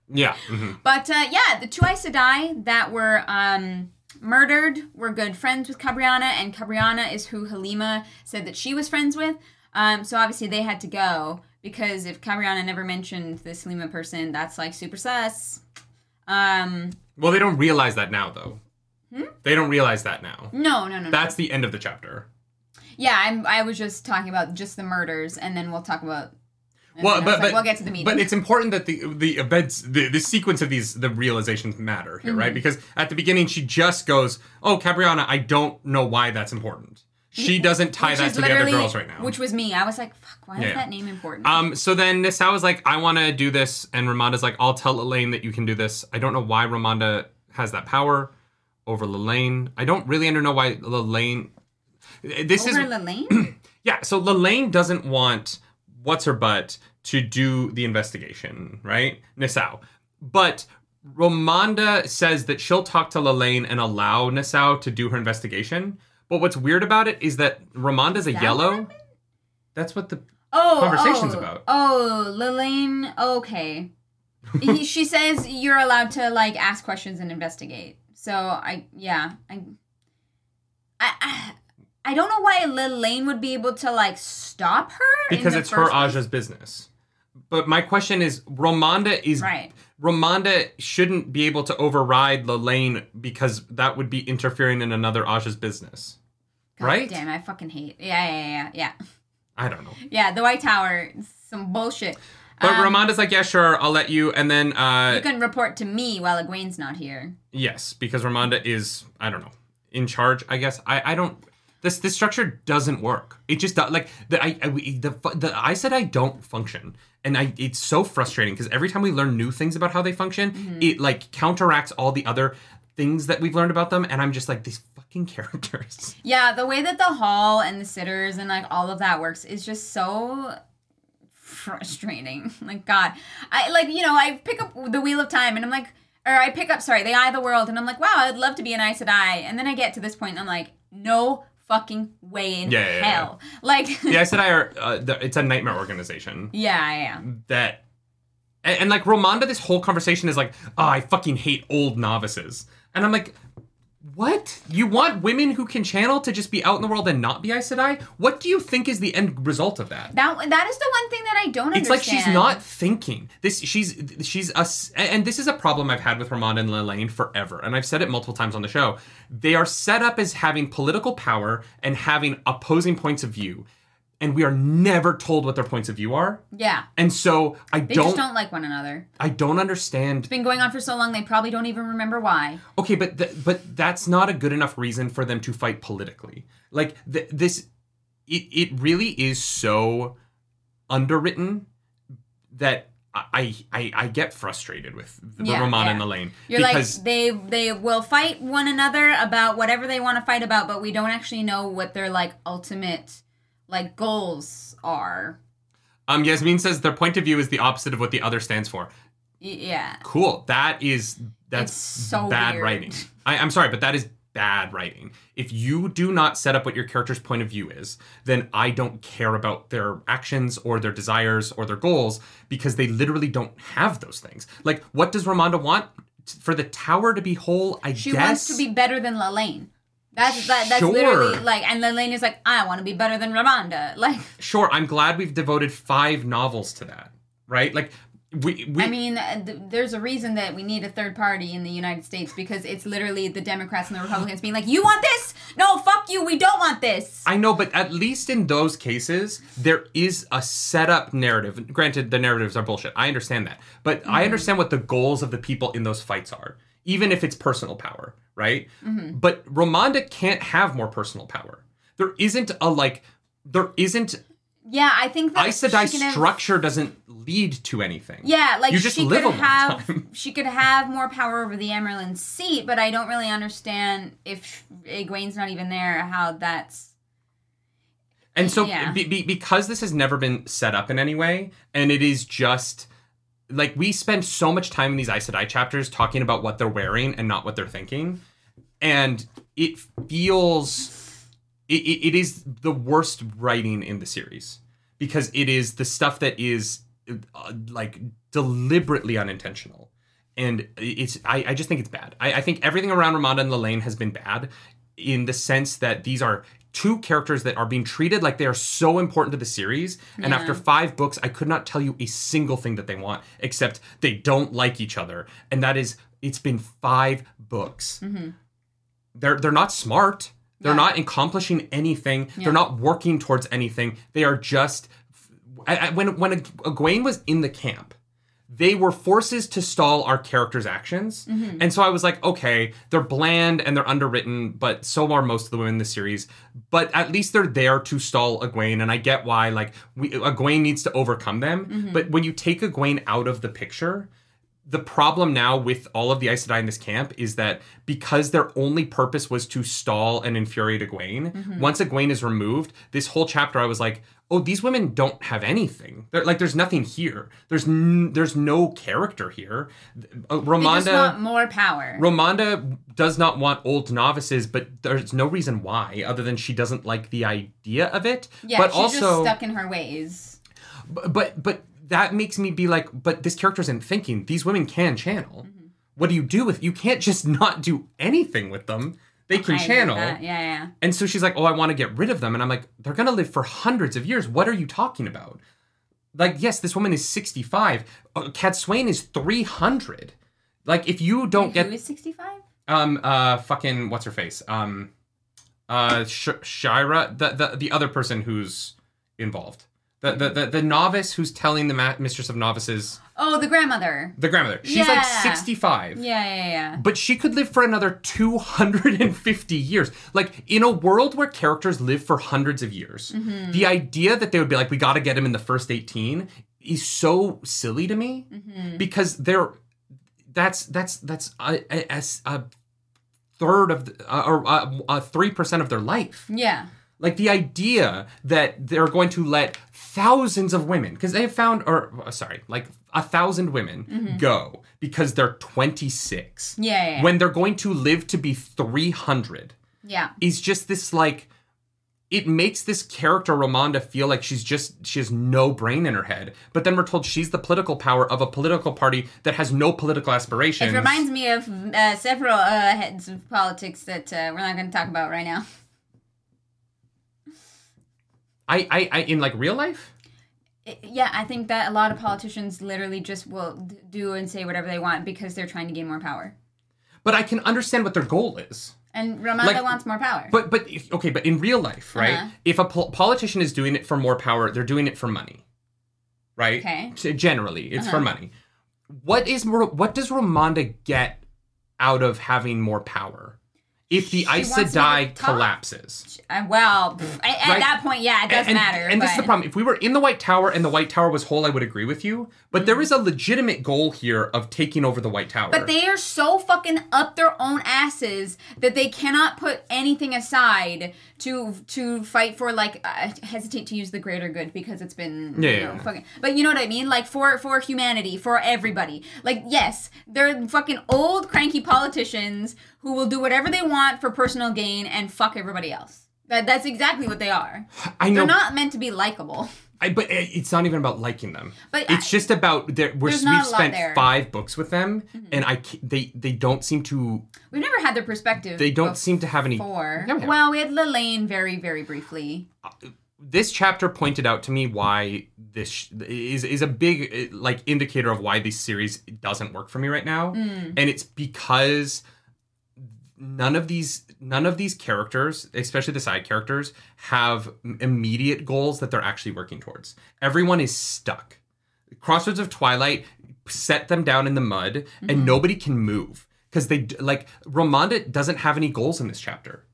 yeah. mhm. But uh, yeah, the two Aes Sedai that were um, murdered were good friends with Cabriana, and Cabriana is who Halima said that she was friends with. Um, so obviously they had to go because if Cabriana never mentioned this Halima person, that's like super sus. Um, Well, they don't realize that now, though. Hmm? They don't realize that now. no, no, no, no. That's the end of the chapter. Yeah, I'm, I was just talking about just the murders, and then we'll talk about. Well, was but, like, we'll get to the meeting. But it's important that the the events, the, the sequence of these, the realizations matter here, Mm-hmm. right? Because at the beginning, she just goes, "Oh, Cabriana, I don't know why that's important." She doesn't tie Which that to the other girls right now. Which was me. I was like, fuck, why Yeah. is that name important? Um, so then Nissa was like, I want to do this. And Romanda's like, I'll tell Elaine that you can do this. I don't know why Romanda has that power over Lelaine. I don't really know why Lelaine. This Over is. Lelaine? Yeah, so Lelaine doesn't want what's her butt to do the investigation, right? Nisao. But Romanda says that she'll talk to Lelaine and allow Nisao to do her investigation. But what's weird about it is that Romanda's a that yellow. what? That's what the Oh, oh conversation's oh, about. Oh, Lelaine. Okay. he, she says you're allowed to like ask questions and investigate. So I, yeah, I, I, I, don't know why Lelaine would be able to like stop her because it's her place. Ajah's business. But my question is, Romanda is Right. Romanda shouldn't be able to override Lelaine because that would be interfering in another Ajah's business, God right? Damn, I fucking hate. Yeah, yeah, yeah, yeah. I don't know. Yeah, the White Tower, some bullshit. But Um, Romanda's like, yeah, sure, I'll let you. And then, uh, You can report to me while Egwene's not here. yes, because Romanda is, I don't know, in charge. I guess I, I don't. This this structure doesn't work. It just like the I, I the the Aes Sedai don't function, and I it's so frustrating because every time we learn new things about how they function, Mm-hmm. it like counteracts all the other things that we've learned about them, and I'm just like these fucking characters. Yeah, the way that the hall and the sitters and like all of that works is just so frustrating. Like God, I like you know I pick up the Wheel of Time and I'm like, or I pick up sorry the Eye of the World and I'm like, wow, I'd love to be an Aes Sedai, and then I get to this point and I'm like, no fucking way in Yeah, yeah, yeah. hell. Like, the Aes Sedai are uh, the, it's a nightmare organization yeah, yeah. that. And, and like Romanda, this whole conversation is like, oh, I fucking hate old novices, and I'm like, what? You want women who can channel to just be out in the world and not be Aes Sedai? What do you think is the end result of that? That that is the one thing that I don't It's understand. It's like she's not thinking. This she's she's a s- and this is a problem I've had with Ramon and Lelaine forever, and I've said it multiple times on the show. They are set up as having political power and having opposing points of view, and we are never told what their points of view are. Yeah, And so I they don't, just don't like one another. I don't understand. It's been going on for so long they probably don't even remember why. Okay, but th- but that's not a good enough reason for them to fight politically. Like th- this, it it really is so underwritten that I I I get frustrated with the Yeah, yeah. and the lane You're because like they they will fight one another about whatever they want to fight about, but we don't actually know what their like ultimate like goals are. um Yasmin says their point of view is the opposite of what the other stands for. Y- yeah. Cool. That is that's It's so bad weird. writing. I, I'm sorry, but that is bad writing. If you do not set up what your character's point of view is, then I don't care about their actions or their desires or their goals because they literally don't have those things. Like, what does Romanda want? For the tower to be whole, I She guess. wants to be better than Lelaine. That's that, that's Sure. literally like and Lelaine is like, I want to be better than Romanda. Like Sure, I'm glad we've devoted five novels to that. Right? Like, we. we I mean, uh, th- there's a reason that we need a third party in the United States because it's literally the Democrats and the Republicans being like, "You want this? No, fuck you. We don't want this." I know, but at least in those cases, there is a setup narrative. Granted, the narratives are bullshit. I understand that. But Mm-hmm. I understand what the goals of the people in those fights are, even if it's personal power, right? Mm-hmm. But Romanda can't have more personal power. There isn't a, like, there isn't. Yeah, I think that Aes Sedai can have- structure doesn't lead to anything. Yeah, like You just she live could have time. she could have more power over the Amyrlin seat, but I don't really understand if Egwene's not even there how that's And so, Yeah. be, be, because this has never been set up in any way, and it is just like we spend so much time in these Aes Sedai chapters talking about what they're wearing and not what they're thinking, and it feels it, it, it is the worst writing in the series because it is the stuff that is uh, like deliberately unintentional. And it's I, I just think it's bad. I, I think everything around Romanda and Lelaine has been bad in the sense that these are two characters that are being treated like they are so important to the series. And Yeah. after five books, I could not tell you a single thing that they want, except they don't like each other. And that is it's been five books. Mm-hmm. They're they're not smart. They're Yeah. not accomplishing anything. Yeah. They're not working towards anything. They are just I, I, when when Egwene was in the camp, they were forces to stall our characters' actions. Mm-hmm. And so I was like, okay, they're bland and they're underwritten, but so are most of the women in the series. But at least they're there to stall Egwene, and I get why. Like, we, Egwene needs to overcome them. Mm-hmm. But when you take Egwene out of the picture, the problem now with all of the Aes Sedai in this camp is that because their only purpose was to stall and infuriate Egwene, mm-hmm. once Egwene is removed, this whole chapter I was like, oh, these women don't have anything. They're, like, there's nothing here. There's n- there's no character here. Uh, want more power. Romanda does not want old novices, but there's no reason why, other than she doesn't like the idea of it. yeah, but she's also, just stuck in her ways. but but but that makes me be like, but this character isn't thinking. These women can channel. Mm-hmm. What do you do with? You can't just not do anything with them. They can I channel. Yeah, yeah. And so she's like, "Oh, I want to get rid of them." And I'm like, "They're gonna live for hundreds of years. What are you talking about?" Like, yes, this woman is 65. Uh, Cadsuane is 300. Like, if you don't Wait, get who is 65? um uh fucking what's her face um uh Sh- Shira the, the the other person who's involved the the the, the novice who's telling the ma- mistress of novices Oh, the grandmother. the grandmother she's like 65 Yeah, yeah, yeah. but she could live for another 250 years. Like, in a world where characters live for hundreds of years, Mm-hmm. the idea that they would be like, we got to get him in the first 18 is so silly to me Mm-hmm. because they're that's that's that's a, a, a- a third of the, uh, or uh, uh, 3% of their life Yeah. like the idea that they're going to let thousands of women because they have found or uh, sorry like a thousand women go because they're 26 Yeah, yeah, yeah. when they're going to live to be 300 Yeah. is just this like it makes this character Romanda feel like she's just she has no brain in her head but then we're told she's the political power of a political party that has no political aspirations It reminds me of uh, several uh, heads of politics that uh, we're not going to talk about right now. I, I i in like real life yeah, I think that a lot of politicians literally just will do and say whatever they want because they're trying to gain more power. but I can understand what their goal is And Romanda Like- wants more power. But but okay, but in real life, right? Uh-huh. If a pol- politician is doing it for more power, they're doing it for money, right? Okay. So generally, it's for Uh-huh. money. What is what does Romanda get out of having more power? If the She Aes Sedai collapses, Uh, well, pff, at, at Right. that point, yeah, it does and, matter. And this is the problem. If we were in the White Tower and the White Tower was whole, I would agree with you. But there is a legitimate goal here of taking over the White Tower. But they are so fucking up their own asses that they cannot put anything aside to to fight for like I hesitate to use the greater good because it's been Yeah, you know, yeah. fucking but you know what I mean? Like for for humanity for everybody. Like yes they're fucking old cranky politicians who will do whatever they want for personal gain and fuck everybody else. That that's exactly what they are. I know, they're not meant to be likable I, but it's not even about liking them. But it's I- just about we're, we've not a lot spent. Mm-hmm. five books with them, and I they they don't seem to we've never had their perspective they don't seem to have any. before we well we had Lelaine very very briefly This chapter pointed out to me why this sh- is is a big uh, like indicator of why this series doesn't work for me right now, Mm. and it's because none of these none of these characters especially the side characters have immediate goals that they're actually working towards. Everyone is stuck. Crossroads of twilight set them down in the mud Mm-hmm. and nobody can move because they like romanda doesn't have any goals in this chapter.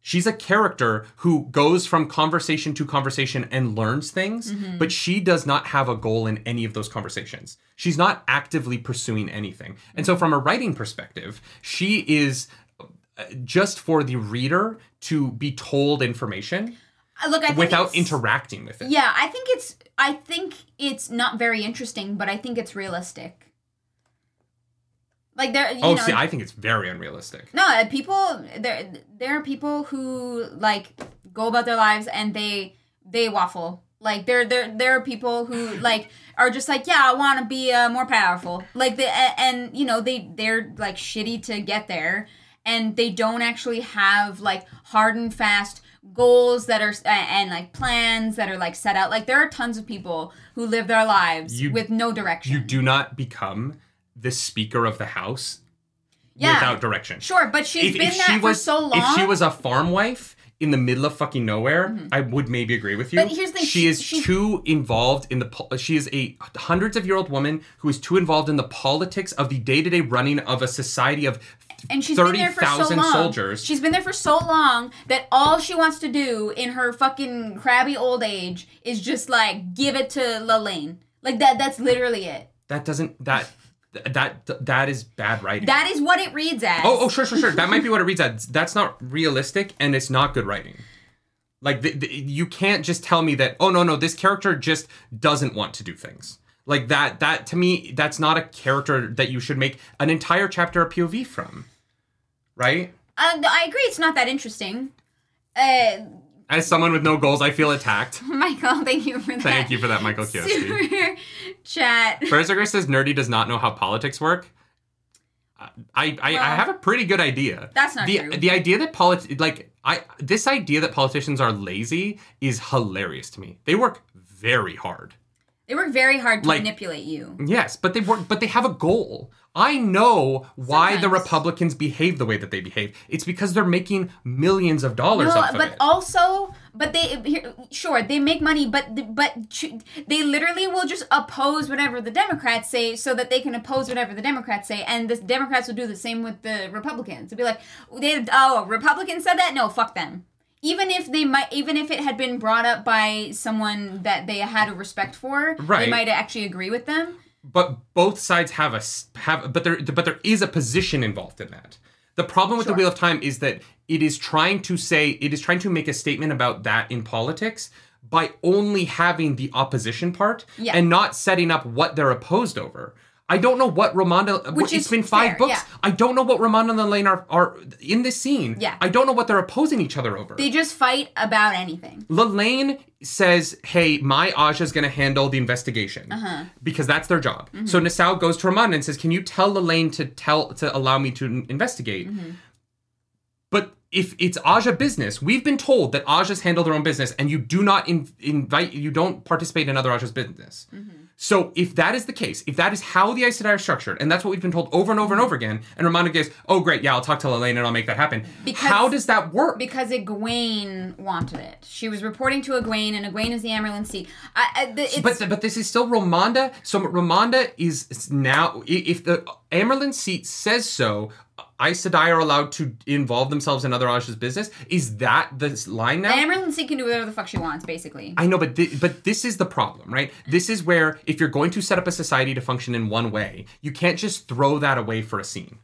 She's a character who goes from conversation to conversation and learns things Mm-hmm. but she does not have a goal in any of those conversations. She's not actively pursuing anything. And so from a writing perspective she is just for the reader to be told information Uh, Look, I think without interacting with it Yeah, I think it's. I think it's not very interesting, but I think it's realistic. Like there, you oh know, see i think it's very unrealistic no uh, people. There, there are people who like go about their lives and they they waffle. Like there, there, there are people who like are just like, yeah, I want to be uh, more powerful. Like the and you know they they're like shitty to get there, and they don't actually have like hard and fast goals that are and like plans that are like set out. Like there are tons of people who live their lives You- with no direction. you do not become the speaker of the house Yeah. without direction Sure, but she's been that for so long. If she was a farm wife in the middle of fucking nowhere, I would maybe agree with you. Mm-hmm. But here's the thing, she she- is she- too involved in the. po- She is a hundreds of year old woman who is too involved in the politics of the day to day running of a society of and she's been there for so long. soldiers. She's been there for so long that all she wants to do in her fucking crabby old age is just like give it to Lelaine. Like that. That's literally it. that doesn't that that that is bad writing. That is what it reads as. oh, oh, sure, sure, sure. That might be what it reads as. That's not realistic, and it's not good writing. Like the, the, you can't just tell me that oh no no this character just doesn't want to do things. Like that that to me that's not a character that you should make an entire chapter a POV from. Right? Uh, I agree. It's not that interesting. Uh, As someone with no goals, I feel attacked. Michael, thank you for that. Thank you for that, Michael Kioski. Super chat. Berserker says nerdy does not know how politics work. I I, I have a pretty good idea. that's not the true. the idea that polit like I this idea that politicians are lazy is hilarious to me. They work very hard. They work very hard to Like- manipulate you. Yes, but they work but they have a goal. I know why the Republicans behave the way that they behave. It's because they're making millions of dollars No, off of but it. also, but they sure they make money, but but they literally will just oppose whatever the Democrats say, so that they can oppose whatever the Democrats say, and the Democrats will do the same with the Republicans. They'll be like, they oh Republicans said that, no, fuck them. Even if they might, even if it had been brought up by someone that they had a respect for, Right. they might actually agree with them. But both sides have a have but there but there is a position involved in that. The problem with the wheel of time is that it is trying to say it is trying to make a statement about that in politics by only having the opposition part Yeah. and not setting up what they're opposed over I don't know what Romanda. Which it's is been five fair, books. yeah. I don't know what Romanda and Elaine are, are in this scene. Yeah. I don't know what they're opposing each other over. They just fight about anything. Lelaine says, "Hey, my Ajah's going to handle the investigation Uh-huh. because that's their job." Mm-hmm. So Nisao goes to Romanda and says, "Can you tell Lelaine to tell to allow me to investigate?" Mm-hmm. But if it's Ajah business, we've been told that Ajah's handle their own business, and you do not in- invite, you don't participate in other Ajah's business. Mm-hmm. So if that is the case, if that is how the Aes Sedai are structured, and that's what we've been told over and over and over again, and Romanda goes, "Oh great, yeah, I'll talk to Lelaine and I'll make that happen." Because- how does that work? Because Egwene wanted it. She was reporting to Egwene, and Egwene is the Amyrlin Seat. I, I, the, But but this is still Romanda. So Romanda is now if the Amyrlin seat says so, Aes Sedai are allowed to involve themselves in other Ajah's business. Is that the line now? the Seat can do whatever the fuck she wants, basically. I know, but thi- but this is the problem, right? This is where if you're going to set up a society to function in one way, you can't just throw that away for a scene.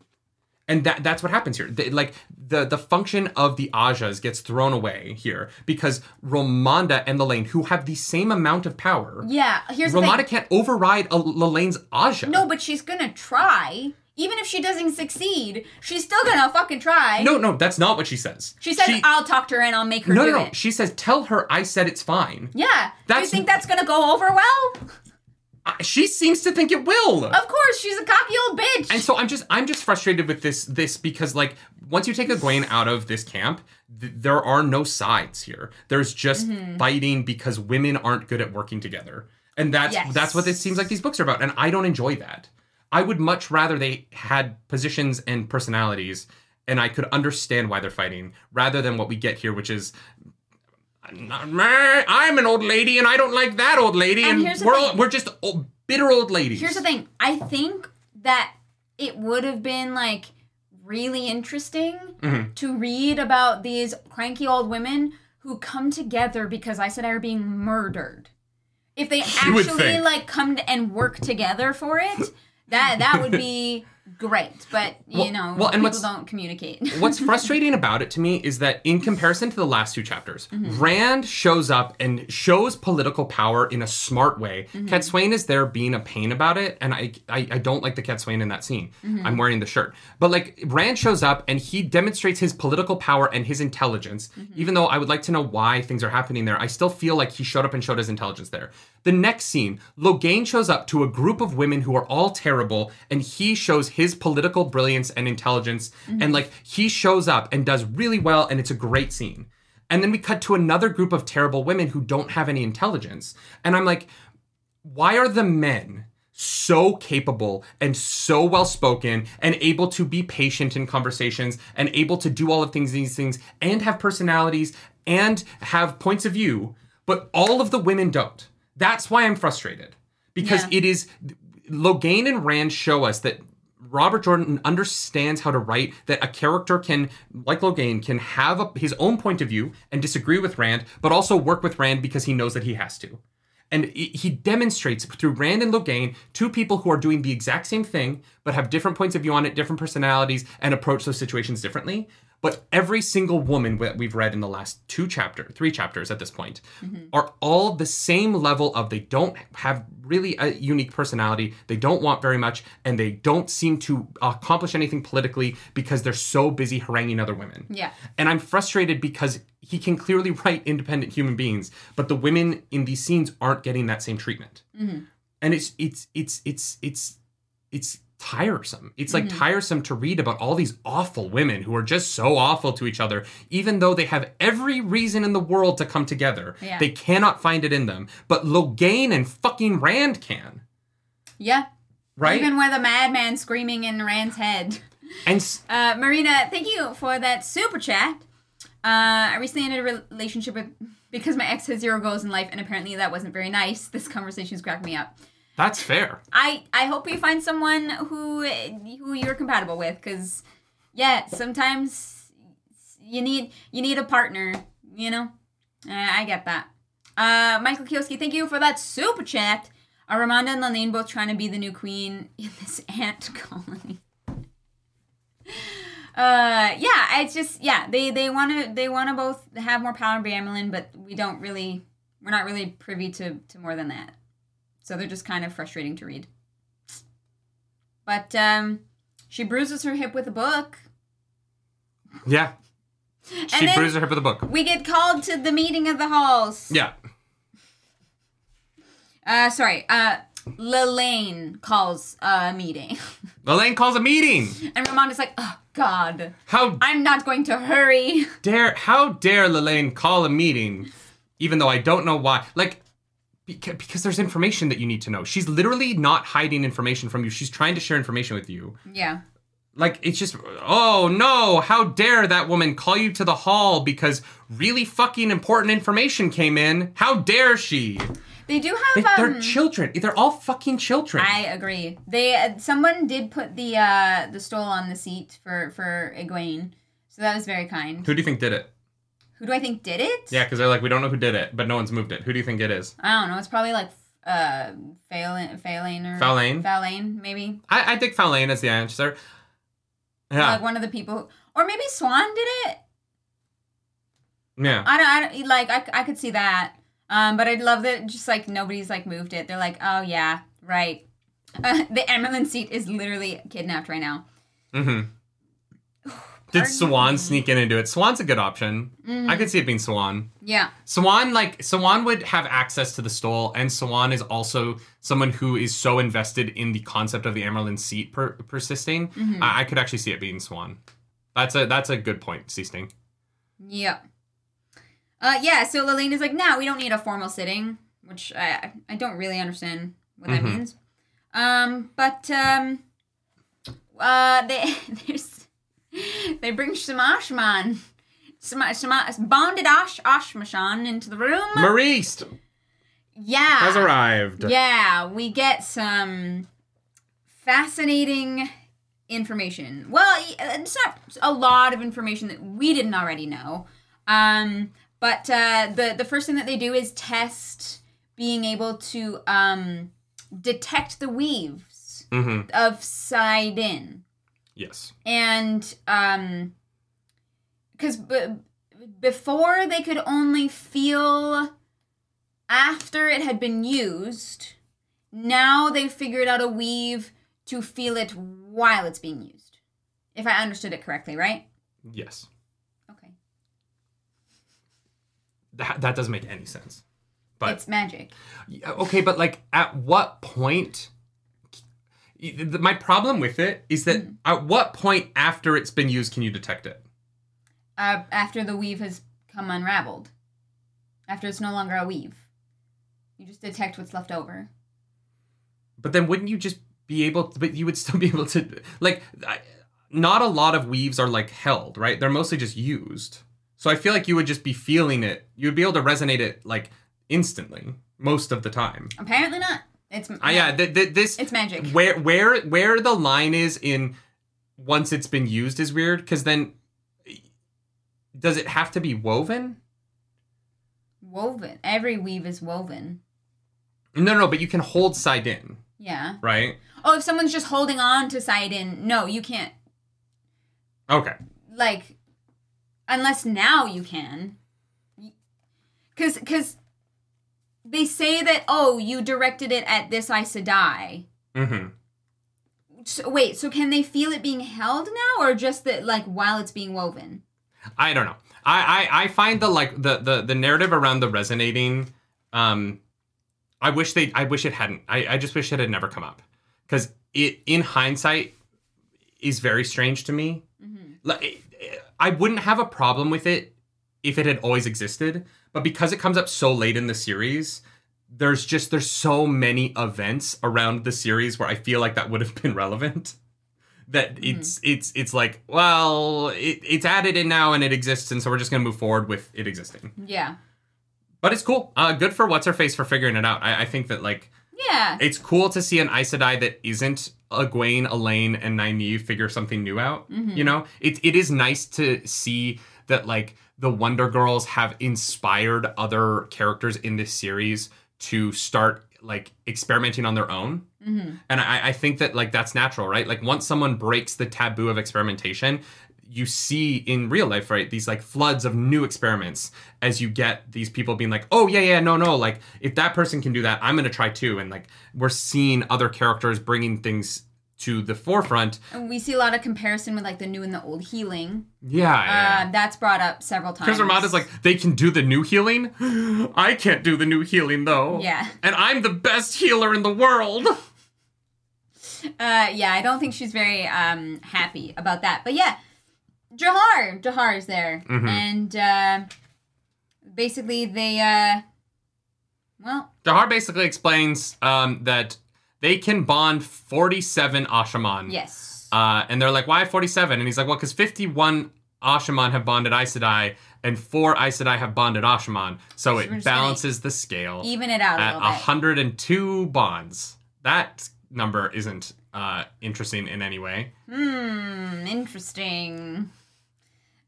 And that that's what happens here. Like the the function of the Ajahs gets thrown away here because Romanda and Lelaine, who have the same amount of power, yeah, here's thing. can't override a Lelaine's Ajah. No, but she's gonna try. Even if she doesn't succeed, she's still gonna fucking try. no, no, that's not what she says. She says, "I'll talk to her and I'll make her no, do no, no. it." She says, "Tell her I said it's fine." yeah. do you think that's gonna go over well? I- She seems to think it will. Of course, she's a cocky old bitch. and so I'm just, I'm just frustrated with this, this because like once you take Egwene out of this camp, th- there are no sides here. There's just Mm-hmm. fighting because women aren't good at working together, and that's Yes. that's what it seems like these books are about. And I don't enjoy that. I would much rather they had positions and personalities, and I could understand why they're fighting, rather than what we get here, which is. I'm an old lady, and I don't like that old lady, And and, here's we're all, thing. we're just old, bitter old ladies. Here's the thing. I think that it would have been like really interesting Mm-hmm. to read about these cranky old women who come together because Aes Sedai were being murdered. If they actually like come and work together for it, that that would be great. But you Well- know, well, and people don't communicate. What's frustrating about it to me is that in comparison to the last two chapters, Mm-hmm. Rand shows up and shows political power in a smart way. Mm-hmm. Cadsuane is there being a pain about it, and I I, I don't like the Cadsuane in that scene. Mm-hmm. I'm wearing the shirt. But like Rand shows up and he demonstrates his political power and his intelligence. Mm-hmm. Even though I would like to know why things are happening there, I still feel like he showed up and showed his intelligence there. The next scene, Logain shows up to a group of women who are all terrible, and he shows his political brilliance and intelligence. And mm-hmm. like he shows up and does really well, and it's a great scene. And then we cut to another group of terrible women who don't have any intelligence. And I'm like, why are the men so capable and so well spoken and able to be patient in conversations and able to do all of things these things and have personalities and have points of view but all of the women don't that's why i'm frustrated because Yeah. it is logain and rand show us that Robert Jordan understands how to write that a character can, like Logain, can have a, his own point of view and disagree with Rand, but also work with Rand because he knows that he has to. And he he demonstrates through Rand and Logain, two people who are doing the exact same thing, but have different points of view on it, different personalities, and approach those situations differently. But every single woman that we've read in the last two chapter, three chapters at this point, mm-hmm. are all the same level of they don't have really a unique personality, they don't want very much, and they don't seem to accomplish anything politically because they're so busy haranguing other women. Yeah. And I'm frustrated because he can clearly write independent human beings, but the women in these scenes aren't getting that same treatment. Mm-hmm. And it's it's it's it's it's it's tiresome. It's like tiresome to read about all these awful women who are just so awful to each other, even though they have every reason in the world to come together. Yeah. They cannot find it in them. But Logain and fucking Rand can. Yeah. Right? Even with a madman screaming in Rand's head. and s- Uh, Marina, thank you for that super chat. Uh, I recently ended a relationship with because my ex has zero goals in life, and apparently that wasn't very nice. This conversation's cracked me up. That's fair. I I hope you find someone who who you're compatible with, because yeah, sometimes you need you need a partner. You know, uh, I get that. Uh, Michael Kioski, thank you for that super chat. Are and Lanaine both trying to be the new queen in this ant colony? Uh, yeah, it's just yeah, they they want to they want to both have more power and be but we don't really we're not really privy to to more than that. So they're just kind of frustrating to read. But um, she bruises her hip with a book. Yeah. She bruised her hip with a book. We get called to the meeting of the halls. Yeah. Uh, sorry. Uh, Lelaine calls a meeting, Elaine calls a meeting. and Ramonda's like, "Oh God, How I'm not going to hurry." dare how dare Lelaine call a meeting even though I don't know why. Like because there's information that you need to know. She's literally not hiding information from you. She's trying to share information with you. Yeah. Like it's just oh no, how dare that woman call you to the hall because really fucking important information came in. How dare she? They do They, have they're um, children. They're all fucking children. I agree. They uh, someone did put the uh the stole on the seat for for Egwene, so that was very kind. Who do you think did it? Who do I think did it? Yeah, because they're like, we don't know who did it, but no one's moved it. Who do you think it is? I don't know. It's probably like uh Phelan, Phelan or? Faolain, maybe. I, I think Faolain is the answer. Yeah, Like one of the people, or maybe Siuan did it. yeah. I don't. I don't like. I, I could see that. Um, but I'd love that. Just like nobody's like moved it. They're like, oh yeah, right. Uh, the Amyrlin seat is literally kidnapped right now. Mm-hmm. Did Siuan sneak in and do it? Siuan's a good option. Mm-hmm. I could see it being Siuan. Yeah. Siuan, like Siuan, would have access to the stole, and Siuan is also someone who is so invested in the concept of the Amyrlin seat per- persisting. Mm-hmm. I-, I could actually see it being Siuan. That's a that's a good point, Seasting. Yep. Uh, yeah, so Lillian is like, no, we don't need a formal sitting, which I I don't really understand what that Mhm. means. Um, but um, uh, they there's they bring Shemashman, Shema, Shema, bonded Osh Oshmashan into the room. Maurice yeah, has arrived. yeah, we get some fascinating information. Well, it's not a lot of information that we didn't already know. Um, but uh, the the first thing that they do is test being able to um, detect the weaves Mm-hmm. of Saidin Yes. and um because b- before they could only feel after it had been used now they've figured out a weave to feel it while it's being used if i understood it correctly right Yes. okay That that doesn't make any sense. But it's magic Okay, but like, at what point? My problem with it is that at what point after it's been used can you detect it? uh, after the weave has come unraveled after it's no longer a weave you just detect what's left over But then wouldn't you just be able? To, but you would still be able to like. I, not a lot of weaves are like held, right? They're mostly just used. So I feel like you would just be feeling it. You would be able to resonate it like instantly most of the time. apparently not it's Uh, yeah, th- th- this it's magic. where where where the line is in once it's been used is weird because then does it have to be woven? Woven. Every weave is woven. No no but you can hold saidin. Yeah. right? Oh, if someone's just holding on to Saidin, no, you can't. okay. Like, unless now you can. Cuz cuz they say that oh, you directed it at this Aes Sedai. Mm-hmm. So, wait, so can they feel it being held now or just that like while it's being woven? I don't know. I, I I find the like the the the narrative around the resonating. Um, I wish they. I wish it hadn't. I I just wish it had never come up because it in hindsight is very strange to me. Like I wouldn't have a problem with it if it had always existed, but because it comes up so late in the series, there's just there's so many events around the series where I feel like that would have been relevant. That it's it's it's like well it, it's added in now and it exists and so we're just gonna move forward with it existing. Yeah. But it's cool. Uh, good for what's her face for figuring it out. I, I think that like Yeah. it's cool to see an Aes Sedai that isn't a Egwene, Elaine, and Nynaeve figure something new out. You know, it it is nice to see that like the Wonder Girls have inspired other characters in this series to start like experimenting on their own. Mm-hmm. And I, I think that like that's natural, right? Like once someone breaks the taboo of experimentation, you see in real life, right? These like floods of new experiments as you get these people being like, oh, yeah, yeah, no, no. Like if that person can do that, I'm going to try too. And like we're seeing other characters bringing things to the forefront. And we see a lot of comparison with like the new and the old healing. Yeah. yeah. Uh, that's brought up several times. Chris Armada's like, they can do the new healing. I can't do the new healing though. Yeah. And I'm the best healer in the world. Uh, yeah, I don't think she's very um, happy about that. But yeah, Jahar, Jahar is there, Mhm. and uh, basically they, uh, well, Jahar basically explains um, that they can bond 47 Asha'man. yes, Uh, and they're like, why 47? And he's like, well, because 51 Asha'man have bonded Aes Sedai, and four Aes Sedai have bonded Asha'man. So it balances the scale even it out a at little bit. 102 bonds. That number isn't uh, interesting in any way. Hmm, interesting.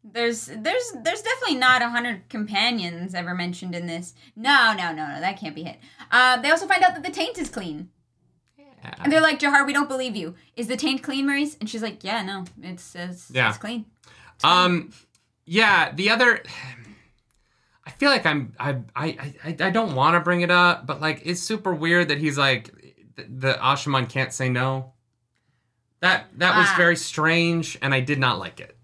There's there's there's definitely not a hundred companions ever mentioned in this. No, no, no, no, that can't be it. Uh, they also find out that the taint is clean. And they're like, Jahar, we don't believe you. Is the taint clean, Merise? And she's like, Yeah, no, it's it's, Yeah. it's clean. Um, yeah. The other, I feel like I'm I I I, I don't want to bring it up, but like it's super weird that he's like the, the Asha'man can't say no. That that was Ah. very strange, and I did not like it.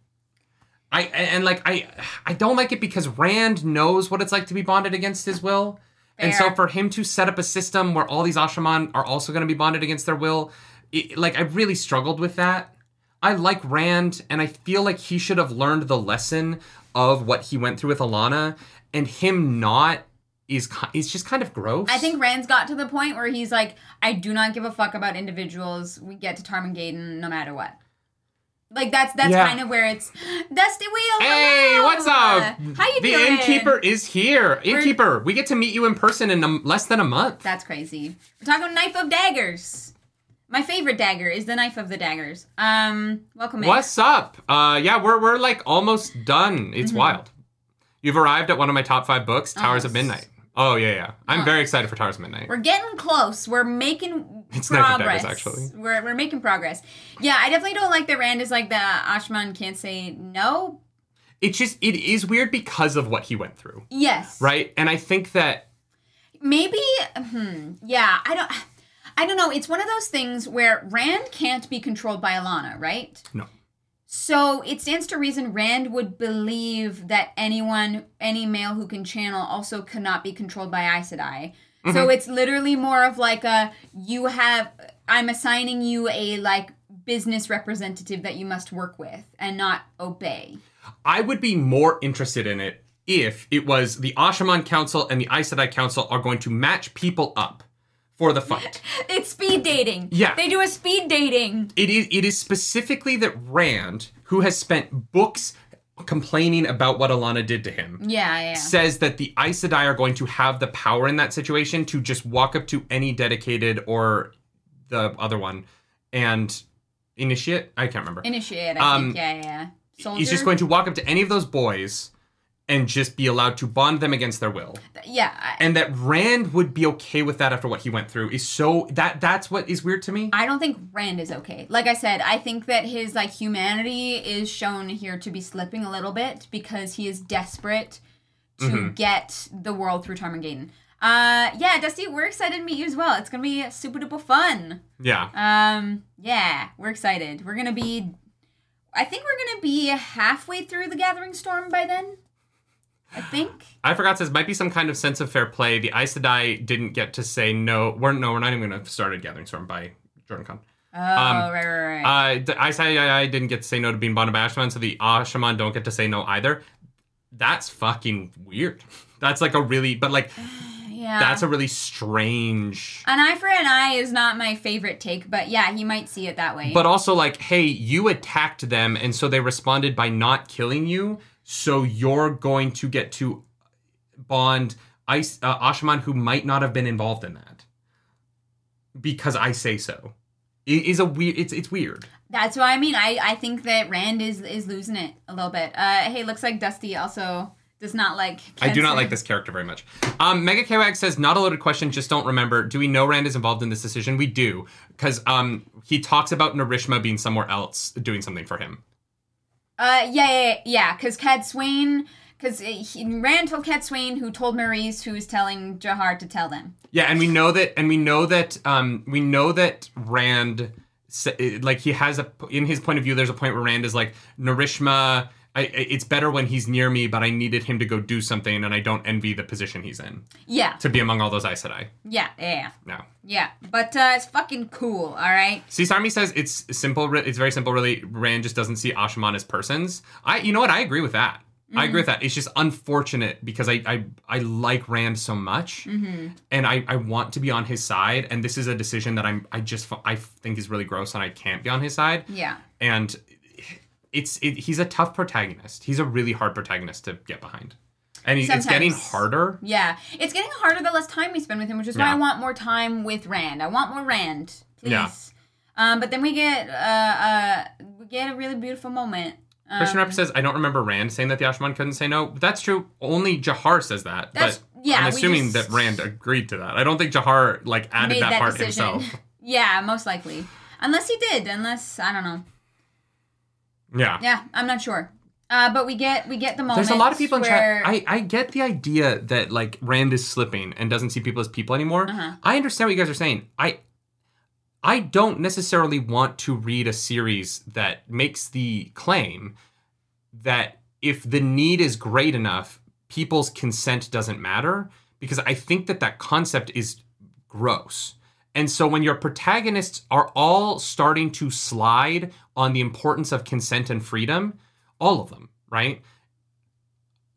I and, like I I don't like it because Rand knows what it's like to be bonded against his will. And so for him to set up a system where all these Asha'man are also going to be bonded against their will, it, like I really struggled with that. I like Rand, and I feel like he should have learned the lesson of what he went through with Alanna, and him not is is just kind of gross. I think Rand's got to the point where he's like, I do not give a fuck about individuals. We get to Tarmon Gai'don no matter what. Like that's that's Yeah. kind of where it's Dusty Wheel. Hey, hello! what's up? How you the doing? innkeeper is here. Innkeeper, we get to meet you in person in a, less than a month. That's crazy. We're talking knife of daggers. My favorite dagger is the knife of the daggers. Um, welcome in. What's up? Uh, yeah, we're we're like almost done. It's wild. You've arrived at one of my top five books, Towers of Mm-hmm. Midnight. Oh yeah, yeah. I'm very excited for Towers of Midnight. We're getting close. We're making It's progress. Daggers, actually. We're, we're making progress. Yeah, I definitely don't like that Rand is like the Ashman can't say no. It's just it is weird because of what he went through, Yes. right? And I think that Maybe. Hmm. Yeah. I don't. I don't know. It's one of those things where Rand can't be controlled by Alanna, right? no. So it stands to reason Rand would believe that anyone, any male who can channel, also cannot be controlled by Aes Sedai. So mm-hmm. it's literally more of like a you have. I'm assigning you a like business representative that you must work with and not obey. I would be more interested in it if it was the Asha'man Council and the Aes Sedai Council are going to match people up for the fight. It's speed dating. Yeah. They do a speed dating. it is it is specifically that Rand, who has spent books complaining about what Alanna did to him, Yeah, yeah. says that the Aes Sedai are going to have the power in that situation to just walk up to any dedicated or the other one and initiate. I can't remember. Initiate, I Um, think. Yeah, yeah, yeah. Soldier. He's just going to walk up to any of those boys and just be allowed to bond them against their will. Yeah. I, And that Rand would be okay with that after what he went through is so that that's what is weird to me. I don't think Rand is okay. Like I said, I think that his like humanity is shown here to be slipping a little bit because he is desperate to Mm-hmm. get the world through Tarmon Gai'don. Uh, yeah, Dusty, we're excited to meet you as well. It's gonna be super duper fun. Yeah. Um, yeah, we're excited. We're gonna be, I think we're gonna be halfway through the Gathering Storm by then. I think. I forgot says might be some kind of sense of fair play. The Aes Sedai didn't get to say no. We're no, we're not even going to start a Gathering Storm by JordanCon. Oh, right, right, right. Uh, the Aes Sedai didn't get to say no to being by Ashman, so the Asha'man don't get to say no either. That's fucking weird. That's like a really, but like yeah. that's a really strange. an eye for an eye is not my favorite take, but yeah, he might see it that way. But also like, hey, you attacked them, and so they responded by not killing you. So you're going to get to bond Ice uh, Asha'man, who might not have been involved in that, because I say so. It is a weird. It's it's weird. That's what I mean. I, I think that Rand is is losing it a little bit. Uh, hey, looks like Dusty also does not like. I do not like this character very much. Um, Mega Kwag says, not a loaded question, just don't remember. Do we know Rand is involved in this decision? We do, because um, he talks about Narishma being somewhere else doing something for him. Uh, yeah, yeah, yeah. Because Cadsuane, because Rand told Cadsuane, who told Merise, who was telling Jahar to tell them. Yeah, and we know that, and we know that, um, we know that Rand, like he has a, in his point of view, there's a point where Rand is like, Narishma, I, it's better when he's near me, but I needed him to go do something, and I don't envy the position he's in Yeah, to be among all those Aes Sedai. yeah, yeah, No. yeah. But uh, it's fucking cool. All right. See, Army says it's simple. It's very simple. Really, Rand just doesn't see Asha'man as persons. I, you know what? I agree with that. I agree with that. It's just unfortunate because I I, I like Rand so much, and I, I want to be on his side. And this is a decision that I'm I just I think is really gross, and I can't be on his side. Yeah. And it's it, he's a tough protagonist. He's a really hard protagonist to get behind, and he, it's getting harder. Yeah, it's getting harder the less time we spend with him, which is why Yeah. I want more time with Rand. I want more Rand, please. Yeah. Um, but then we get uh, uh, we get a really beautiful moment. Um, Christian Rep says, I don't remember Rand saying that the Ashman couldn't say no. That's true. Only Jahar says that. That's- but yeah, I'm assuming just- that Rand agreed to that. I don't think Jahar like added made that, that, part decision. himself. yeah, most likely. Unless he did. Unless I don't know. Yeah. Yeah, I'm not sure. Uh, but we get we get the moment. There's a lot of people in where, chat. I, I get the idea that like Rand is slipping and doesn't see people as people anymore. Uh-huh. I understand what you guys are saying. I I don't necessarily want to read a series that makes the claim that if the need is great enough, people's consent doesn't matter because I think that that concept is gross. And so when your protagonists are all starting to slide on the importance of consent and freedom, all of them, right?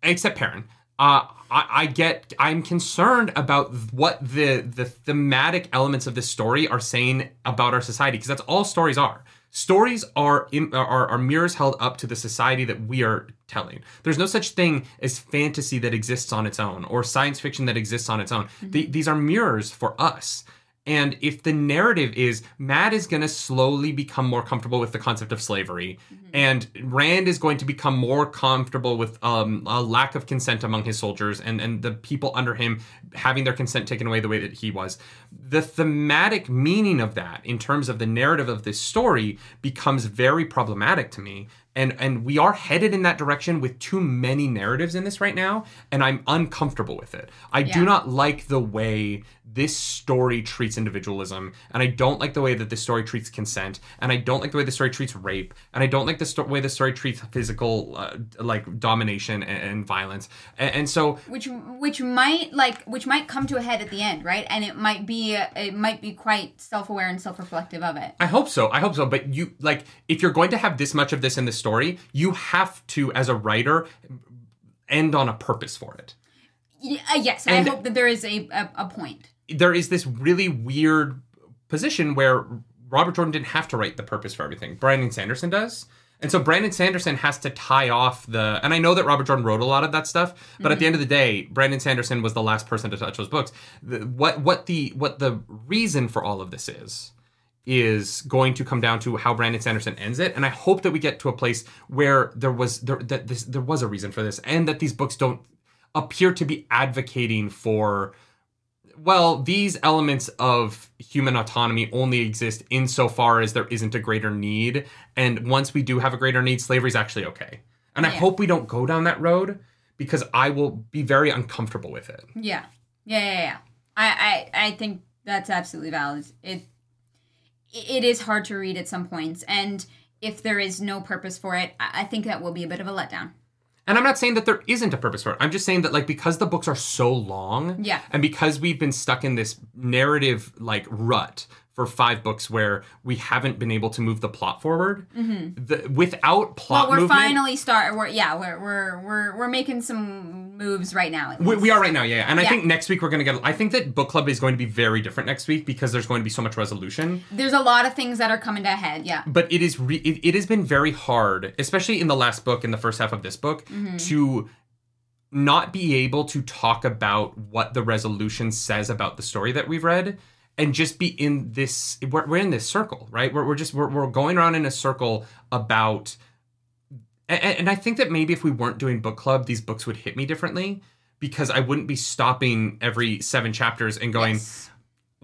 Except Perrin. Uh, I, I get. I'm concerned about what the the thematic elements of this story are saying about our society because that's all stories are. Stories are, in, are are mirrors held up to the society that we are telling. There's no such thing as fantasy that exists on its own or science fiction that exists on its own. The- these are mirrors for us. And if the narrative is Mat is going to slowly become more comfortable with the concept of slavery, and Rand is going to become more comfortable with um, a lack of consent among his soldiers and, and the people under him having their consent taken away the way that he was, the thematic meaning of that in terms of the narrative of this story becomes very problematic to me. And, and we are headed in that direction with too many narratives in this right now, and I'm uncomfortable with it. I do not like the way this story treats individualism, and I don't like the way that this story treats consent, and I don't like the way the story treats rape, and I don't like the sto- way the story treats physical, uh, like domination and, and violence. And, and so, which which might like which might come to a head at the end, right? And it might be it might be quite self aware and self reflective of it. I hope so. I hope so. But you like, if you're going to have this much of this in the story, you have to, as a writer, end on a purpose for it. Uh, yes, And- I hope that there is a a, a point. There is this really weird position where Robert Jordan didn't have to write the purpose for everything. Brandon Sanderson does. And so Brandon Sanderson has to tie off the and I know that Robert Jordan wrote a lot of that stuff, but at the mhm. end of the day, Brandon Sanderson was the last person to touch those books. The, what what the what the reason for all of this is is going to come down to how Brandon Sanderson ends it, and I hope that we get to a place where there was there that this there was a reason for this, and that these books don't appear to be advocating for well, these elements of human autonomy only exist insofar as there isn't a greater need. And once we do have a greater need, slavery is actually okay. And I Yeah. hope we don't go down that road because I will be very uncomfortable with it. Yeah. Yeah, yeah, yeah. I, I, I think that's absolutely valid. It it is hard to read at some points, and if there is no purpose for it, I, I think that will be a bit of a letdown. And I'm not saying that there isn't a purpose for it. I'm just saying that like because the books are so long, Yeah. and because we've been stuck in this narrative like rut for five books where we haven't been able to move the plot forward, the, without plot Mm-hmm. Well, we're movement, finally start. We're yeah, we're we're we're we're making some moves right now. We, we are right now, yeah. yeah. And I think next week we're going to get. I think that book club is going to be very different next week because there's going to be so much resolution. There's a lot of things that are coming to a head. Yeah. But it is. Re- it, it has been very hard, especially in the last book, in the first half of this book, Mm-hmm. to not be able to talk about what the resolution says about the story that we've read. And just be in this, we're, we're in this circle, right? We're, we're just, we're, we're going around in a circle about and, and I think that maybe if we weren't doing book club, these books would hit me differently because I wouldn't be stopping every seven chapters and going, Yes.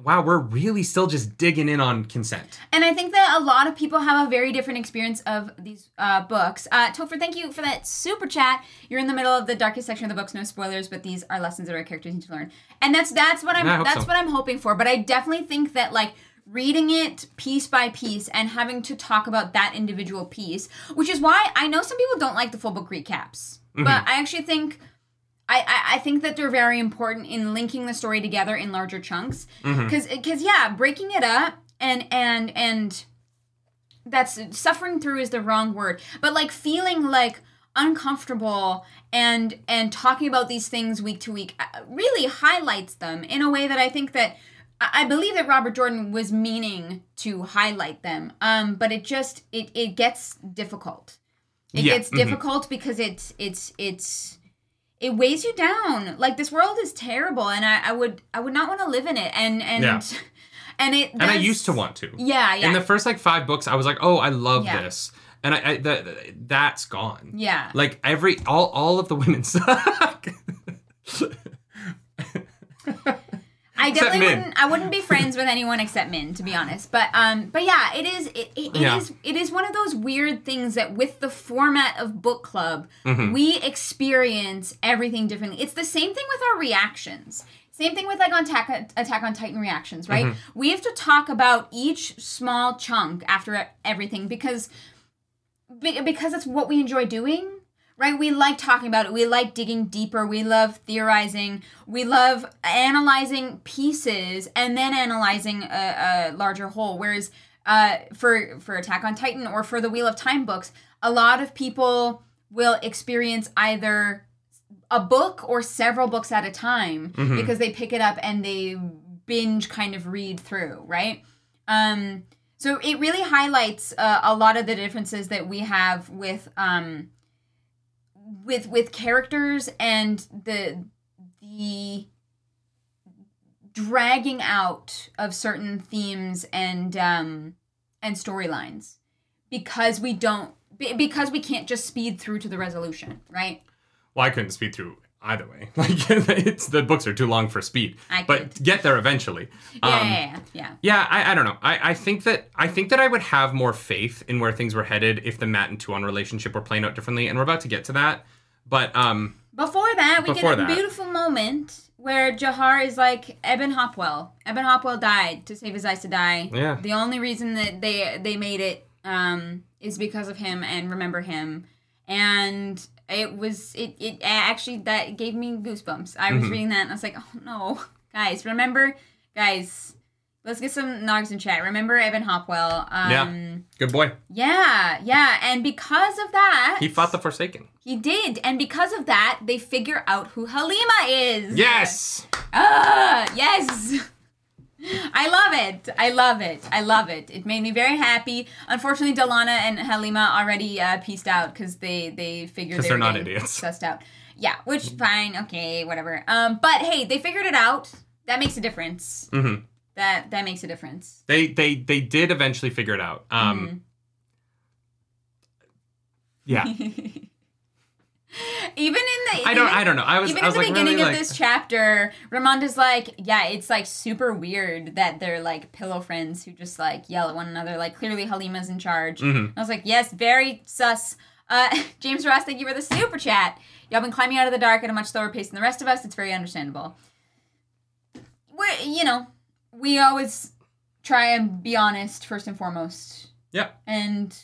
Wow, we're really still just digging in on consent. And I think that a lot of people have a very different experience of these uh, books. Uh, Topher, thank you for that super chat. You're in the middle of the darkest section of the books, no spoilers, but these are lessons that our characters need to learn. And that's that's what I'm Yeah, I hope that's so. what I'm hoping for. But I definitely think that like reading it piece by piece and having to talk about that individual piece, which is why I know some people don't like the full book recaps, Mm-hmm. but I actually think. I, I, think that they're very important in linking the story together in larger chunks Mm-hmm. because yeah breaking it up and and and that's suffering through is the wrong word but like feeling like uncomfortable and and talking about these things week to week uh, really highlights them in a way that i think that I believe that Robert Jordan was meaning to highlight them, um, but it just it, it gets difficult. It Yeah, gets mhm. difficult because it's it's it's it weighs you down. Like this world is terrible, and I, I would I would not want to live in it. And and Yeah. and it And I used to want to. Yeah, yeah, In the first like five books, I was like, oh, I love Yeah. this. And I, I the, that's gone. yeah. Like every all all of the women suck. I definitely Min. wouldn't. I wouldn't be friends with anyone except Min, to be honest. But um, but yeah, it is. It, it, it Yeah. is- It is one of those weird things that with the format of book club, Mm-hmm. we experience everything differently. It's the same thing with our reactions. Same thing with like on Attack, Attack on Titan reactions, right? Mm-hmm. We have to talk about each small chunk after everything because because it's what we enjoy doing right? We like talking about it. We like digging deeper. We love theorizing. We love analyzing pieces and then analyzing a, a larger whole. Whereas uh, for for attack on titan or for the wheel of time books a lot of people will experience either a book or several books at a time because they pick it up and they binge kind of read through right? Um so it really highlights uh, a lot of the differences that we have with um with with characters and the the dragging out of certain themes and um and storylines because we don't because we can't just speed through to the resolution right? Well, I couldn't speed through either way. Like it's the books are too long for speed. I but could. get there eventually. yeah Um, yeah, yeah yeah Yeah, I, I don't know. I, I think that I think that I would have more faith in where things were headed if the Mat and Tuon relationship were playing out differently, and we're about to get to that. But um, Before that, we Before get a that. beautiful moment where Jahar is like Eben Hopwil. Eben Hopwil died to save his Aes Sedai. Yeah. The only reason that they they made it um, is because of him and remember him. And it was it it actually that gave me goosebumps. I was Mhm. reading that and I was like, oh no, guys, remember, guys. Let's get some nogs in chat. Remember Eben Hopwil? Um, Yeah. good boy. yeah, yeah, and because of that, He fought the Forsaken. he did, and because of that, they figure out who Halima is. Yes. Ah, yes. I love it. I love it. I love it. It made me very happy. Unfortunately, Delana and Halima already uh, pieced out because they they figured 'Cause they they're not idiots. Sussed out. Yeah, which fine. Okay, whatever. Um, but hey, they figured it out. That makes a difference. Mm-hmm. that that makes a difference. They they they did eventually figure it out. Um Mm-hmm. yeah. even in the I don't even- I don't know. I was even I at was the like beginning really of like this chapter, Romanda's like, yeah, it's like super weird that they're like pillow friends who just like yell at one another. Like clearly Halima's in charge. Mhm. I was like, yes, very sus. Uh, James Ross, thank you for the super chat. Y'all been climbing out of the dark at a much slower pace than the rest of us. It's very understandable. We, you know, we always try and be honest first and foremost, Yeah. and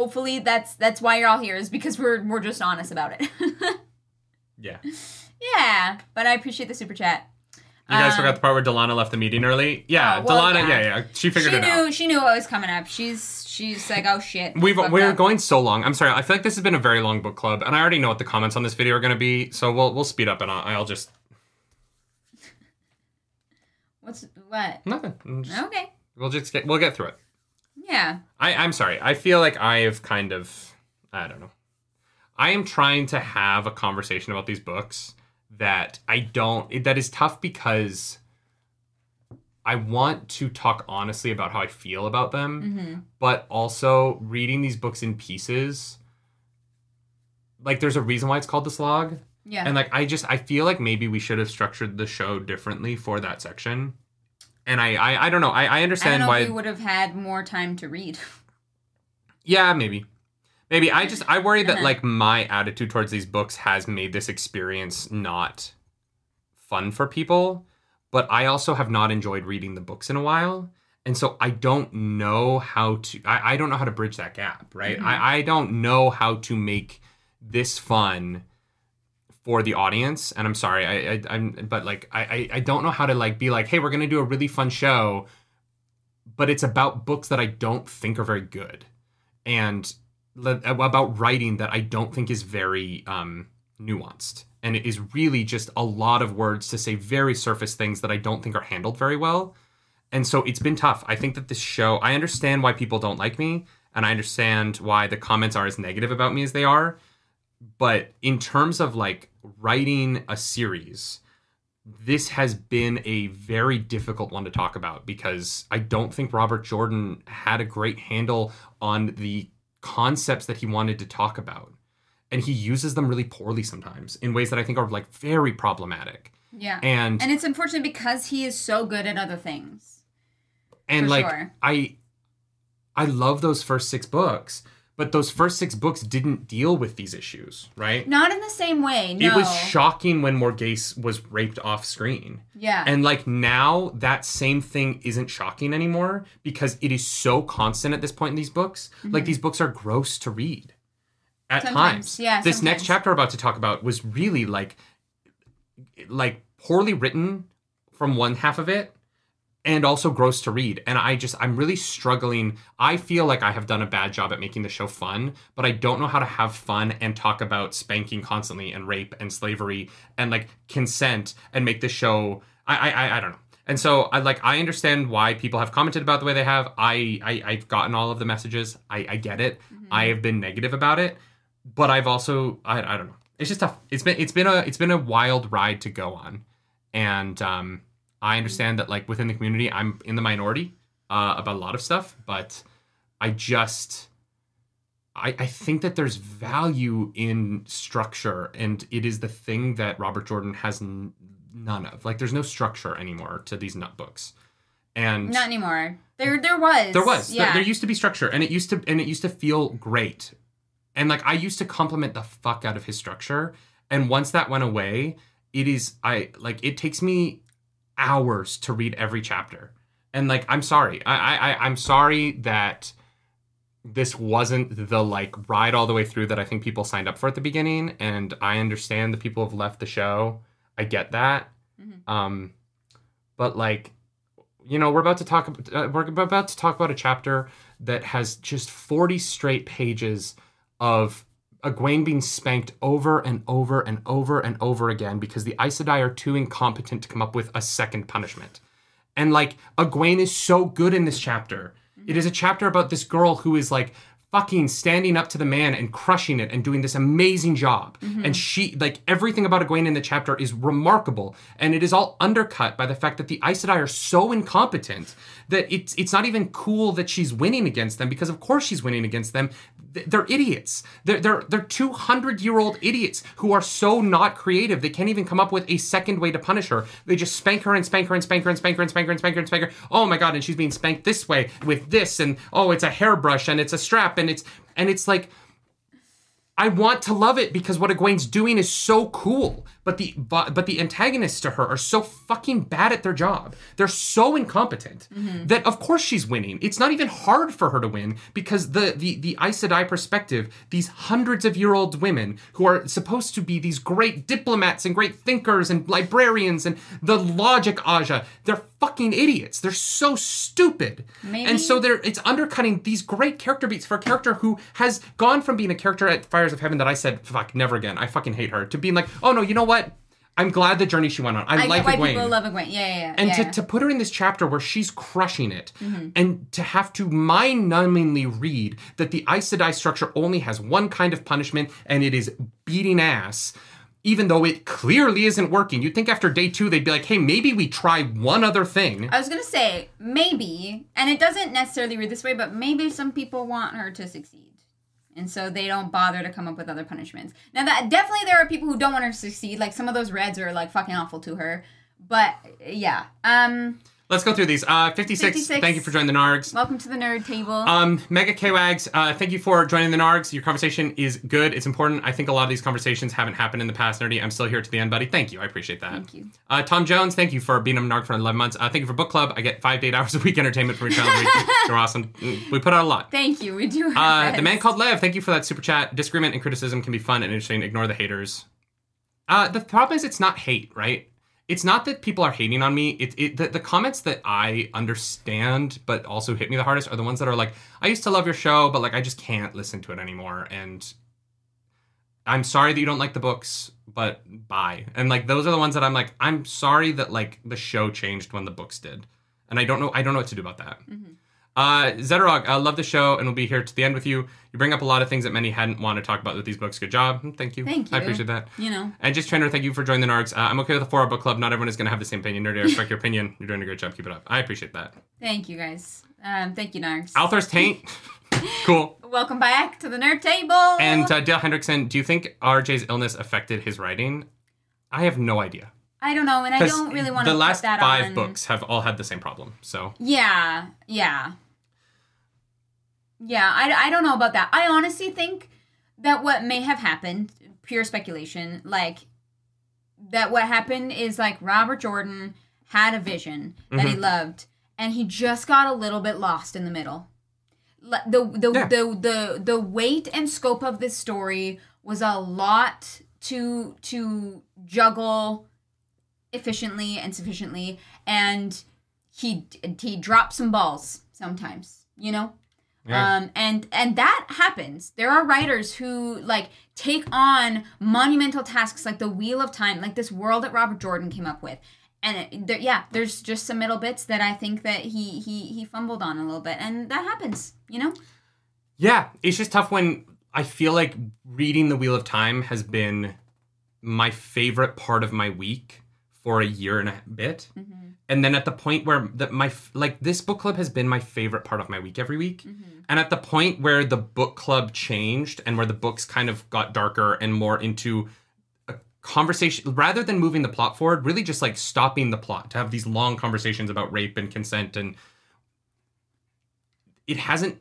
hopefully that's that's why you're all here is because we're we're just honest about it. Yeah. Yeah, but I appreciate the super chat. You guys Um, forgot the part where Delana left the meeting early? Yeah, Oh, well, Delana, yeah. yeah, yeah. She figured she it knew out. she knew what was coming up. She's she's like, oh shit. We've we're up. going so long. I'm sorry. I feel like this has been a very long book club, and I already know what the comments on this video are going to be. So we'll we'll speed up, and I'll, I'll just What's what? nothing. Just- Okay. We'll just get we'll get through it. Yeah. I I'm sorry. I feel like I have kind of I don't know. I am trying to have a conversation about these books that I don't. That is tough because I want to talk honestly about how I feel about them. Mm-hmm. but also reading these books in pieces like there's a reason why it's called the slog Yeah. and like i just i feel like maybe we should have structured the show differently for that section and i i, I don't know. I, I I don't understand know why if we would have had more time to read. yeah maybe. Maybe. I just i worry that like my attitude towards these books has made this experience not fun for people but i also have not enjoyed reading the books in a while. And so i don't know how to i, I don't know how to bridge that gap right? Mhm. I, I don't know how to make this fun for the audience and i'm sorry i, I i'm but like I, I don't know how to like be like hey we're gonna do a really fun show but it's about books that i don't think are very good and le- about writing that i don't think is very um nuanced and it is really just a lot of words to say very surface things that i don't think are handled very well and so it's been tough. I think that this show i understand why people don't like me and i understand why the comments are as negative about me as they are but in terms of like writing a series this has been a very difficult one to talk about because i don't think robert jordan had a great handle on the concepts that he wanted to talk about and he uses them really poorly sometimes in ways that i think are like very problematic Yeah. and And it's unfortunate because he is so good at other things. and like sure. i i love those first six books but those first six books didn't deal with these issues right Not in the same way. No. it was shocking when morgase was raped off screen Yeah. and like now that same thing isn't shocking anymore because it is so constant at this point in these books like these books are gross to read at Mm-hmm. Sometimes, times yeah, this next chapter we're about to talk about was really like like poorly written from one half of it and also gross to read. And i just i'm really struggling. I feel like i have done a bad job at making the show fun but i don't know how to have fun and talk about spanking constantly and rape and slavery and like consent and make the show i i i don't know. And so i like i understand why people have commented about the way they have. I, I i've gotten all of the messages. I i get it. I have been negative about it but i've also i i don't know. It's just tough. It's been it's been a it's been a wild ride to go on. And um I understand that like within the community, I'm in the minority uh, about a lot of stuff, but I just I, I think that there's value in structure, and it is the thing that Robert Jordan has n- none of. Like, there's no structure anymore to these nut books, and Not anymore. There there was. there was Yeah. there, there used to be structure, and it used to and it used to feel great, and like I used to compliment the fuck out of his structure, and once that went away, it is I like it takes me hours to read every chapter, and like I'm sorry, I I I'm sorry that this wasn't the like ride all the way through that I think people signed up for at the beginning, and I understand the people have left the show. I get that, Mhm. um, but like you know we're about to talk uh, we're about to talk about a chapter that has just 40 straight pages of Egwene being spanked over and over and over and over again because the Aes Sedai are too incompetent to come up with a second punishment. And like Egwene is so good in this chapter. It is a chapter about this girl who is like fucking standing up to the man and crushing it and doing this amazing job. Mm-hmm. And she, like, everything about Egwene in the chapter is remarkable. And it is all undercut by the fact that the Aes Sedai are so incompetent that it's it's not even cool that she's winning against them because of course she's winning against them. They're idiots. They're they're they're two hundred year old idiots who are so not creative. They can't even come up with a second way to punish her. They just spank her and spank her and spank her and spank her and spank her and spank her and spank her. Oh my god! And she's being spanked this way with this, and oh, it's a hairbrush and it's a strap and it's and it's like. I want to love it because what Egwene's doing is so cool, but the but, but the antagonists to her are so fucking bad at their job. They're so incompetent mm-hmm. that of course she's winning. It's not even hard for her to win because the the the Aes Sedai perspective, these hundreds of year old women who are supposed to be these great diplomats and great thinkers and librarians and the logic Ajah, they're fucking idiots. They're so stupid. Maybe- And so they're it's undercutting these great character beats for a character who has gone from being a character at Fires of Heaven that I said fuck never again. I fucking hate her to being like, oh no, you know what? I'm glad the journey she went on. I, I like get why Egwene. people love Egwene. Yeah, yeah, yeah. and yeah, to, yeah. to put her in this chapter where she's crushing it, Mm-hmm. and to have to mind-numbingly read that the Aes Sedai structure only has one kind of punishment, and it is beating ass, even though it clearly isn't working. You'd think after day two they'd be like, "Hey, maybe we try one other thing." I was gonna say maybe, and it doesn't necessarily read this way, but maybe some people want her to succeed, and so they don't bother to come up with other punishments. Now that definitely there are people who don't want her to succeed. Like some of those reds are like fucking awful to her. But yeah, um, Let's go through these. Uh, 56, 56. Thank you for joining the Nargs. welcome to the nerd table. Um, Mega K-Wags, uh, thank you for joining the Nargs. Your conversation is good. It's important. I think a lot of these conversations haven't happened in the past, Nerdy. I'm still here to the end, buddy. Thank you. I appreciate that. Thank you. Uh, Tom Jones, thank you for being a Narg for 11 months. Uh, thank you for book club. I get five to eight hours a week entertainment from every week. You're awesome. Mm, We put out a lot. Thank you. We do. Uh, the man called Lev, thank you for that super chat. Disagreement and criticism can be fun and interesting. Ignore the haters. Uh, the problem is, it's not hate, right? It's not that people are hating on me. It, it the, the comments that I understand, but also hit me the hardest, are the ones that are like, "I used to love your show, but like I just can't listen to it anymore." And I'm sorry that you don't like the books, but bye. And like those are the ones that I'm like, I'm sorry that like the show changed when the books did, and I don't know, I don't know what to do about that. Mm-hmm. Uh, I love the show and we'll be here to the end with you. You bring up a lot of things that many hadn't want to talk about with these books. Good job. Mm, Thank you. Thank you. I appreciate that. You know. And just Trainer, thank you for joining the Nargs. Uh, I'm okay with the four hour book club. Not everyone is going to have the same opinion. Nerdy, I respect your opinion. You're doing a great job. Keep it up. I appreciate that. Thank you guys. Um, thank you, Nargs. Althor's Taint. cool. Welcome back to the nerd table. And uh, Dale Hendrickson, do you think RJ's illness affected his writing? I have no idea. I don't know, and I don't really want to The last five on- books have all had the same problem. So Yeah, yeah. Yeah, I, I don't know about that. I honestly think that what may have happened, pure speculation, like that what happened is like Robert Jordan had a vision that he mm-hmm. loved and he just got a little bit lost in the middle. The the, Yeah. the the the weight and scope of this story was a lot to to juggle efficiently and sufficiently and he he dropped some balls sometimes you know Yeah. um and and that happens there are writers who like take on monumental tasks like the wheel of time like this world that robert jordan came up with and it, there, yeah there's just some middle bits that i think that he he he fumbled on a little bit and that happens you know Yeah, it's just tough when I feel like reading The Wheel of Time has been my favorite part of my week for a year and a bit. And then at the point where that my like this book club has been my favorite part of my week every week. Mm-hmm. And at the point where the book club changed and where the books kind of got darker and more into a conversation rather than moving the plot forward, really just like stopping the plot to have these long conversations about rape and consent and it hasn't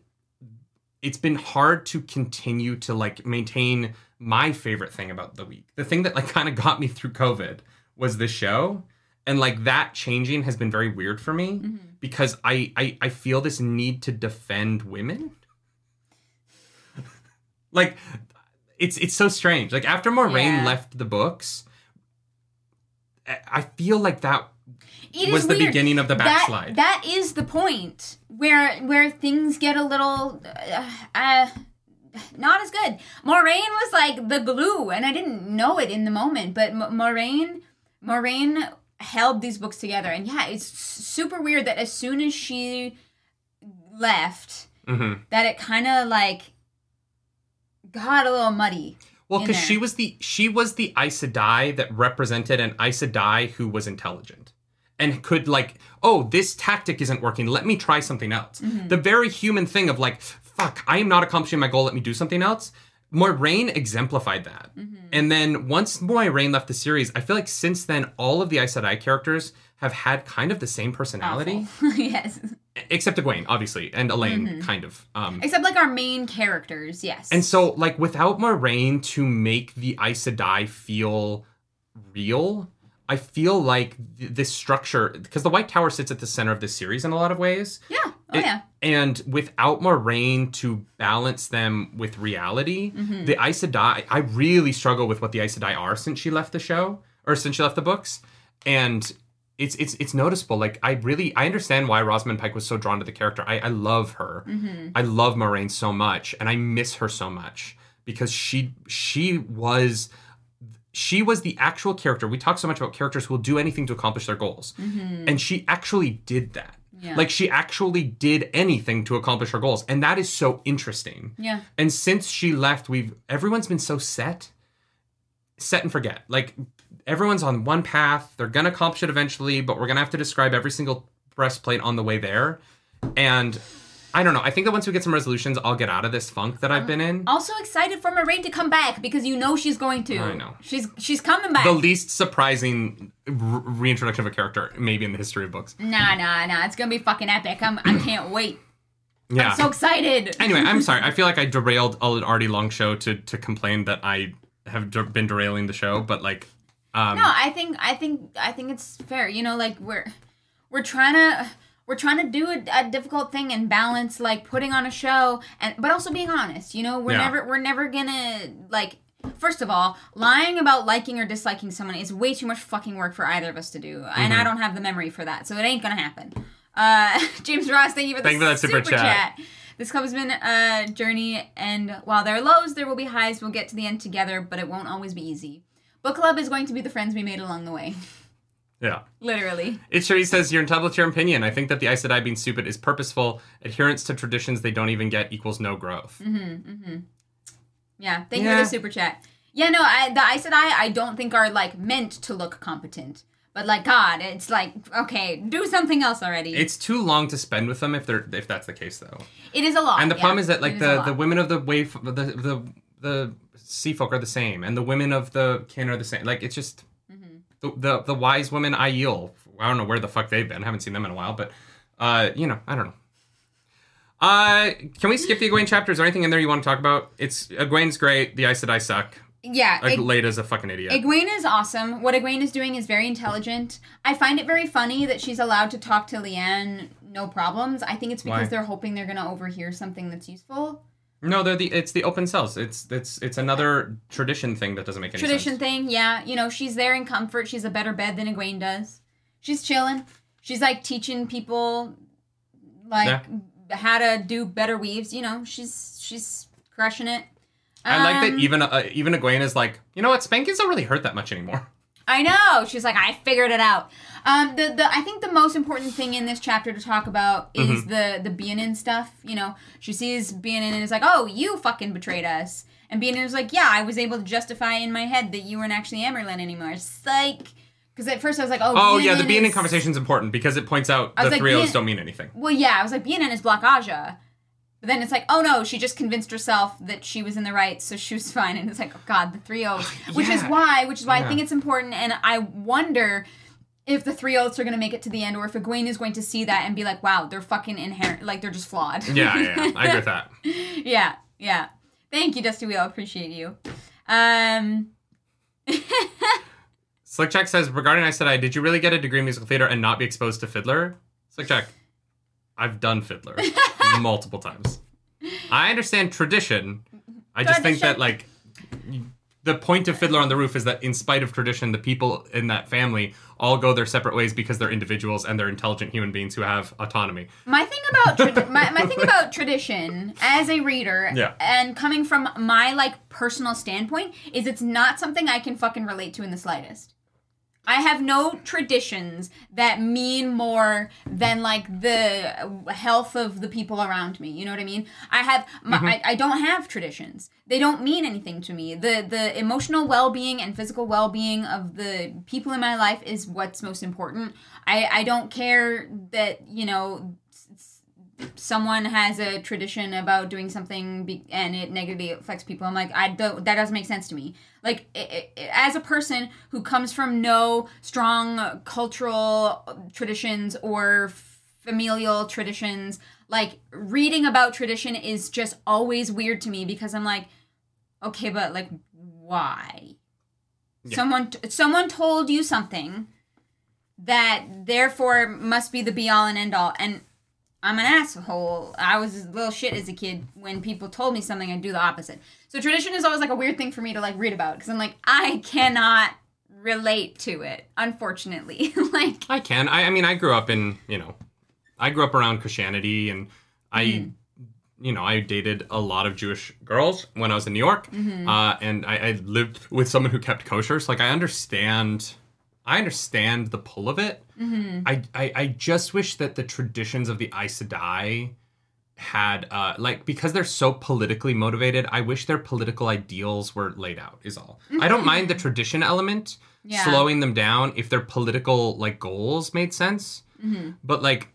it's been hard to continue to like maintain my favorite thing about the week. The thing that like kind of got me through COVID was this show. And like that changing has been very weird for me because I, I I feel this need to defend women. like it's it's so strange. Like after Moiraine Yeah. left the books, I- feel like that It was the weird. beginning of the That- backslide. that is the point where where things get a little uh, uh, not as good. Moiraine was like the glue, and I didn't know it in the moment, but M- Moiraine Moiraine held these books together. And yeah, it's super weird that as soon as she left, Mhm. that it kind of like got a little muddy. Well, because she was the she was the Aes Sedai that represented an Aes Sedai who was intelligent and could like, oh, this tactic isn't working. Let me try something else. Mm-hmm. The very human thing of like, fuck, I am not accomplishing my goal. Let me do something else. Moiraine exemplified that. Mm-hmm. And then once Moiraine left the series, I feel like since then all of the Aes Sedai characters have had kind of the same personality, yes. except Egwene, obviously, and Elayne, Mm-hmm. kind of. Um, Except like our main characters, yes. and so, like, without Moiraine to make the Aes Sedai feel real, I feel like th- this structure, because the White Tower sits at the center of this series in a lot of ways. yeah. Oh It- yeah. And without Moiraine to balance them with reality, Mm-hmm. the Aes Sedai, I really struggle with what the Aes Sedai are since she left the show, or since she left the books. And it's it's it's noticeable. Like I really I understand why Rosamund Pike was so drawn to the character. I, I love her. Mm-hmm. I love Moiraine so much, and I miss her so much because she she was she was the actual character. We talk so much about characters who will do anything to accomplish their goals, and she actually did that. Mm-hmm. Yeah. Like she actually did anything to accomplish her goals, and that is so interesting. Yeah. And since she left, we've everyone's been so set, set and forget. Like everyone's on one path. They're gonna accomplish it eventually, but we're gonna have to describe every single breastplate on the way there. And I don't know. I think that once we get some resolutions, I'll get out of this funk that I've been in. Also excited for Moiraine to come back because you know she's going to. I know. She's she's coming back. The least surprising r- reintroduction of a character, maybe in the history of books. nah, nah, nah. It's gonna be fucking epic. I'm I can't wait. Yeah. I'm so excited. anyway, I'm sorry. I feel like I derailed an already long show to to complain that I have der- been derailing the show, but like, um, No, I think I think I think it's fair. You know, like we're we're trying to we're trying to do a, a difficult thing and balance like putting on a show and but also being honest. You know, we're Yeah. never we're never gonna like. First of all, lying about liking or disliking someone is way too much fucking work for either of us to do, and Mm-hmm. I don't have the memory for that, so it ain't gonna happen. Uh, James Ross, thank you for the Thank you for that super chat. This club has been a journey, and while there are lows, there will be highs. We'll get to the end together, but it won't always be easy. Book club is going to be the friends we made along the way. yeah. Literally. It sure he says you're entitled to your opinion. I think that the Aes Sedai being stupid is purposeful. Adherence to traditions they don't even get equals no growth. Yeah. Thank you Yeah. for the super chat. Yeah, no, I, the Aes Sedai I don't think are like meant to look competent. But like God, it's like okay, do something else already. It's too long to spend with them if they're if that's the case though. it is a lot. And the yeah. problem is that like a the lot. the women of the wave the the the sea folk are the same, and the women of the kin are the same. Like it's just Mm-hmm. The, the the wise women I yield. I don't know where the fuck they've been. I haven't seen them in a while, but uh, you know, I don't know. Uh, can we skip the Egwene chapter? Is there anything in there you want to talk about? It's Egwene's great. The Aes Sedai suck. yeah, Like Eg- Leda's a fucking idiot. Egwene is awesome. What Egwene is doing is very intelligent. I find it very funny that she's allowed to talk to Leane no problems. I think it's because Why? they're hoping they're gonna overhear something that's useful. No, they're the it's the open cells. It's it's it's another tradition thing that doesn't make any Tradition sense. thing, yeah. You know, she's there in comfort. She's a better bed than Egwene does. She's chilling. She's like teaching people like how to do better weaves. You know, she's she's crushing it. I like that Um, even uh, even Egwene is like, you know what, spankings don't really hurt that much anymore. I know. She's like, I figured it out. Um, the the I think the most important thing in this chapter to talk about is the the Beonin stuff. You know, she sees Beonin and is like, "Oh, you fucking betrayed us." And Beonin is like, "Yeah, I was able to justify in my head that you weren't actually Amyrlin anymore." Psych. because at first I was like, "Oh, Oh yeah, the Beonin is- conversation is important because it points out the like, three oaths don't mean anything. Well, yeah, I was like, Beonin is Black Ajah. But then it's like, oh no, she just convinced herself that she was in the right, so she was fine. And it's like, oh god, the three oaths. Which is why, which is why I think it's important. And I wonder if the three oaths are going to make it to the end, or if Egwene is going to see that and be like, wow, they're fucking inherent, like they're just flawed. Yeah, yeah, yeah. I agree with that. yeah, yeah. Thank you, Dusty Wheel. Appreciate you. Um, Slickjack says regarding I said I did you really get a degree in musical theater and not be exposed to Fiddler? Slick Slickjack, I've done Fiddler multiple times. I understand tradition. I just think that like the point of Fiddler on the Roof is that in spite of tradition, the people in that family all go their separate ways because they're individuals and they're intelligent human beings who have autonomy. My thing about tradi- my, my thing about tradition as a reader Yeah. and coming from my like personal standpoint is it's not something I can fucking relate to in the slightest. I have no traditions that mean more than like the health of the people around me. You know what I mean? I have my, mm-hmm. I, I don't have traditions. They don't mean anything to me. The the emotional well-being and physical well-being of the people in my life is what's most important. I I don't care that, you know, someone has a tradition about doing something be- and it negatively affects people i'm like i don't that doesn't make sense to me like i i as a person who comes from no strong cultural traditions or familial traditions like reading about tradition is just always weird to me because i'm like okay but like why Yeah. someone someone told you something that therefore must be the be all and end all and I'm an asshole. I was a little shit as a kid. When people told me something, I'd do the opposite. So tradition is always like a weird thing for me to like read about because I'm like I cannot relate to it. Unfortunately, like I can. I, I mean, I grew up in, you know, I grew up around Christianity and I, Mm. you know, I dated a lot of Jewish girls when I was in New York. Mm-hmm. Uh, and I, I lived with someone who kept kosher. So, like, I understand. I understand the pull of it. Mm-hmm. I, I I just wish that the traditions of the Aes Sedai had uh like because they're so politically motivated i wish their political ideals were laid out is all i don't mind the tradition element Yeah. slowing them down if their political like goals made sense but like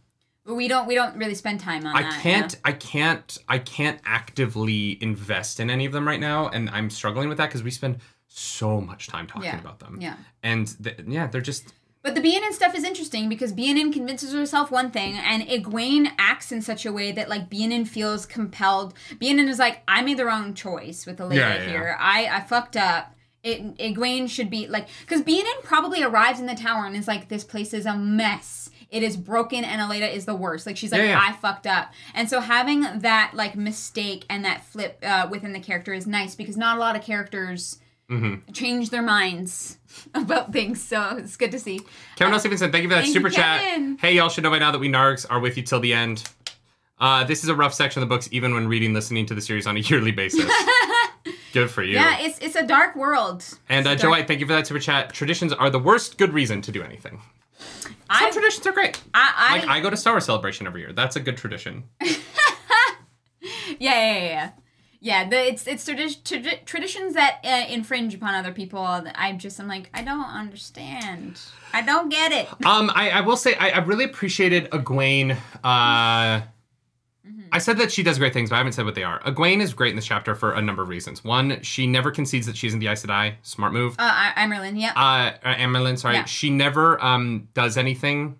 we don't we don't really spend time on i that. can't i can't i can't actively invest in any of them right now and i'm struggling with that because we spend so much time talking Yeah. about them Yeah. and th- yeah they're just But the Beonin stuff is interesting because Beonin convinces herself one thing, and Egwene acts in such a way that like Beonin feels compelled. Beonin is like, I made the wrong choice with the lady Yeah, yeah, here. I I fucked up. It Egwene should be like, because Beonin probably arrives in the tower and is like, this place is a mess. It is broken, and Elaida is the worst. Like she's like, Yeah, yeah. I fucked up, and so having that like mistake and that flip uh, within the character is nice because not a lot of characters Mm-hmm. change their minds about things. So it's good to see. Kevin L. Stevenson, thank you for that super chat. Hey, y'all should know by now that we nargs are with you till the end. Uh, this is a rough section of the books, even when reading, listening to the series on a yearly basis. Good for you. Yeah, it's it's a dark world. and uh, Joe White, thank you for that super chat. Traditions are the worst good reason to do anything. Some I, traditions are great. I, I, Like I go to Star Wars Celebration every year. That's a good tradition. yeah, yeah, yeah, yeah. Yeah, the, it's it's tradi- tradi- traditions that uh, infringe upon other people. I just I'm like I don't understand. I don't get it. Um, I, I will say I, I really appreciated Egwene. Uh, Mm-hmm. I said that she does great things, but I haven't said what they are. Egwene is great in this chapter for a number of reasons. One, she never concedes that she's in the Aes Sedai. Smart move. Uh, Merlin. Yep. uh, uh Amyrlin, sorry, Yeah. she never um does anything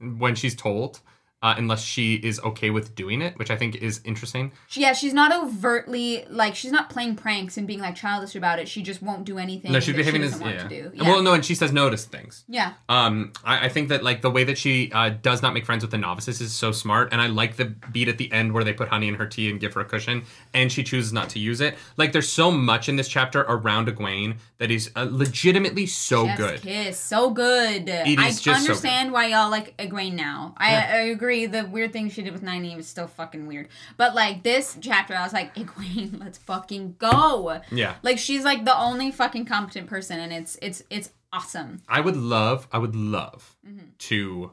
when she's told, uh, unless she is okay with doing it, which I think is interesting. Yeah, she's not overtly like she's not playing pranks and being like childish about it. She just won't do anything. No, she's behaving she as yeah. Yeah. Well, no, and she says no to things. yeah. Um, I, I think that like the way that she uh, does not make friends with the novices is so smart, and I like the beat at the end where they put honey in her tea and give her a cushion, and she chooses not to use it. Like there's so much in this chapter around Egwene that is uh, legitimately so Chef's good. Kiss, so good. It I just so understand why y'all like Egwene now. I, Yeah. I agree. The weird thing she did with Nynaeve was still fucking weird. But like this chapter, I was like, Egwene, let's fucking go. Yeah. Like she's like the only fucking competent person, and it's it's it's awesome. I would love, I would love Mm-hmm. to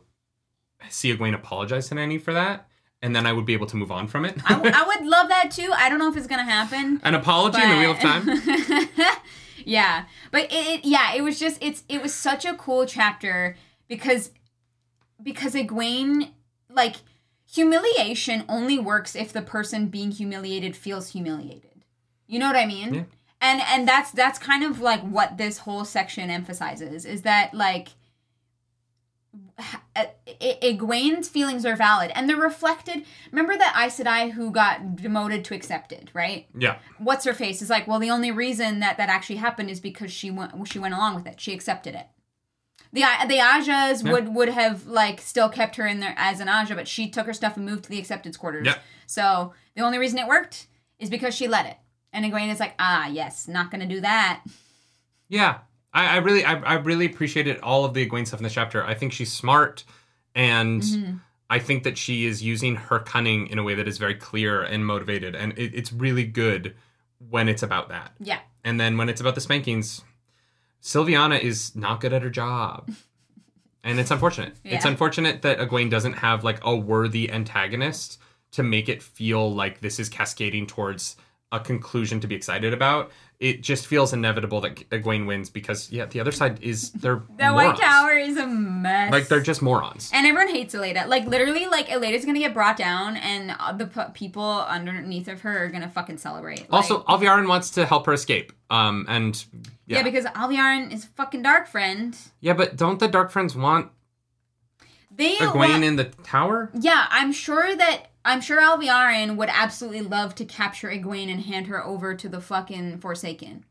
see Egwene apologize to Nanny for that, and then I would be able to move on from it. I, w- I would love that too. I don't know if it's gonna happen. An apology in the Wheel of Time. yeah, but it, it yeah, it was just it's it was such a cool chapter because because Egwene like humiliation only works if the person being humiliated feels humiliated. You know what I mean? Yeah. And and that's that's kind of like what this whole section emphasizes is that like Egwene's feelings are valid and they're reflected. Remember that Aes Sedai who got demoted to accepted, right? Yeah. what's her face is like, well, the only reason that that actually happened is because she went she went along with it. She accepted it. The the Ajahs Yeah. would would have like still kept her in there as an Ajah, but she took her stuff and moved to the acceptance quarters. Yep. So the only reason it worked is because she let it. And Egwene is like, ah, yes, not gonna do that. Yeah. I, I really I, I really appreciated all of the Egwene stuff in this chapter. I think she's smart and Mm-hmm. I think that she is using her cunning in a way that is very clear and motivated. And it, it's really good when it's about that. Yeah. And then when it's about the spankings, Silviana is not good at her job. And it's unfortunate. It's unfortunate that Egwene doesn't have like a worthy antagonist to make it feel like this is cascading towards a conclusion to be excited about. It just feels inevitable that Egwene wins because yeah, the other side is they're The White. Tower is a mess. Like they're just morons. And everyone hates Elaida. Like literally, like Elaida's gonna get brought down, and the p- people underneath of her are gonna fucking celebrate. Like- Also, Alviarin wants to help her escape. Um, and yeah. yeah, because Alviarin is fucking dark friend. yeah, but don't the Dark Friends want They Egwene want- in the tower? Yeah, I'm sure that I'm sure Alviarin would absolutely love to capture Egwene and hand her over to the fucking Forsaken.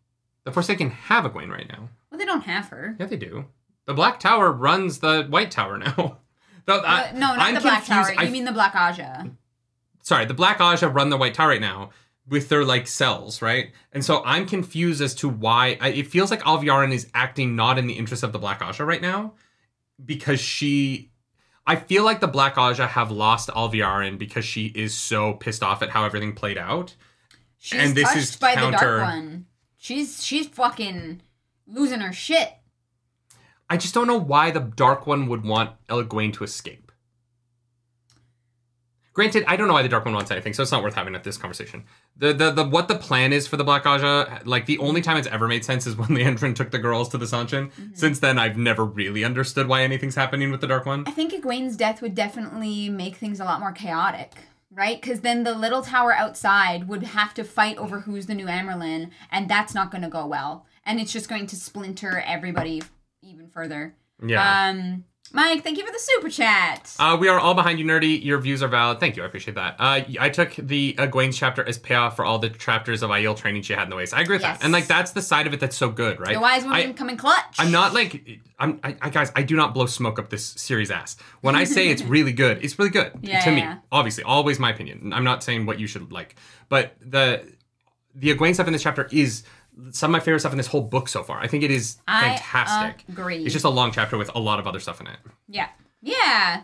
The Forsaken have Egwene right now. Well, they don't have her. Yeah, they do. The Black Tower runs the White Tower now. The- I- Uh, no, not I'm the Black confused. Tower. You I- mean the Black Ajah? sorry, the Black Ajah run the White Tower right now with their like cells, right? And so I'm confused as to why I, it feels like Alviarin is acting not in the interest of the Black Ajah right now because she. I feel like the Black Ajah have lost Alviarin because she is so pissed off at how everything played out. She's And this touched is by the counter- Dark One. She's she's fucking losing her shit. I just don't know why the Dark One would want Egwene to escape. Granted, I don't know why the Dark One wants anything, so it's not worth having at this conversation. The the the what the plan is for the Black Ajah, like the only time it's ever made sense is when Liandrin took the girls to the Seanchan. Since then, I've never really understood why anything's happening with the Dark One. I think Egwene's death would definitely make things a lot more chaotic, right? Because then the little tower outside would have to fight over who's the new Amyrlin, and that's not going to go well. And it's just going to splinter everybody even further. Yeah. Um, Mike, thank you for the super chat. Uh, we are all behind you, nerdy. Your views are valid. Thank you. I appreciate that. Uh, I took the Egwene's chapter as payoff for all the chapters of Aiel training she had in the ways. I agree with Yes. that. And like that's the side of it that's so good, right? the wise woman I- come in clutch. I'm not like I'm I, I guys. I do not blow smoke up this series ass. When I say it's really good, it's really good Yeah, to yeah, me. Obviously, always my opinion. I'm not saying what you should like, but the the Egwene stuff in this chapter is some of my favorite stuff in this whole book so far. I think it is fantastic. I agree. It's just a long chapter with a lot of other stuff in it. Yeah. Yeah.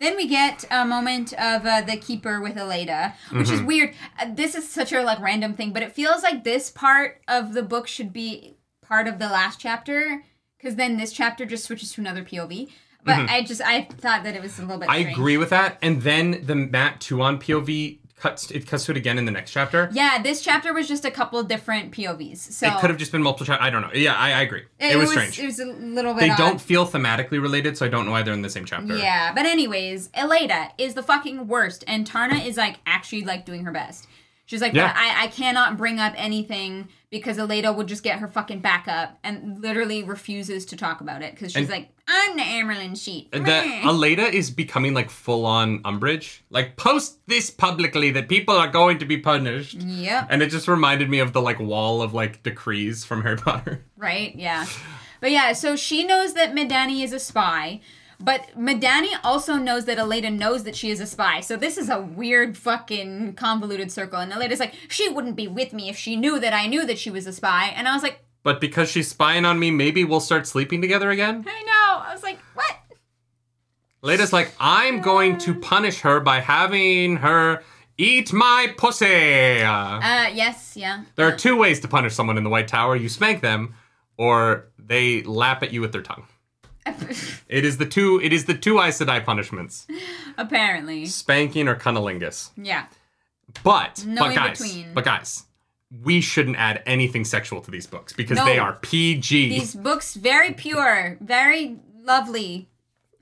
Then we get a moment of uh, the keeper with Elaida, which Mm-hmm. is weird. Uh, this is such a like random thing, but it feels like this part of the book should be part of the last chapter because then this chapter just switches to another POV. But I just I thought that it was a little bit. Mm-hmm. I agree with that. And then the Mat Tuon POV cuts it cuts to it again in the next chapter. Yeah, this chapter was just a couple of different POVs, so It could have just been multiple chapters. I don't know. Yeah, I, I agree. It, was, strange. It was a little bit. they odd. don't feel thematically related, so I don't know why they're in the same chapter. Yeah, but anyways, Elaida is the fucking worst, and Tarna is like actually like doing her best. She's like, Yeah. I, I cannot bring up anything because Elaida would just get her fucking back up and literally refuses to talk about it because she's And- like, I'm the Amyrlin sheet. The Elaida is becoming like full on Umbridge. Like post this publicly that people are going to be punished. Yep. And it just reminded me of the like wall of like decrees from Harry Potter. Right? Yeah. But yeah, so she knows that Meidani is a spy, but Meidani also knows that Elaida knows that she is a spy. So this is a weird fucking convoluted circle. And Elaida's like, she wouldn't be with me if she knew that I knew that she was a spy. And I was like, But because she's spying on me, maybe we'll start sleeping together again. I know. I was like, what? Leda's like, I'm going to punish her by having her eat my pussy. Uh, yes, yeah. There are two ways to punish someone in the White Tower. You spank them, or they lap at you with their tongue. It is the two. It is the two Aes Sedai punishments: Apparently. spanking or cunnilingus. Yeah. But No but in guys, between. but guys, we shouldn't add anything sexual to these books because No. they are PG. These books very pure, very lovely,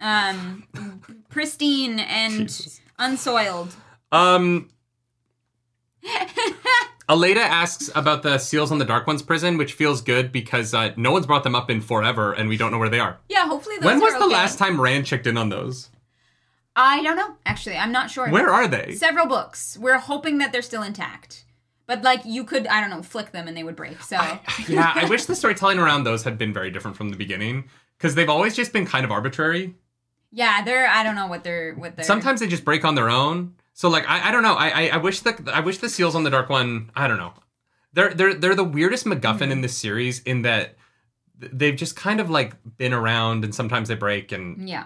um, pristine and Jesus. unsoiled. Um. Elaida asks about the seals on the Dark One's prison, which feels good because uh, no one's brought them up in forever, and we don't know where they are. Yeah, hopefully those when was the okay. last time Rand checked in on those? I don't know. Actually, I'm not sure. Where are they? Several books. We're hoping that they're still intact. But like you could, I don't know, flick them and they would break. So yeah, I wish the storytelling around those had been very different from the beginning because they've always just been kind of arbitrary. yeah, they're. I don't know what they're. What they're. Sometimes they just break on their own. So like I, I don't know. I, I I wish the I wish the seals on the dark one. I don't know. They're they're they're the weirdest MacGuffin in this series in that they've just kind of like been around and sometimes they break and Yeah.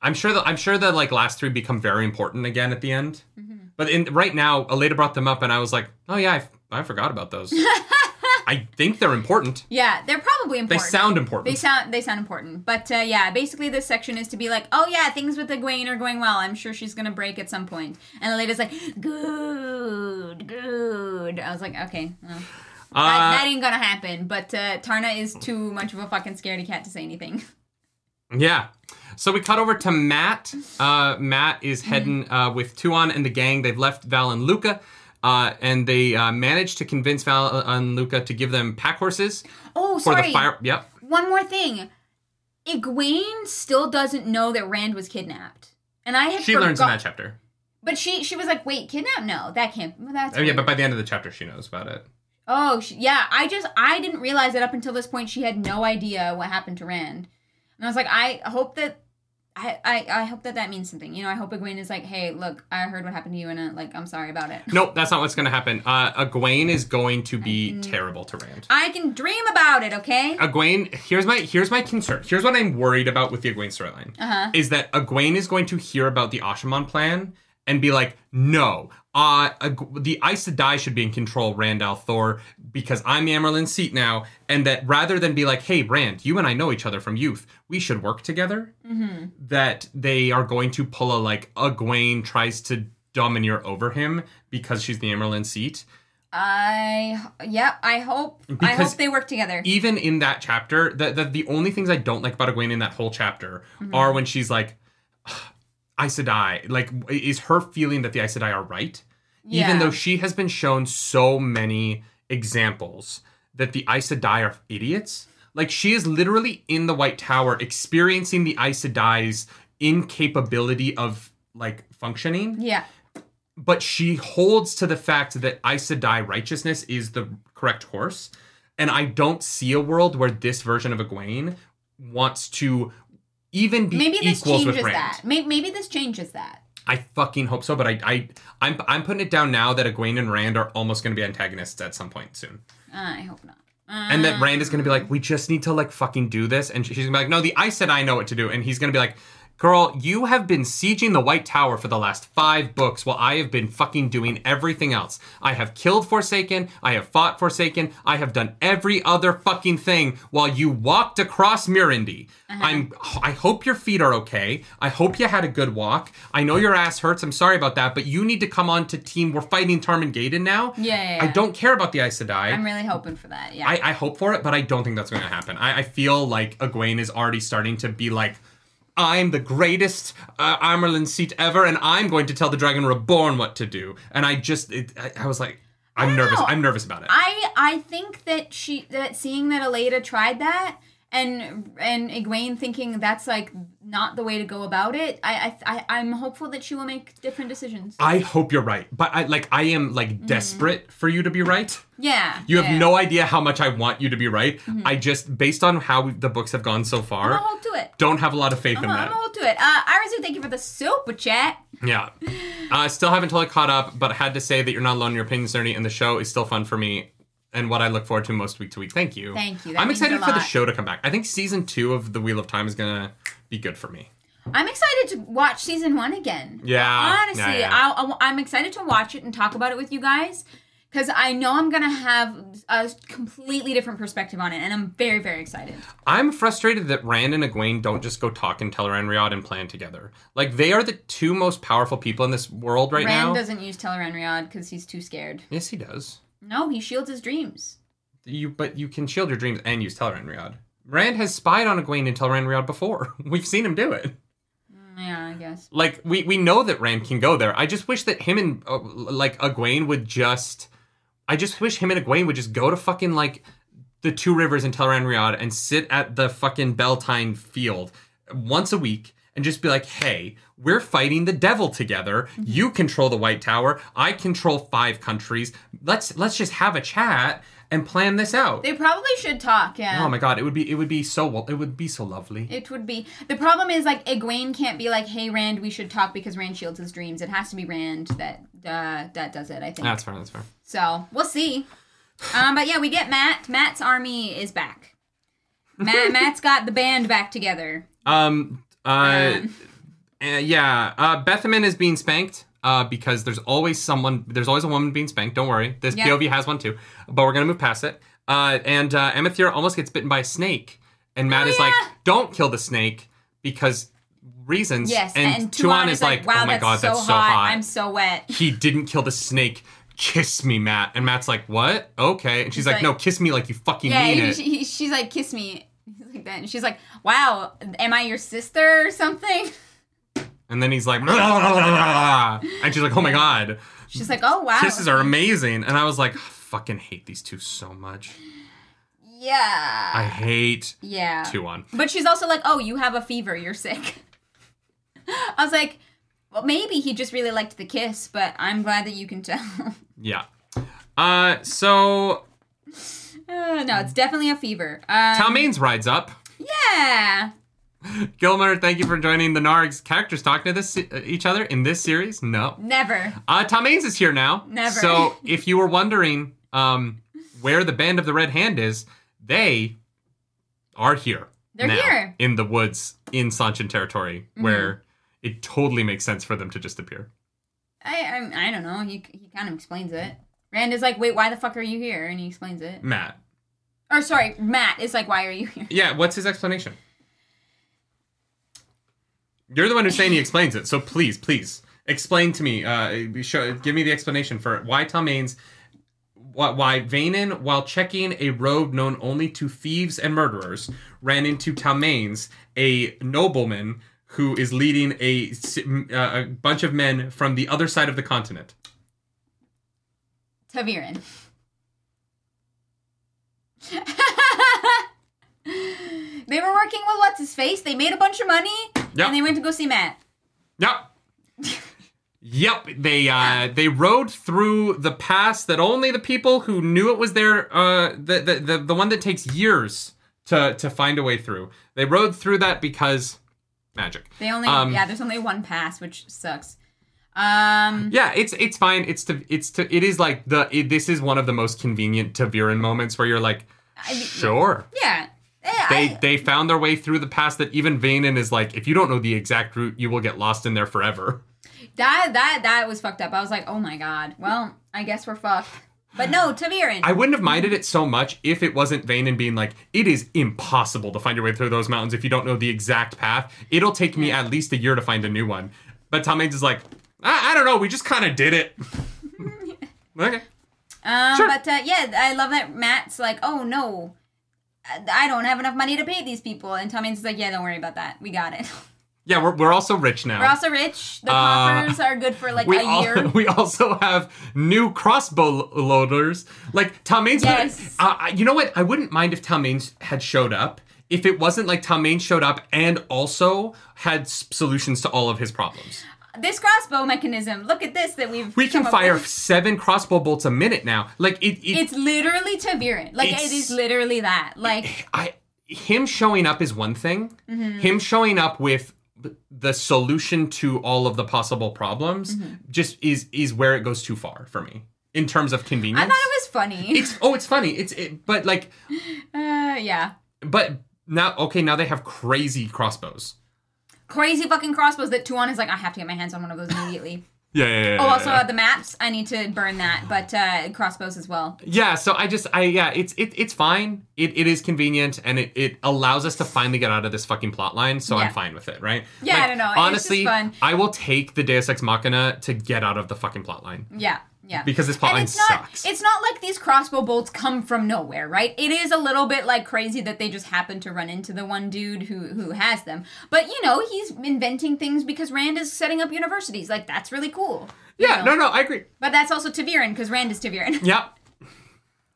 I'm sure that I'm sure the like last three become very important again at the end. Mm-hmm. But in right now, Elaida brought them up and I was like, oh yeah, I, f- I forgot about those. I think they're important. yeah, they're probably important. They sound important. They sound they sound important, but uh, yeah, basically this section is to be like, oh yeah, things with Egwene are going well. I'm sure she's gonna break at some point. and Elaida's like, good, good. I was like, okay, well, that, Uh, that ain't gonna happen. But uh, Tarna is too much of a fucking scaredy cat to say anything. Yeah. So we cut over to Mat. Uh, Mat is heading uh, with Tuon and the gang. They've left Valan Luca, uh, and they uh, managed to convince Valan Luca to give them pack horses Oh, for sorry. the fire. Yep. One more thing, Egwene still doesn't know that Rand was kidnapped, and I had She learns in that chapter. But she she was like, wait, kidnapped? No, that can't. That's Oh yeah, but by the end of the chapter, she knows about it. Oh, she, yeah. I just I didn't realize that up until this point she had no idea what happened to Rand, and I was like, I hope that. I, I, I hope that that means something. You know, I hope Egwene is like, hey, look, I heard what happened to you, and uh, like, I'm sorry about it. Nope, that's not what's going to happen. Uh, Egwene is going to be terrible to Rand. I can dream about it, okay? Egwene, here's my here's my concern. Here's what I'm worried about with the Egwene storyline. Uh-huh. Is that Egwene is going to hear about the Asha'man plan and be like, no, uh, the Aes Sedai should be in control, Rand al'Thor, because I'm Amyrlin's seat now, and that rather than be like, hey, Rand, you and I know each other from youth, we should work together. Mm-hmm. That they are going to pull a like Egwene tries to domineer over him because she's the Amyrlin seat. I, yep, I hope, I hope they work together. even in that chapter, the, the the only things I don't like about Egwene in that whole chapter are when she's like, Aes Sedai, like, is her feeling that the Aes Sedai are right, Yeah. even though she has been shown so many examples that the Aes Sedai are idiots. Like, she is literally in the White Tower experiencing the Aes Sedai's incapability of like functioning Yeah. but she holds to the fact that Aes Sedai righteousness is the correct horse. And I don't see a world where this version of Egwene wants to even be Maybe this equals with changes Rand. that. Maybe, maybe this changes that. I fucking hope so, but I, I I'm I'm putting it down now that Egwene and Rand are almost going to be antagonists at some point soon, Uh, I hope not. Uh, and that Rand is going to be like, we just need to like fucking do this, and she's gonna be like, no, the I said I know what to do, and he's gonna be like. Girl, you have been sieging the White Tower for the last five books while I have been fucking doing everything else. I have killed Forsaken, I have fought Forsaken, I have done every other fucking thing while you walked across Murandy. Uh-huh. I'm I hope your feet are okay. I hope you had a good walk. I know your ass hurts, I'm sorry about that, but you need to come on to team. We're fighting Tarmon Gai'don now. Yeah, yeah, I don't care about the Aes Sedai. I'm really hoping for that. Yeah. I, I hope for it, but I don't think that's going to happen. I, I feel like Egwene is already starting to be like, I'm the greatest uh, Amyrlin seat ever, and I'm going to tell the Dragon Reborn what to do. And I just, it, I, I was like, I'm nervous. know. I'm nervous about it. I I think that she that seeing that Elaida tried that and and Egwene thinking that's like not the way to go about it. I I, I I'm hopeful that she will make different decisions. I hope you're right, but I like I am like desperate for you to be right. Yeah. You have Mm-hmm. yeah. Mm-hmm. no idea how much I want you to be right. I just, based on how the books have gone so I'm far, hold to it. don't have a lot of faith I'm in I'm that. gonna hold to it. Uh, thank you for the super chat. Yeah. I uh, still haven't totally caught up, but I had to say that you're not alone in your opinions, Nerdy, and the show is still fun for me and what I look forward to most week to week. Thank you. Thank you. That I'm excited for the show to come back. I think season two of The Wheel of Time is going to be good for me. I'm excited to watch season one again. Yeah. Honestly, Yeah, yeah. I'll, I'm excited to watch it and talk about it with you guys because I know I'm gonna have a completely different perspective on it, and I'm very, very excited. I'm frustrated that Rand and Egwene don't just go talk and Tel'aran'rhiod and plan together. Like, they are the two most powerful people in this world right Rand now. Rand doesn't use Tel'aran'rhiod because he's too scared. Yes, he does. No, he shields his dreams. You, But you can shield your dreams and use Tel'aran'rhiod. Rand has spied on Egwene and Tel'aran'rhiod before. We've seen him do it. Yeah, I guess. like we we know that Rand can go there. I just wish that him and uh, like Egwene would just. I just wish him and Egwene would just go to fucking like the Two Rivers in Tel'aran'rhiod and sit at the fucking Bel Tine field once a week and just be like, "Hey, we're fighting the devil together. You control the White Tower. I control five countries. Let's let's just have a chat and plan this out." They probably should talk. Yeah. Oh my god, it would be it would be so it would be so lovely. It would be the problem is like Egwene can't be like, "Hey Rand, we should talk," because Rand shields his dreams. It has to be Rand that uh, that does it. I think. That's fair. That's fair. So we'll see. Um, but yeah, we get Mat. Mat's army is back. Mat, Mat's got the band back together. Um. Uh. Yeah. Uh. Bethamin is being spanked. Uh. Because there's always someone. There's always a woman being spanked. Don't worry. This Yeah. POV has one too. But we're gonna move past it. Uh, and uh, almost gets bitten by a snake, and Mat Oh, is yeah. like, "Don't kill the snake because reasons." Yes, and, Tuon is like, "Wow, "Oh my that's god, so that's hot. so hot." I'm so wet." he didn't kill the snake. Kiss me, Mat. And Mat's like, "What? Okay." And she's like, like- "No, kiss me like you fucking Yeah, mean he, it." she, he- she's like, "Kiss me." He's like that, and she's like, "Wow, am I your sister or something?" And then he's like, "Blah, blah, blah, blah, blah." and she's like, "Oh my god, She's like, "Oh wow, kisses are amazing." And I was like, "Fucking hate these two so much. Yeah, I hate yeah. Tuon." But she's also like, "Oh, you have a fever. You're sick." I was like, "Well, maybe he just really liked the kiss, but I'm glad that you can tell." Yeah. Uh, so Uh, no, it's definitely a fever. Um, Talmanes rides up. Yeah. Gilmer, thank you for joining the Nargs characters talking to this uh, each other in this series. No. Never. Uh, Talmanes is here now. Never. So if you were wondering um, where the Band of the Red Hand is, they are here. They're now, here. Mm-hmm. in the woods in Seanchan territory, where it totally makes sense for them to just appear. I, I I don't know. He he kind of explains it. Rand is like, "Wait, why the fuck are you here?" And he explains it. Mat. Or sorry, Mat is like, "Why are you here?" Yeah, what's his explanation? You're the one who's saying he explains it, so please, please explain to me. Uh, show, give me the explanation for why Talmanes, why, why Vanin, while checking a road known only to thieves and murderers, ran into Talmanes, a nobleman who is leading a, uh, a bunch of men from the other side of the continent. ta'veren. they were working with what's his face. They made a bunch of money, Yep. and they went to go see Mat. Yep. yep. They uh they rode through the pass that only the people who knew it was there uh the the the, the one that takes years to to find a way through. They rode through that because magic. They only Um, yeah. There's only one pass, which sucks. Um. Yeah, it's it's fine. It's to it's to it is like the it, this is one of the most convenient ta'veren moments where you're like, I- sure. Yeah. Yeah, They I- they found their way through the pass that even Vanin is like, if you don't know the exact route, you will get lost in there forever. that that that was fucked up. I was like, oh my god. Well, I guess we're fucked. But no, ta'veren. I wouldn't have minded it so much if it wasn't Vanin being like, it is impossible to find your way through those mountains if you don't know the exact path. It'll take me at least a year to find a new one. But Tom Hanks is like, I, I don't know, we just kind of did it. okay. Um, Sure. But uh, yeah, I love that Mat's like, oh no, I- I don't have enough money to pay these people, and Tom Hanks is like, yeah, don't worry about that, we got it. Yeah, we're, we're also rich now. We're also rich. The Uh, coffers are good for like a al- year. we also have new crossbow loaders. Like Talmanes. Yes. Uh, you know what? I wouldn't mind if Talmanes had showed up. If it wasn't like Talmanes showed up and also had solutions to all of his problems. This crossbow mechanism. Look at this that we've. We can fire with. seven crossbow bolts a minute now. Like it. it It's literally ta'veren. Like it is literally that. Like I him showing up is one thing. Mm-hmm. Him showing up with the solution to all of the possible problems Mm-hmm. just is is where it goes too far for me in terms of convenience. I thought it was funny. it's oh, it's funny. It's it, but like uh, yeah. but now okay, now they have crazy crossbows. Crazy fucking crossbows that Tuon is like, I have to get my hands on one of those immediately. Yeah, yeah, yeah. oh, also uh, the maps. I need to burn that, but uh, crossbows as well. Yeah, so I just I yeah, it's it, it's fine. It, it is convenient and it, it allows us to finally get out of this fucking plot line, so Yeah. I'm fine with it, right? Yeah, I don't know. Honestly, fun. I will take the Deus Ex Machina to get out of the fucking plot line. Yeah, yeah. Because this plotline it's not, sucks. It's not like these crossbow bolts come from nowhere, right? It is a little bit like crazy that they just happen to run into the one dude who who has them. But you know, he's inventing things because Rand is setting up universities. Like that's really cool. you Yeah, know? no, no, I agree. But that's also ta'veren because Rand is ta'veren. Yeah.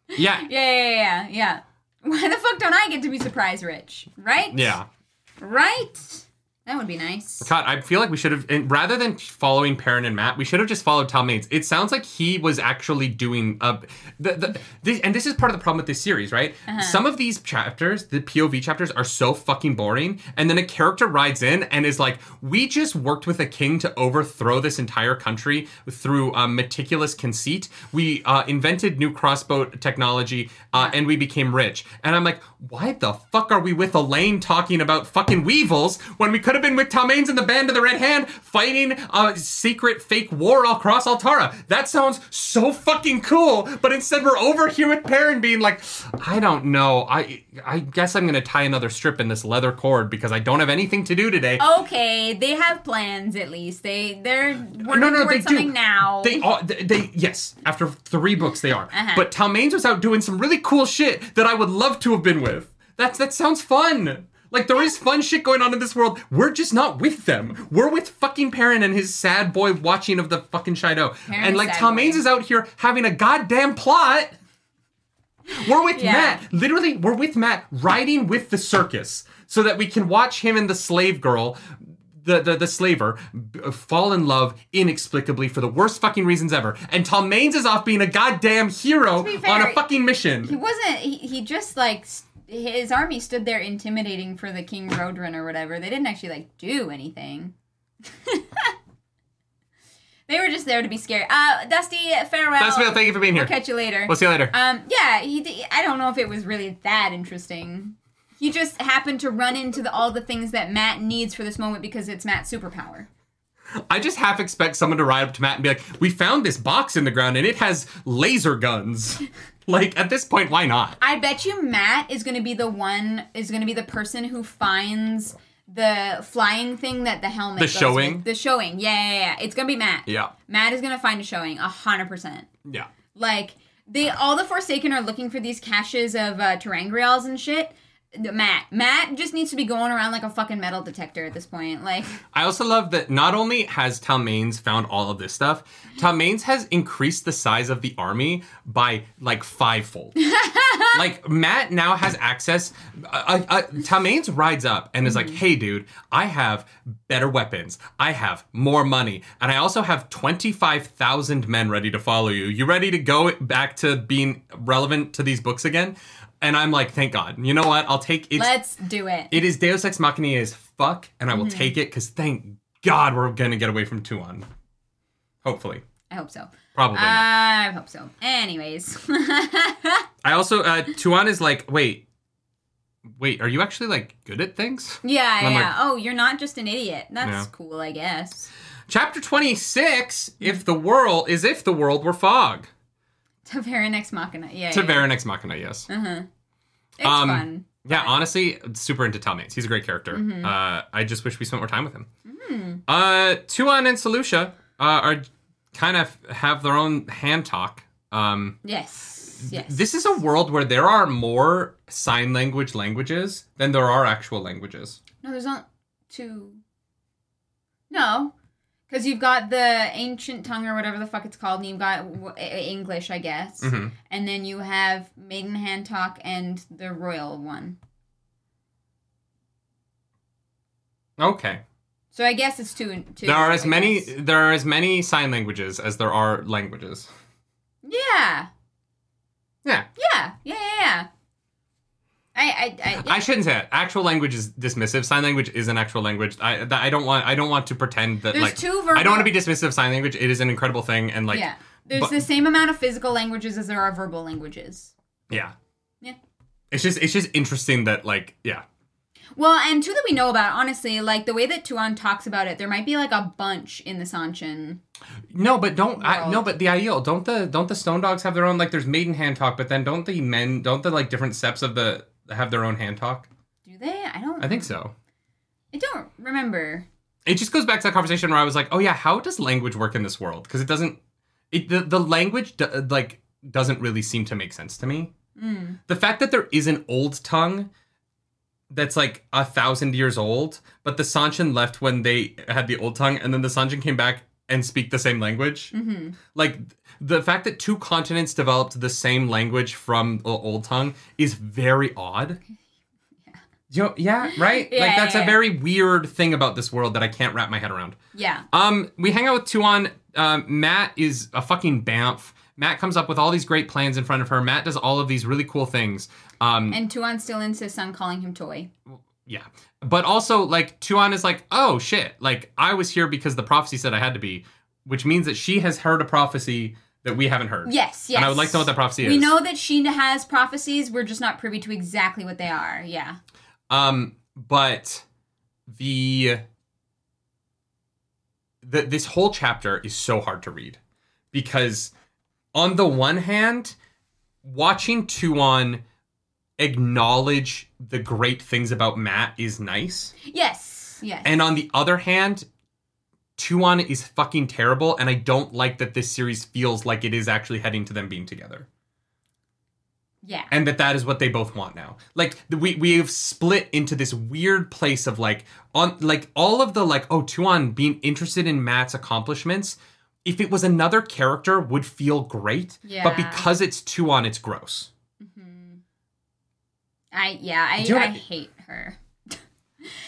Yeah. yeah, yeah, yeah, yeah. Why the fuck don't I get to be surprise rich? Right? Yeah. Right? That would be nice. God, I feel like we should have, and rather than following Perrin and Mat, we should have just followed Talmanes. It sounds like he was actually doing a, the, the this, and this is part of the problem with this series, right? Uh-huh. Some of these chapters, the POV chapters, are so fucking boring, and then a character rides in and is like, "We just worked with a king to overthrow this entire country through um, meticulous conceit. We uh, invented new crossbow technology, uh, and we became rich." And I'm like, "Why the fuck are we with Elayne talking about fucking weevils when we could have been with Talmanes and the Band of the Red Hand fighting a secret fake war across Altara. That sounds so fucking cool. But instead, we're over here with Perrin being like, I don't know. I I guess I'm gonna tie another strip in this leather cord because I don't have anything to do today. Okay, they have plans at least. They they're working no, no, towards they something do. now. They are. They, they yes. After three books, they are. Uh-huh. But Talmanes was out doing some really cool shit that I would love to have been with. That's that sounds fun. Like there is fun shit going on in this world. We're just not with them. We're with fucking Perrin and his sad boy watching of the fucking Shaido. And like Talmanes boy. is out here having a goddamn plot. We're with Yeah. Mat. Literally, we're with Matt riding with the circus so that we can watch him and the slave girl, the the, the slaver, fall in love inexplicably for the worst fucking reasons ever. And Talmanes is off being a goddamn hero be on a fucking mission. He wasn't. He, he just like his army stood there intimidating for the King Roedran or whatever. They didn't actually like do anything. they were just there to be scary. Uh, Dusty, farewell. Bill. Thank you for being here. We'll catch you later. We'll see you later. Um, yeah, he. I don't know if it was really that interesting. He just happened to run into the, all the things that Mat needs for this moment because it's Mat's superpower. I just half expect someone to ride up to Mat and be like, "We found this box in the ground and it has laser guns." like at this point, why not? I bet you Mat is going to be the one is going to be the person who finds the flying thing that the helmet The sho-wing? with. the sho-wing yeah yeah yeah it's going to be Mat Yeah. Mat is going to find a sho-wing a hundred percent Yeah. like they all the Forsaken are looking for these caches of uh, ter'angreals and shit Mat Mat just needs to be going around like a fucking metal detector at this point like I also love that not only has Talmanes found all of this stuff, Talmanes has increased the size of the army by like fivefold. like Mat now has access. Uh, uh, Talmanes rides up and is like, "Hey, dude, I have better weapons. I have more money, and I also have twenty five thousand men ready to follow you. You ready to go back to being relevant to these books again?" And I'm like, "Thank God. You know what? I'll take it. let's do it It is Deus Ex Machina as fuck, and I will Mm-hmm. take it because thank God we're gonna get away from Tuon. Hopefully, I hope so probably. not. I hope so anyways I also uh Tuon is like, wait, wait, are you actually like good at things? yeah yeah like- oh you're not just an idiot that's Yeah. cool I guess Chapter twenty six. If the world is if the world were fog. Tavera Ex Machina. Yeah. To yeah. Ex Machina, yes. Uh huh. It's Um, fun. Yeah, honestly, super into Talmanes. He's a great character. Mm-hmm. Uh, I just wish we spent more time with him. Mm. Uh, Tuon and Selucia uh, are kind of have their own hand talk. Um, Yes. Yes. This is a world where there are more sign language languages than there are actual languages. no, there's not two. No, because you've got the ancient tongue or whatever the fuck it's called, and you've got w- English, I guess, Mhm. and then you have Maiden Hand Talk and the Royal one. Okay. So I guess it's two two. There are as I many guess. there are as many sign languages as there are languages. Yeah. Yeah. Yeah. Yeah. Yeah. yeah. I. I. I, yeah. I shouldn't say it. Actual language is dismissive. Sign language is an actual language. I I don't want I don't want to pretend that There's like two verbal. I don't want to be dismissive of sign language. It is an incredible thing and like yeah. There's but- the same amount of physical languages as there are verbal languages. yeah. Yeah. It's just it's just interesting that like yeah. Well, and two that we know about, honestly, like the way that Tuon talks about it, there might be like a bunch in the Seanchan. No, but don't I, no, but the ideal don't the don't the stone dogs have their own like there's maiden hand talk, but then don't the men don't the like different steps of the have their own hand talk? Do they? I don't. I think so. I don't remember. It just goes back to that conversation where I was like, oh yeah, how does language work in this world? Because it doesn't. It the the language do, like doesn't really seem to make sense to me. Mm. The fact that there is an old tongue that's like a thousand years old, but the Seanchan left when they had the old tongue, and then the Seanchan came back and speak the same language. hmm Like the fact that two continents developed the same language from the old tongue is very odd. Yo, yeah, right. Yeah, like that's yeah, a yeah. very weird thing about this world that I can't wrap my head around. Yeah. Um, we hang out with Tuon. Um, Mat is a fucking bamf. Mat comes up with all these great plans in front of her. Mat does all of these really cool things. Um, And Tuon still insists on calling him Toy. yeah, but also like Tuon is like, oh shit, like I was here because the prophecy said I had to be, which means that she has heard a prophecy that we haven't heard. Yes, yes. And I would like to know what that prophecy is. We know that she has prophecies. We're just not privy to exactly what they are. Yeah. Um, but the the this whole chapter is so hard to read because on the one hand, watching Tuon acknowledge the great things about Mat is nice. Yes. Yes. And on the other hand, Tuon is fucking terrible, and I don't like that this series feels like it is actually heading to them being together, yeah. and that that is what they both want now. Like we we have split into this weird place of like on like all of the like oh Tuon being interested in Mat's accomplishments. If it was another character, would feel great, Yeah. but because it's Tuon, it's gross. Mm-hmm. I yeah, I, Do I hate her.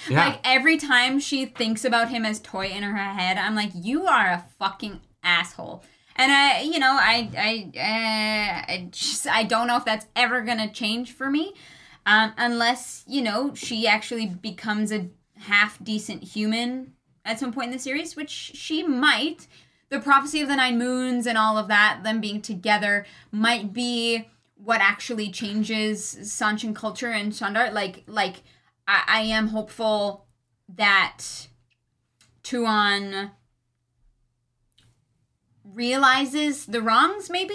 Yeah, Like every time she thinks about him as toy in her head, I'm like, you are a fucking asshole. And I, you know, I, I, uh, I just, I don't know if that's ever gonna change for me, um, unless you know she actually becomes a half decent human at some point in the series, which she might. The prophecy of the nine moons and all of that, them being together, might be what actually changes Seanchan culture and Shandar. Like, like I, I am hopeful that Tuon realizes the wrongs, maybe.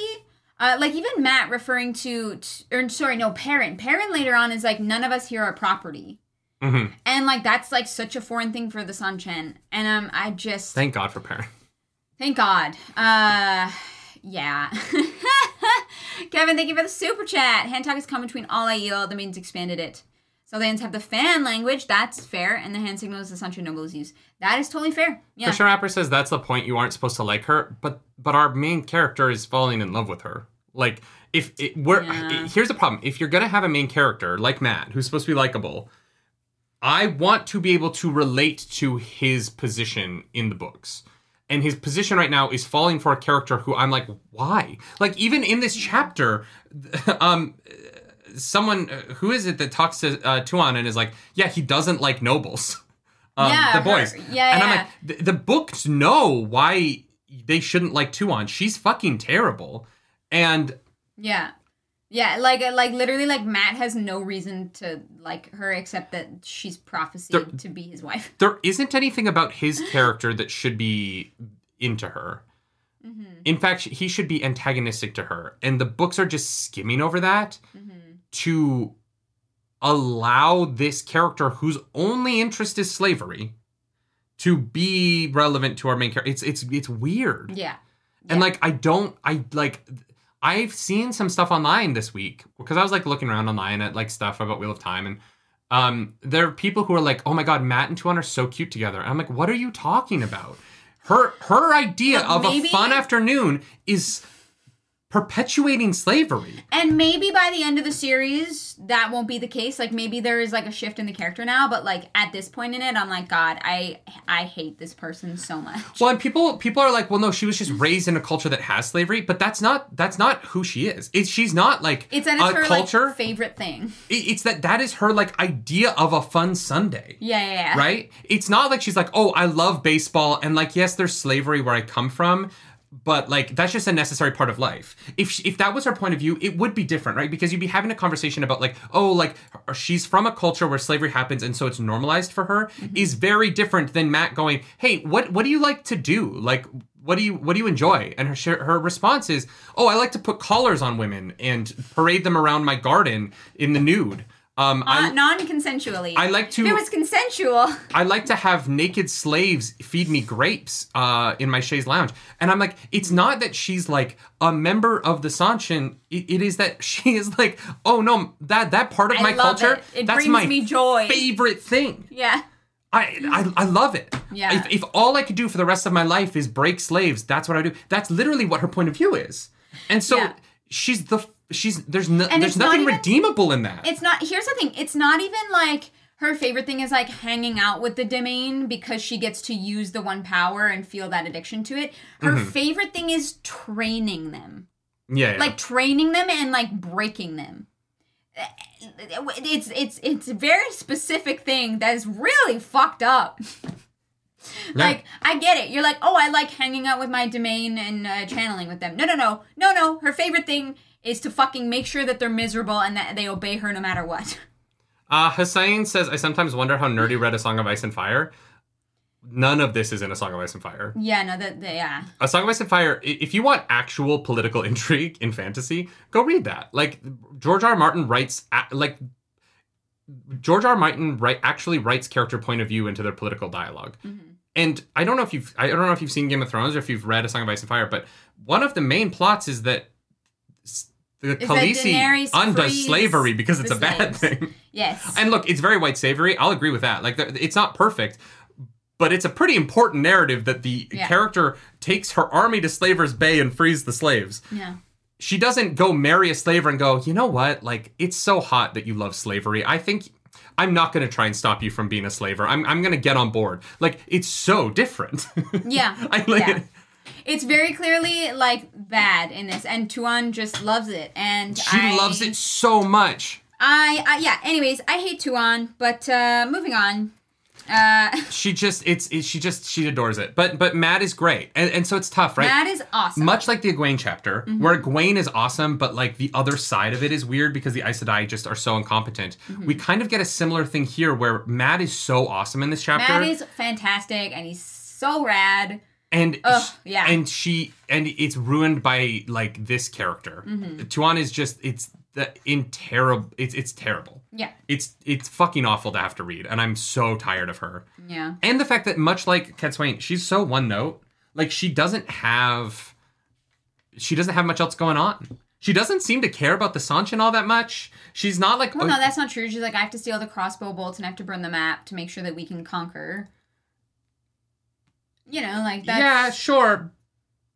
Uh, like even Mat referring to, t- or sorry, no, Perrin. Perrin later on is like, none of us here are property. Mhm. And like that's like such a foreign thing for the Seanchan. And um I just thank God for Perrin. Thank God. Uh, yeah. Kevin, thank you for the super chat. Hand talk is common between all Aiel. The means expanded it. So they have the fan language. That's fair. And the hand signals the Seanchan Nobles use. That is totally fair. Yeah. Christian Rapper says that's the point. You aren't supposed to like her, but but our main character is falling in love with her. Like if it, we're Yeah. here's the problem: if you're gonna have a main character like Mat, who's supposed to be likable, I want to be able to relate to his position in the books. And his position right now is falling for a character who I'm like, why? Like even in this chapter, um, someone who is it that talks to uh, Tuon and is like, yeah, he doesn't like nobles. Um, Yeah, the boys. her- yeah, and I'm like, the, the books know why they shouldn't like Tuon. She's fucking terrible. And Yeah. Yeah, like like literally like Mat has no reason to like her except that she's prophesied There- to be his wife. there isn't anything about his character that should be into her. Mm-hmm. In fact, he should be antagonistic to her. And the books are just skimming over that Mm-hmm. To allow this character whose only interest is slavery to be relevant to our main character. It's it's it's weird. Yeah. And Yeah. like I don't I like I've seen some stuff online this week because I was like looking around online at like stuff about Wheel of Time and um there are people who are like, "Oh my god, Mat and Tuon are so cute together." And I'm like, "What are you talking about?" Her her idea Look, of maybe- a fun afternoon is perpetuating slavery. And maybe by the end of the series, that won't be the case. Like maybe there is like a shift in the character now, but like at this point in it, I'm like, God, I I hate this person so much. Well, and people people are like, "Well, no, she was just raised in a culture that has slavery," but that's not that's not who she is. It's she's not like It's that a it's her culture. like favorite thing. It- it's that that is her like idea of a fun Sunday. Yeah, yeah, yeah. right? It's not like she's like, oh, I love baseball, and like, yes, there's slavery where I come from, but like that's just a necessary part of life. If she, if that was her point of view, it would be different, right? Because you'd be having a conversation about like, oh, like she's from a culture where slavery happens, and so it's normalized for her. Mm-hmm. Is very different than Mat going, hey, what what do you like to do? Like. What do you what do you enjoy? And her her response is, "Oh, I like to put collars on women and parade them around my garden in the nude." Um, I, Uh, non-consensually. I like to- If it was consensual, I like to have naked slaves feed me grapes uh, in my chaise lounge. And I'm like, it's not that she's like a member of the Seanchan. It, it is that she is like, oh no, that that part of I my culture, it. It that's brings my me joy. favorite thing. yeah. I, I I love it. Yeah. If, if all I could do for the rest of my life is break slaves, that's what I do. That's literally what her point of view is. And so Yeah. she's the she's there's no, And there's it's not nothing even- redeemable in that. It's not. Here's the thing. It's not even like her favorite thing is like hanging out with the damane because she gets to use the one power and feel that addiction to it. Her Mm-hmm. favorite thing is training them. yeah, yeah. like training them and like breaking them it's it's it's a very specific thing that is really fucked up Yeah. like i get it you're like oh i like hanging out with my damane and uh, channeling with them no no no no no her favorite thing is to fucking make sure that they're miserable and that they obey her no matter what Uh, Hussein says, I sometimes wonder how nerdy read A Song of Ice and Fire. None of this is in A Song of Ice and Fire. Yeah, no, that that- yeah. A Song of Ice and Fire, if you want actual political intrigue in fantasy, go read that. Like, George R. R. Martin writes, like, George R. R. Martin write, actually writes character point of view into their political dialog And I don't know if you've, I don't know if you've seen Game of Thrones or if you've read A Song of Ice and Fire, but one of the main plots is that the Khaleesi undoes slavery because it's a bad slaves. thing. Yes. And look, it's very white savory. I'll agree with that. Like, it's not perfect, but it's a pretty important narrative that the Yeah. character takes her army to Slaver's Bay and frees the slaves. yeah. She doesn't go marry a slaver and go, you know what? Like, it's so hot that you love slavery. I think I'm not going to try and stop you from being a slaver. I'm, I'm going to get on board. Like, it's so different. Yeah. I like yeah. it. It's very clearly like bad in this, and Tuon just loves it, and She I, loves it so much. I, I yeah. Anyways, I hate Tuon, but uh, moving on. Uh, She just, it's, it, she just, she adores it. But, but Mat is great. And, and so it's tough, right? Mat is awesome. Much like the Egwene chapter, where Egwene is awesome, but like the other side of it is weird because the Aes Sedai just are so incompetent. We kind of get a similar thing here where Mat is so awesome in this chapter. Mat is fantastic, and he's so rad. And Ugh, sh- yeah. and she and it's ruined by like this character. Mm-hmm. Tuon is just it's the in terrible it's it's terrible. Yeah. It's it's fucking awful to have to read, and I'm so tired of her. Yeah. And the fact that much like Cadsuane, she's so one note. Like she doesn't have she doesn't have much else going on. She doesn't seem to care about the Seanchan all that much. She's not like Well, no, that's not true. She's like, I have to steal the crossbow bolts and I have to burn the map to make sure that we can conquer. You know, like that's. yeah, sure.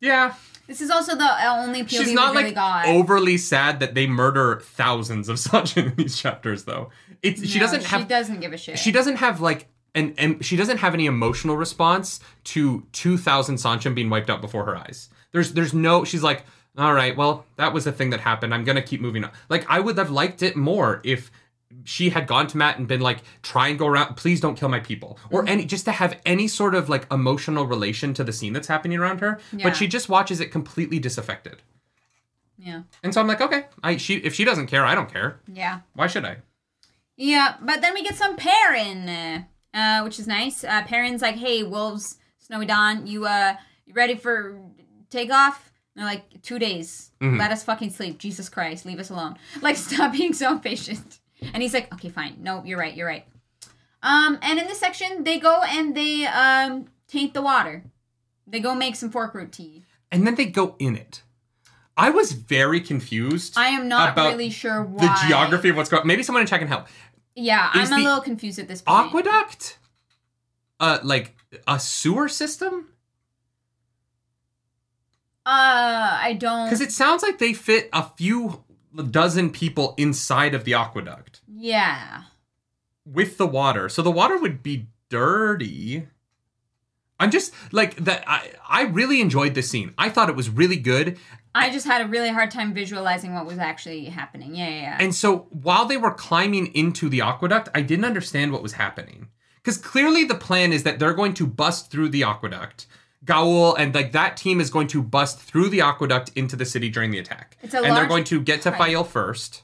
Yeah. This is also the uh, only POV She's not really like got. overly sad that they murder thousands of Seanchan in these chapters though. It's she No, doesn't have. She doesn't give a shit. she doesn't have like an, and she doesn't have any emotional response to 2000 Seanchan being wiped out before her eyes. There's there's no she's like all right, well, that was the thing that happened. I'm going to keep moving on. Like I would have liked it more if she had gone to Mat and been like, try and go around, please don't kill my people. Or Mm-hmm. any just to have any sort of like emotional relation to the scene that's happening around her. Yeah. But she just watches it completely disaffected. Yeah. And so I'm like, okay, I she if she doesn't care, I don't care. Yeah. Why should I? Yeah, but then we get some Perrin, uh, which is nice. Uh, Perrin's like, "Hey, wolves, Snowy Dawn, you uh, you ready for takeoff?" And they're like, two days. Mm-hmm. Let us fucking sleep. Jesus Christ, leave us alone. Like, stop being so impatient." And he's like, "Okay, fine. No, you're right. You're right." Um, and in this section, they go and they um taint the water. They go make some fork root tea. And then they go in it. I was very confused. I am not really sure why. the geography of what's going. Maybe someone in chat can help. Yeah, Is I'm a little confused at this point. Aqueduct, uh, like a sewer system, Uh, I don't. because it sounds like they fit a few dozen people inside of the aqueduct Yeah. with the water. So the water would be dirty. I'm just like that. I I really enjoyed this scene. I thought it was really good. I just had a really hard time visualizing what was actually happening. Yeah, yeah, yeah. And so while they were climbing into the aqueduct, I didn't understand what was happening. Because clearly the plan is that they're going to bust through the aqueduct. Gaul and like that team is going to bust through the aqueduct into the city during the attack. It's a and they're going to get to pipe. Faile first.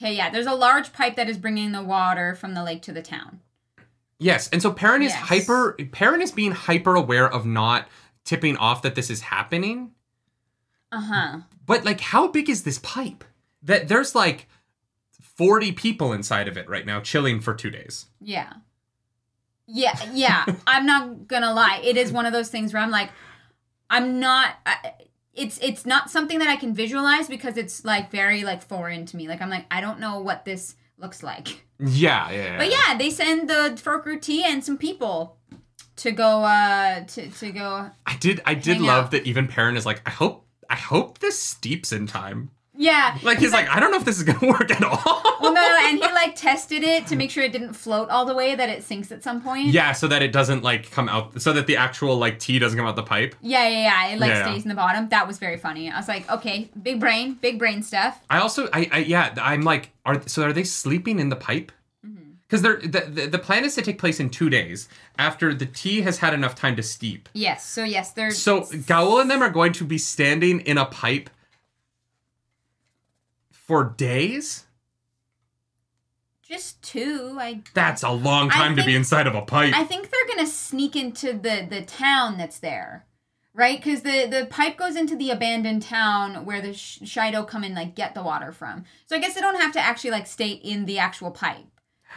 okay, yeah. There's a large pipe that is bringing the water from the lake to the town. Yes, and so Perrin is Yes. hyper Perrin is being hyper aware of not tipping off that this is happening. Uh huh. But like how big is this pipe? That there's like 40 people inside of it right now chilling for 2 days. Yeah. Yeah, yeah. I'm not gonna lie. It is one of those things where I'm like, I'm not. I, it's it's not something that I can visualize because it's like very like foreign to me. Like I'm like I don't know what this looks like. Yeah, yeah. But yeah, they send the Furker tea and some people to go uh to to go I did I did love out. that even Perrin is like, I hope I hope this steeps in time. Yeah Like he's like, I don't know if this is gonna work at all. well no, no and he like tested it to make sure it didn't float all the way that it sinks at some point yeah, so that it doesn't like come out so that the actual like tea doesn't come out the pipe. yeah yeah, yeah. it like Yeah, yeah. stays in the bottom that was very funny I was like okay big brain big brain stuff I also I, I yeah, I'm like, are so are they sleeping in the pipe? Mm-hmm. Because the, the the plan is to take place in two days after the tea has had enough time to steep. yes so yes they're So Gaul and them are going to be standing in a pipe for days. Just two. I That's a long time to be inside of a pipe. I think they're gonna sneak into the the town that's there, right? Because the the pipe goes into the abandoned town where the Sh- Shaido come and like get the water from. So I guess they don't have to actually like stay in the actual pipe.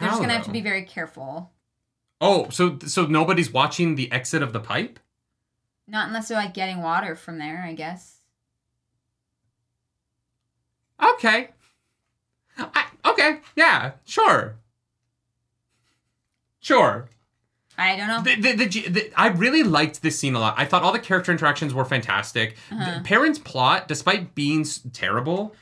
They're How, just gonna have to be very careful. Oh, so so nobody's watching the exit of the pipe? Not unless they're like getting water from there, I guess. Okay. I, okay, yeah, sure. Sure. I don't know. The, the, the, the- I really liked this scene a lot. I thought all the character interactions were fantastic. Uh-huh. The Perrin's plot, despite being terrible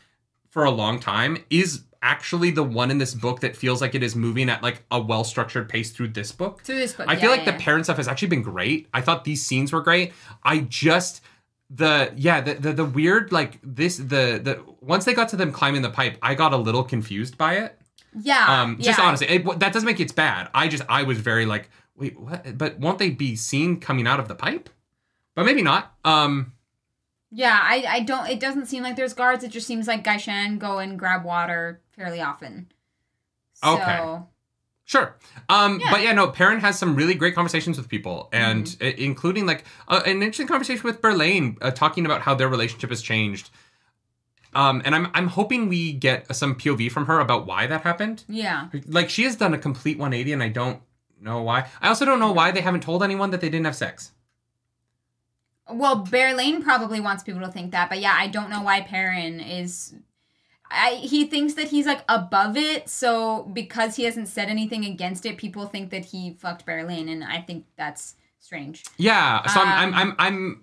for a long time, is actually the one in this book that feels like it is moving at like a well structured pace through this book. Through this book, I yeah, feel like yeah. the Perrin stuff has actually been great. I thought these scenes were great. I just the yeah the, the the weird like this the the once they got to them climbing the pipe, I got a little confused by it. yeah, Um, just yeah. honestly, it, that doesn't make it bad. I just I was very like wait what? But won't they be seen coming out of the pipe? But maybe not. Um, Yeah, I, I don't. It doesn't seem like there's guards. It just seems like gai'shain go and grab water fairly often. So, Okay. Sure. Um, Yeah. But yeah, no, Perrin has some really great conversations with people, and Mm-hmm. i- including like uh, an interesting conversation with Berelain, uh, talking about how their relationship has changed. Um, and I'm I'm hoping we get some POV from her about why that happened. Yeah. Like she has done a complete 180, and I don't know why. I also don't know why they haven't told anyone that they didn't have sex. Well, Berelain probably wants people to think that, but yeah, I don't know why Perrin is. I he thinks that he's like above it, so because he hasn't said anything against it, people think that he fucked Berelain, and I think that's strange. Yeah, so I'm, I'm, Um, I'm, I'm,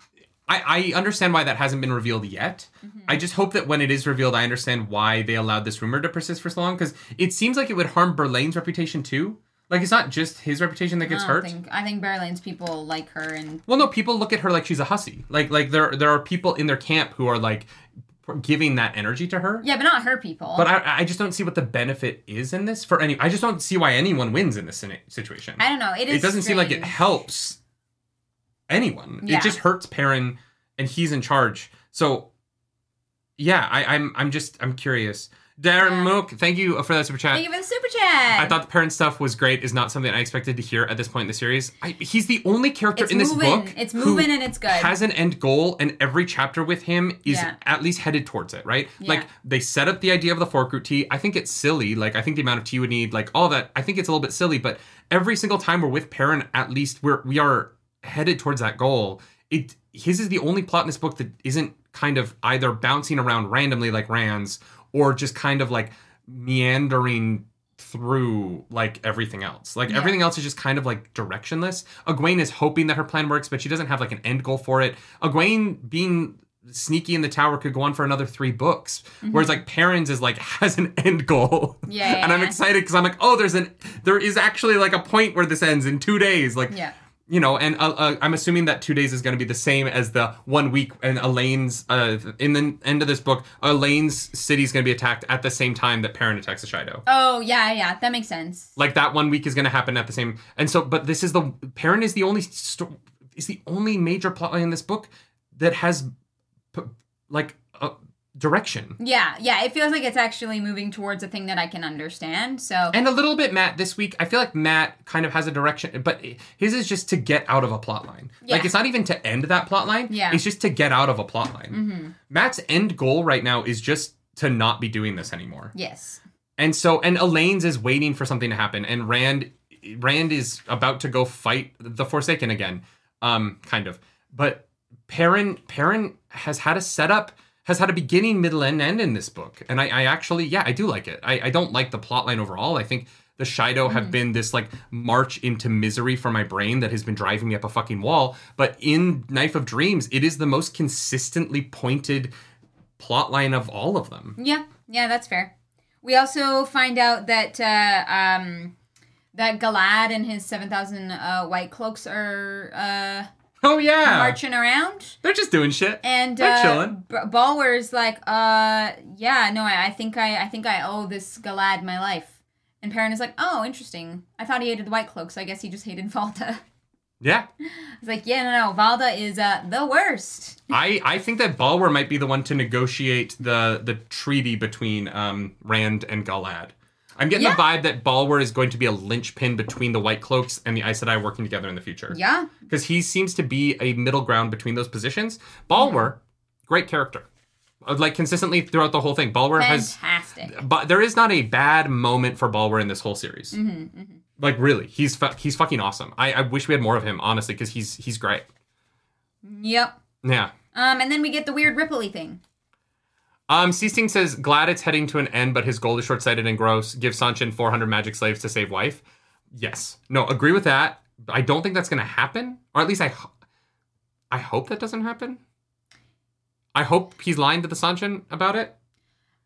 I, I understand why that hasn't been revealed yet. Mm-hmm. I just hope that when it is revealed, I understand why they allowed this rumor to persist for so long because it seems like it would harm Berelain's reputation too. Like it's not just his reputation that gets I hurt. think I think Berelain's people like her, and Well, no, people look at her like she's a hussy. Like, like there, there are people in their camp who are like giving that energy to her. yeah, but not her people. But I, I just don't see what the benefit is in this for any. I just don't see why anyone wins in this situation. I don't know. It is. it doesn't seem like it helps anyone. Yeah. It just hurts Perrin, and he's in charge. So, yeah, I, I'm I'm just I'm curious. Darren Yeah. Mook, thank you uh, for that super chat. Thank you for the super chat. I thought the Perrin stuff was great. Is not something I expected to hear at this point in the series. I, he's the only character it's in this book. It's moving and it's good. Has an end goal, and every chapter with him is Yeah. at least headed towards it, right? Yeah. Like they set up the idea of the fork root tea. I think it's silly. Like I think the amount of tea you would need, like all that. I think it's a little bit silly, but every single time we're with Perrin, at least we're we are headed towards that goal. It his is the only plot in this book that isn't kind of either bouncing around randomly like Rand's or just kind of like meandering through like everything else. Like Yeah. everything else is just kind of like directionless. Egwene is hoping that her plan works, but she doesn't have like an end goal for it. Egwene being sneaky in the tower could go on for another three books. Whereas like Perrin's is like has an end goal. Mm-hmm. Yeah, and I'm excited because I'm like, oh, there's an there is actually like a point where this ends in two days. Like Yeah. You know, and uh, uh, I'm assuming that two days is going to be the same as the one week. And Elayne's uh, in the end of this book, Elayne's city is going to be attacked at the same time that Perrin attacks the Shaido. Oh yeah, yeah, that makes sense. Like that one week is going to happen at the same. And so, but this is the Perrin is the only sto- is the only major plotline in this book that has p- like direction. Yeah, yeah, it feels like it's actually moving towards a thing that I can understand. So And a little bit Mat this week. I feel like Mat kind of has a direction, but his is just to get out of a plot line. Yeah. Like it's not even to end that plot line. Yeah. It's just to get out of a plot line. Mhm. Mat's end goal right now is just to not be doing this anymore. yes, And so and Elayne's is waiting for something to happen and Rand Rand is about to go fight the Forsaken again. Um kind of. But Perrin Perrin has had a setup has had a beginning, middle, and end in this book. And I, I actually, yeah, I do like it. I, I don't like the plot line overall. I think the Shaido have been this like march into misery for my brain that has been driving me up a fucking wall. But in Knife of Dreams, it is the most consistently pointed plot line of all of them. yeah, yeah, that's fair. We also find out that uh, um, that Galad and his seven thousand uh, white cloaks are uh, Oh yeah. marching around. They're just doing shit. And They're uh, chilling. B- Balwer's like, uh, yeah, no, I, I think I, I think I owe this Galad my life. And Perrin is like, oh, interesting. I thought he hated the White Cloak, so I guess he just hated Valda. Yeah. He's like, yeah, no, no, Valda is uh, the worst. I, I think that Balwer might be the one to negotiate the the treaty between um, Rand and Galad. I'm getting Yeah. the vibe that Balwer is going to be a linchpin between the White Cloaks and the Aes Sedai working together in the future. Yeah. Because he seems to be a middle ground between those positions. Balwer, great character. Uh, Like consistently throughout the whole thing. Balwer has Fantastic. but there is not a bad moment for Balwer in this whole series. Mm-hmm, Like really, he's fu- he's fucking awesome. I, I wish we had more of him, honestly, because he's he's great. Yep. Yeah. Um, and then we get the weird Ripley thing. Um, Seasting says glad it's heading to an end, but his goal is short-sighted and gross. Give Seanchan 400 magic slaves to save wife. Yes, no, agree with that. I don't think that's gonna happen, or at least I, I hope that doesn't happen. I hope he's lying to the Seanchan about it.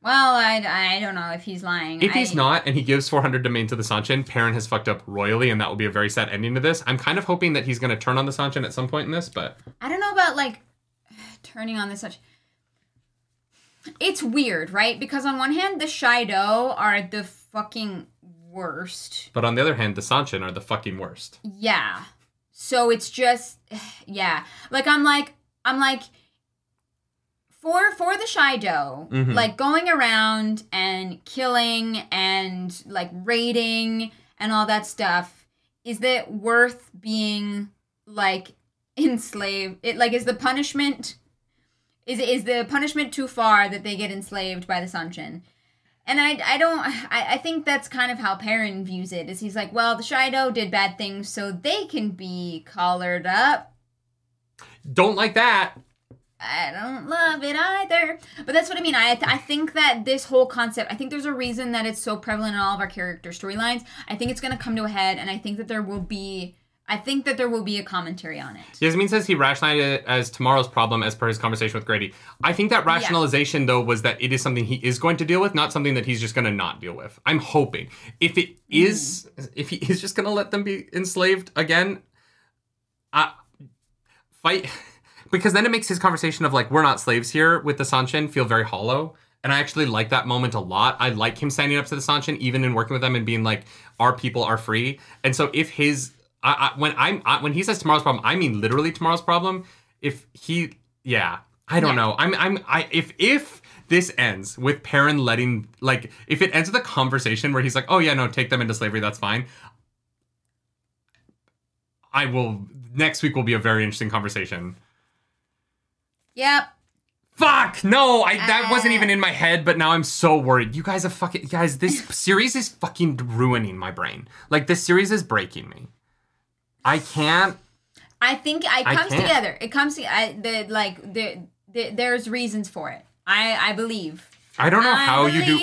Well, I, I don't know if he's lying. If he's not, and he gives 400 damane to the Seanchan, Perrin has fucked up royally, and that will be a very sad ending to this. I'm kind of hoping that he's going to turn on the Seanchan at some point in this, but I don't know about like turning on the such. It's weird, right? Because on one hand, the Shaido are the fucking worst. but on the other hand, the Seanchan are the fucking worst. Yeah. So it's just yeah. Like I'm like I'm like for for the Shaido, Mhm. like going around and killing and like raiding and all that stuff, is that worth being like enslaved? It like is the punishment is is the punishment too far that they get enslaved by the Seanchan? And I, I don't I, I think that's kind of how Perrin views it is he's like, well, the Shaido did bad things so they can be collared up. Don't like that. I don't love it either. But that's what I mean. I I think that this whole concept, I think there's a reason that it's so prevalent in all of our character storylines. I think it's going to come to a head and I think that there will be I think that there will be a commentary on it. Yasmin says he rationalized it as tomorrow's problem as per his conversation with Grady. I think that rationalization, though, was that it is something he is going to deal with, not something that he's just going to not deal with. I'm hoping. If it is, if he is just going to let them be enslaved again, uh, fight. Because then it makes his conversation of like, we're not slaves here with the Seanchan feel very hollow. And I actually like that moment a lot. I like him standing up to the Seanchan, even in working with them and being like, our people are free. And so if his I, I, when I'm I, when he says tomorrow's problem, I mean literally tomorrow's problem. If he, yeah, I don't Yeah. know. I'm I'm I if if this ends with Perrin letting like if it ends with a conversation where he's like, oh yeah, no, take them into slavery, that's fine. I will next week will be a very interesting conversation. Yep. Fuck no, I that wasn't Uh. even in my head, but now I'm so worried. You guys are fucking guys. This series is fucking ruining my brain. Like this series is breaking me. I can't. I think it I comes can't. together. It comes to I, the like the, the there's reasons for it. I I believe. I don't know I how you do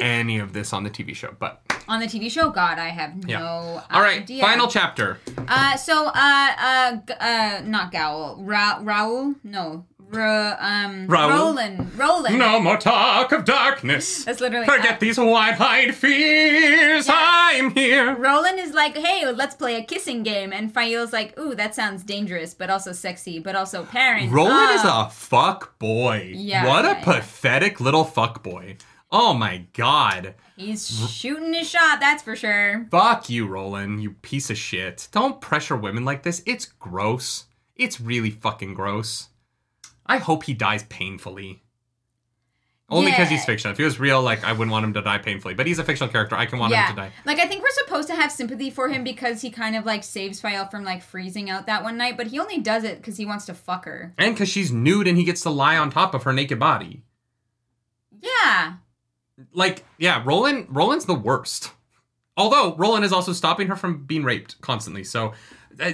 any of this on the TV show, but on the TV show. God, I have no yeah. All right, idea. final chapter. Uh, so uh, uh, uh, not Gaul. Ra- Raoul? No. Um, Raoul? Roland. Roland. No more talk of darkness. That's literally. Forget uh, these wide-eyed fears. Yeah. I'm here. Roland is like, hey, let's play a kissing game, and Faile's like, ooh, that sounds dangerous, but also sexy, but also Perrin. Roland is Oh. a fuck boy. Yeah, What yeah, a pathetic little fuck boy. Oh my god. He's shooting his shot, that's for sure. Fuck you, Roland, you piece of shit. Don't pressure women like this. It's gross. It's really fucking gross. I hope he dies painfully. Only because Yeah. he's fiction. If he was real, like I wouldn't want him to die painfully. But he's a fictional character. I can want yeah. him to die. Like, I think we're supposed to have sympathy for him because he kind of, like, saves Faile from, like, freezing out that one night, but he only does it because he wants to fuck her. And because she's nude and he gets to lie on top of her naked body. Yeah. Like, yeah, Roland Roland's the worst. Although Roland is also stopping her from being raped constantly. So uh,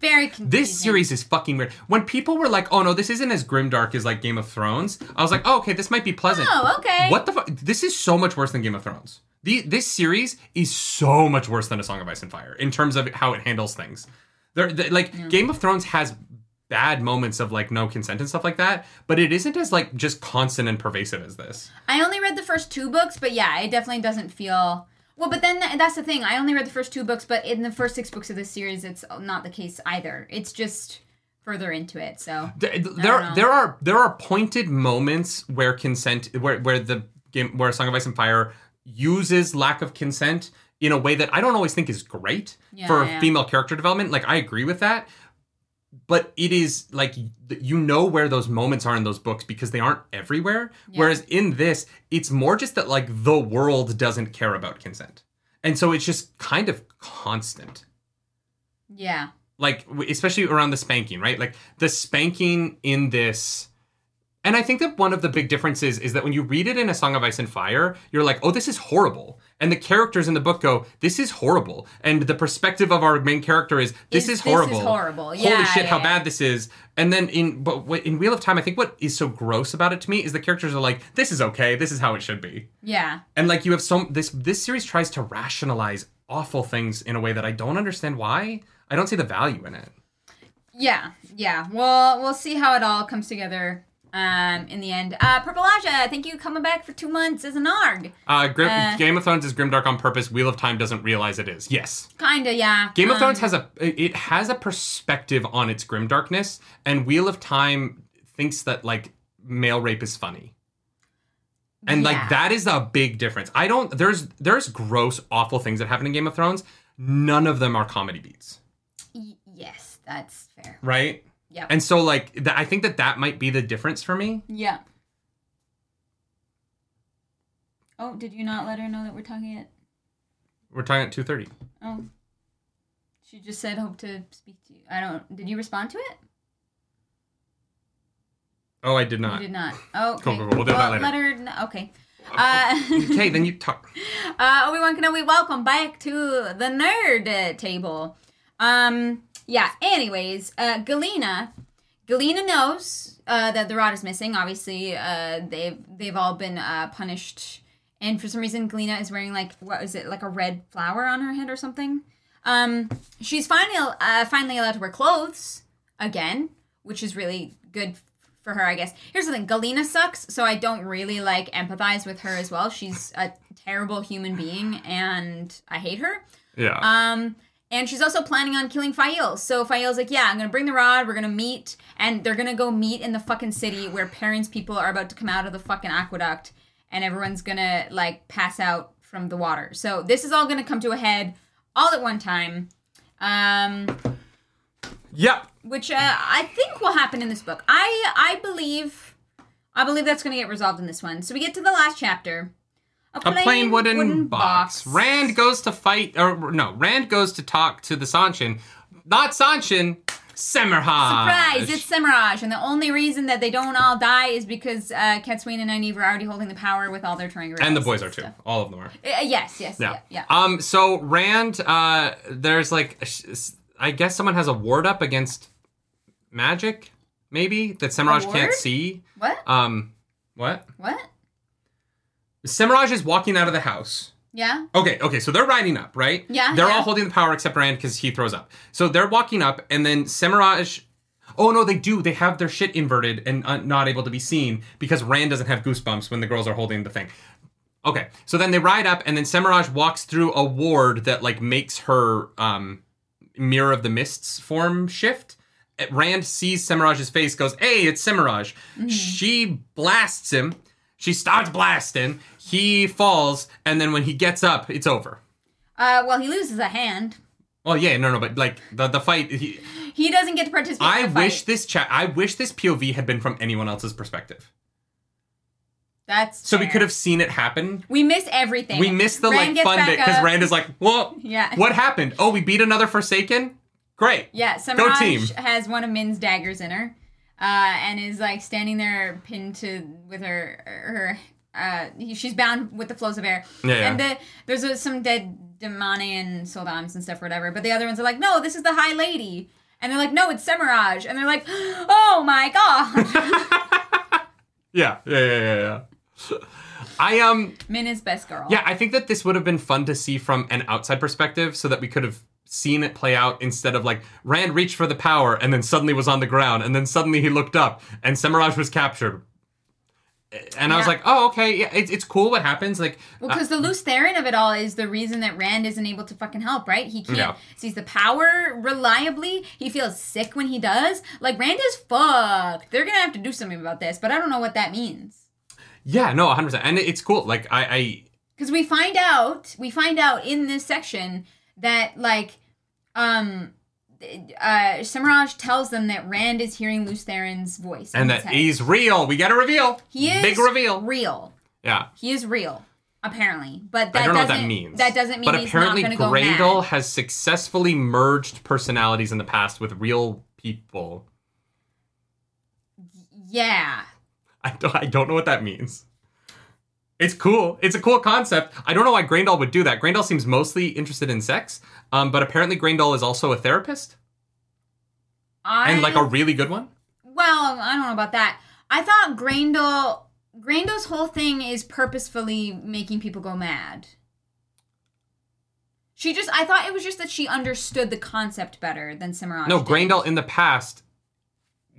Very confusing. this series is fucking weird. When people were like, "Oh no, this isn't as grimdark as like Game of Thrones," I was like, "Oh, okay, this might be pleasant." Oh, okay. What the fuck? This is so much worse than Game of Thrones. The, this series is so much worse than A Song of Ice and Fire in terms of how it handles things. There, the- like Game of Thrones has bad moments of like no consent and stuff like that, but it isn't as like just constant and pervasive as this. I only read the first two books, but yeah, it definitely doesn't feel. Well, but then th- that's the thing. I only read the first two books, but in the first six books of this series, it's not the case either. It's just further into it. So Th- don't There, there are there are pointed moments where consent, where where the game, where Song of Ice and Fire uses lack of consent in a way that I don't always think is great Yeah, for yeah. female character development. Like I agree with that, but it is like you know where those moments are in those books because they aren't everywhere. Yeah. Whereas in this, it's more just that like the world doesn't care about consent, and so it's just kind of constant. Yeah. Like especially around the spanking, right? Like the spanking in this. And I think that one of the big differences is that when you read it in A Song of Ice and Fire, you're like, oh, this is horrible. And the characters in the book go, this is horrible. And the perspective of our main character is, this Is- is this is horrible. horrible. Holy Yeah, shit, yeah, how yeah. bad this is. And then in but in Wheel of Time, I think what is so gross about it to me is the characters are like, this is okay, this is how it should be. Yeah. And like you have some this this series tries to rationalize awful things in a way that I don't understand why. I don't see the value in it. Yeah. Yeah. Well, we'll see how it all comes together um, in the end. Uh, Purple Aja, thank you coming back for two months as an ARG. Uh, Grim, Uh, Game of Thrones is grimdark on purpose. Wheel of Time doesn't realize it is. Yes. Kinda, yeah. Game of Um, Thrones has a it has a perspective on its grimdarkness, and Wheel of Time thinks that like male rape is funny. And Yeah. like that is a big difference. I don't there's there's gross, awful things that happen in Game of Thrones. None of them are comedy beats, Y- yes, that's fair. right? Yeah. And so like th- I think that that might be the difference for me. Yeah. Oh, did you not let her know that we're talking yet? We're talking at 2:30. Oh. She just said hope to speak to you. I don't. Did you respond to it? Oh, I did not. You did not. Oh, okay. Cool, cool, cool. We'll do that well, later. Let her. kn- Okay. Uh, okay, then you talk. uh, Obi Wan Kenobi, welcome back to the nerd uh, table. Um, yeah. Anyways, uh, Galina, Galina knows uh, that the rod is missing. Obviously, uh, they've they've all been uh, punished, and for some reason, Galina is wearing like what is it like a red flower on her head or something. Um, she's finally uh, finally allowed to wear clothes again, which is really good for her, I guess. Here's the thing: Galina sucks, so I don't really like empathize with her as well. She's a terrible human being, and I hate her. Yeah. Um, and she's also planning on killing Faile. So Faile's like, yeah, I'm gonna bring the rod. We're gonna meet, and they're gonna go meet in the fucking city where Perrin's people are about to come out of the fucking aqueduct, and everyone's gonna like pass out from the water. So this is all gonna come to a head all at one time. Um, yep. which uh, I think will happen in this book. I I believe I believe that's to get resolved in this one. So we get to the last chapter. A plain wooden, box. Rand goes to fight, or no, Rand goes to talk to the Seanchan. Not Seanchan, Semirhage. Surprise! It's Semirhage, and the only reason that they don't all die is because uh, and Nynaeve are already holding the power with all their Turing And the boys are too. All of them are. Uh, yes, yes, yeah, Yeah. yeah. Um. So Rand, uh, there's like, I guess someone has a ward up against magic, maybe that Semirhage can't see. What? Um. What? What? Semirhage is walking out of the house. Yeah. Okay, okay, so they're riding up, right? Yeah, They're yeah. all holding the power except Rand because he throws up. So they're walking up, and then Semirhage. Oh no, they do. They have their shit inverted and uh, not able to be seen because Rand doesn't have goosebumps when the girls are holding the thing. Okay, so then they ride up, and then Semirhage walks through a ward that like makes her um, mirror of the mists form shift. Rand sees Semirhage's face, goes, "Hey, it's Semirhage." She blasts him. She starts blasting. He falls, and then when he gets up, it's over. Uh, well, he loses a hand. Well, yeah, no, no, but like the the fight. He, He doesn't get to participate. I in the fight. wish this chat. I wish this POV had been from anyone else's perspective, That's so we could have seen it happen. We miss everything. We missed the Rand like fun bit because. Rand is like, "Well, Yeah. what happened? Oh, we beat another Forsaken. Great. Yeah, Go team. has one of Min's daggers in her, uh, and is like standing there pinned to with her her. Uh, he- she's bound with the flows of air. Yeah, yeah. And the, there's uh some dead damane and sul'dams and stuff, or whatever. But the other ones are like, no, this is the High Lady. And they're like, no, it's Semirhage. And they're like, oh my god. Yeah, yeah, yeah, yeah, yeah. I um, Min is best girl. yeah, I think that this would have been fun to see from an outside perspective, so that we could have seen it play out instead of like Rand reached for the power and then suddenly was on the ground and then suddenly he looked up and Semirhage was captured. And I was like, oh, okay, yeah, it's, it's cool what happens. Like, Well, because the Lews Therin of it all is the reason that Rand isn't able to fucking help, right? He can't Yeah. sees the power reliably. He feels sick when he does. Like Rand is fucked. They're gonna have to do something about this, but I don't know what that means. yeah, no, 100%. And it's cool. Like, I, I Because we find out, we find out in this section that like, um, uh, tells them that Rand is hearing Lews Therin's voice. and that head. he's real. We get a reveal. he is big reveal. Real. Yeah. He is real, apparently. But that I don't know what doesn't that means. that doesn't mean But he's apparently, not going to go Graendal mad. has successfully merged personalities in the past with real people. Yeah. I don't, I don't know what that means. It's cool. It's a cool concept. I don't know why Graendal would do that. Graendal seems mostly interested in sex, um, but apparently Graendal is also a therapist I and like a really good one. Well, I don't know about that. I thought Graendal Graendal's whole thing is purposefully making people go mad. She just I thought it was just that she understood the concept better than Cimarron. No, Graendal in the past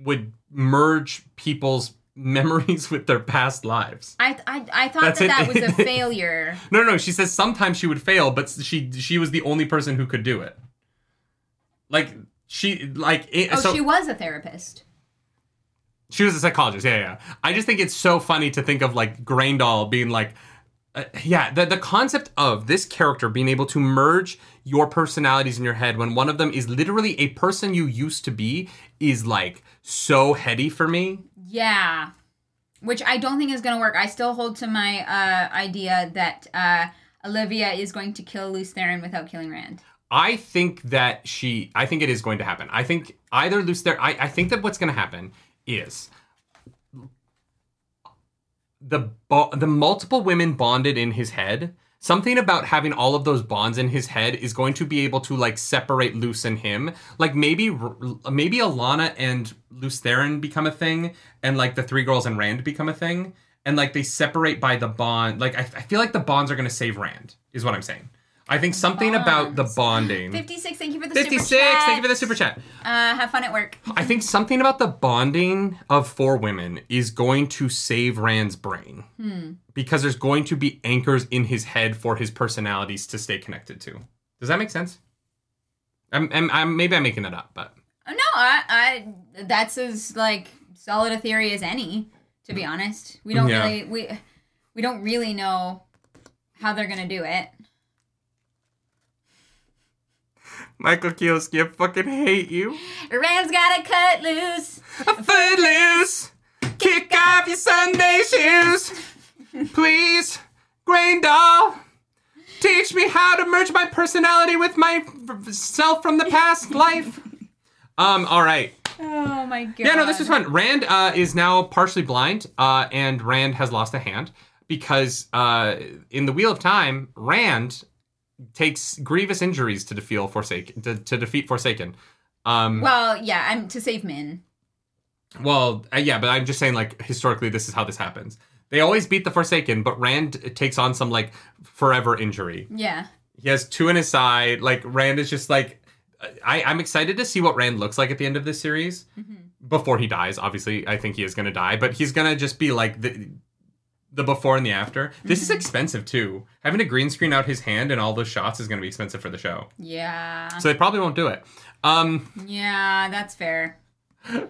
would merge people's memories with their past lives. I, I, I thought That's that it. that was a failure. No, no, no. she says sometimes she would fail, but she she was the only person who could do it. Like she like it, Oh, so she was a therapist. She was a psychologist. Yeah, yeah. I just think it's so funny to think of like Graendal being like, uh, yeah, the the concept of this character being able to merge your personalities in your head when one of them is literally a person you used to be is like so heady for me. Yeah. Which I don't think is going to work. I still hold to my uh, idea that uh, Alivia is going to kill Lews Therin without killing Rand. I think that she. I think it is going to happen. I think either Luce there. I, I think that what's going to happen is the bo- the multiple women bonded in his head. Something about having all of those bonds in his head is going to be able to like separate Lews and him. Like maybe maybe Alanna and Lews Therin become a thing, and like the three girls and Rand become a thing, and like they separate by the bond. Like I, I feel like the bonds are going to save Rand. Is what I'm saying. I think something about the bonding. 56, thank you for the 56 super chat. thank you for the super chat Uh, have fun at work. i think something about the bonding of four women is going to save rand's brain because there's going to be anchors in his head for his personalities to stay connected to does that make sense I'm, I'm, I'm maybe i'm making that up but Oh, No, I, I that's as like solid a theory as any. To be honest, we don't Yeah. really we we don't really know how they're gonna do it. Michael Kielski, i fucking hate you. Rand's gotta cut loose. a foot loose kick off your sunday shoes. Please Graendal teach me how to merge my personality with myself from the past life. Um all right. Oh my god. yeah no this was fun. Rand uh, is now partially blind uh, and rand has lost a hand because uh, in the wheel of time rand takes grievous injuries to defeat forsaken to, to defeat forsaken um, Well, yeah, I'm to save Min. Well, uh, yeah, but I'm just saying, like, historically, this is how this happens. They always beat the Forsaken, but Rand takes on some, like, forever injury. Yeah. He has two in his side. Like, Rand is just, like, I, I'm excited to see what Rand looks like at the end of this series. Before he dies, obviously, I think he is going to die, but he's going to just be, like, the, the before and the after. This is expensive, too. Having to green screen out his hand and all those shots is going to be expensive for the show. Yeah. So they probably won't do it. Um, Yeah, that's fair.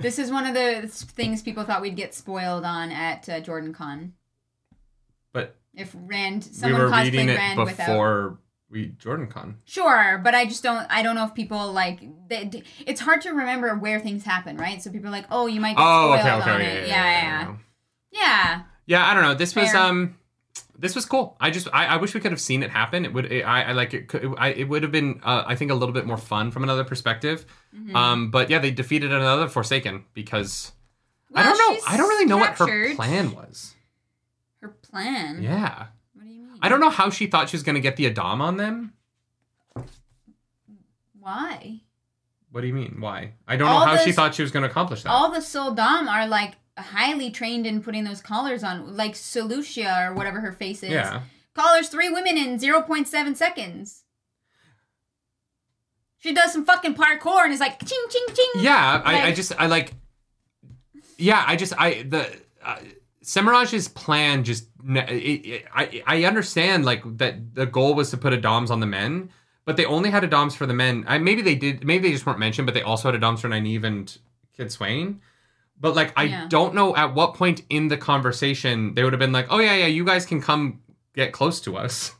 This is one of the things people thought we'd get spoiled on at uh, JordanCon. but If Rand, we someone were cosplayed reading it Rand without. before we JordanCon. Sure, but I just don't. I don't know if people like. They, it's hard to remember where things happen, right? So people are like, "Oh, you might get Oh, spoiled okay, okay, on yeah, it." yeah, Yeah, yeah, yeah, yeah. yeah. I don't know. This was um, this was cool. I just I, I wish we could have seen it happen. It would it, I, I like it. could- I, it would have been uh, I think a little bit more fun from another perspective. Mhm. Um, but yeah, they defeated another Forsaken because I don't know. I don't really know what her plan was. Her plan. Yeah, What do you mean? I don't know how she thought she was going to get the a'dam on them. Why. What do you mean? Why? I don't know All how she thought she was going to accomplish that. All the sul'dam are like highly trained in putting those collars on, like Selucia or whatever her face is. yeah. Collars three women in 0.7 seconds. She does some fucking parkour and is like ching ching ching. Yeah, I, I just I like. Yeah, I just I the uh, Semirhage's plan just it, it, I I understand like that the goal was to put a'dams on the men, but they only had a'dams for the men. I, maybe they did. Maybe they just weren't mentioned, but they also had a'dams for Nynaeve and Cadsuane. But like I Yeah. don't know at what point in the conversation they would have been like, oh yeah yeah, you guys can come get close to us.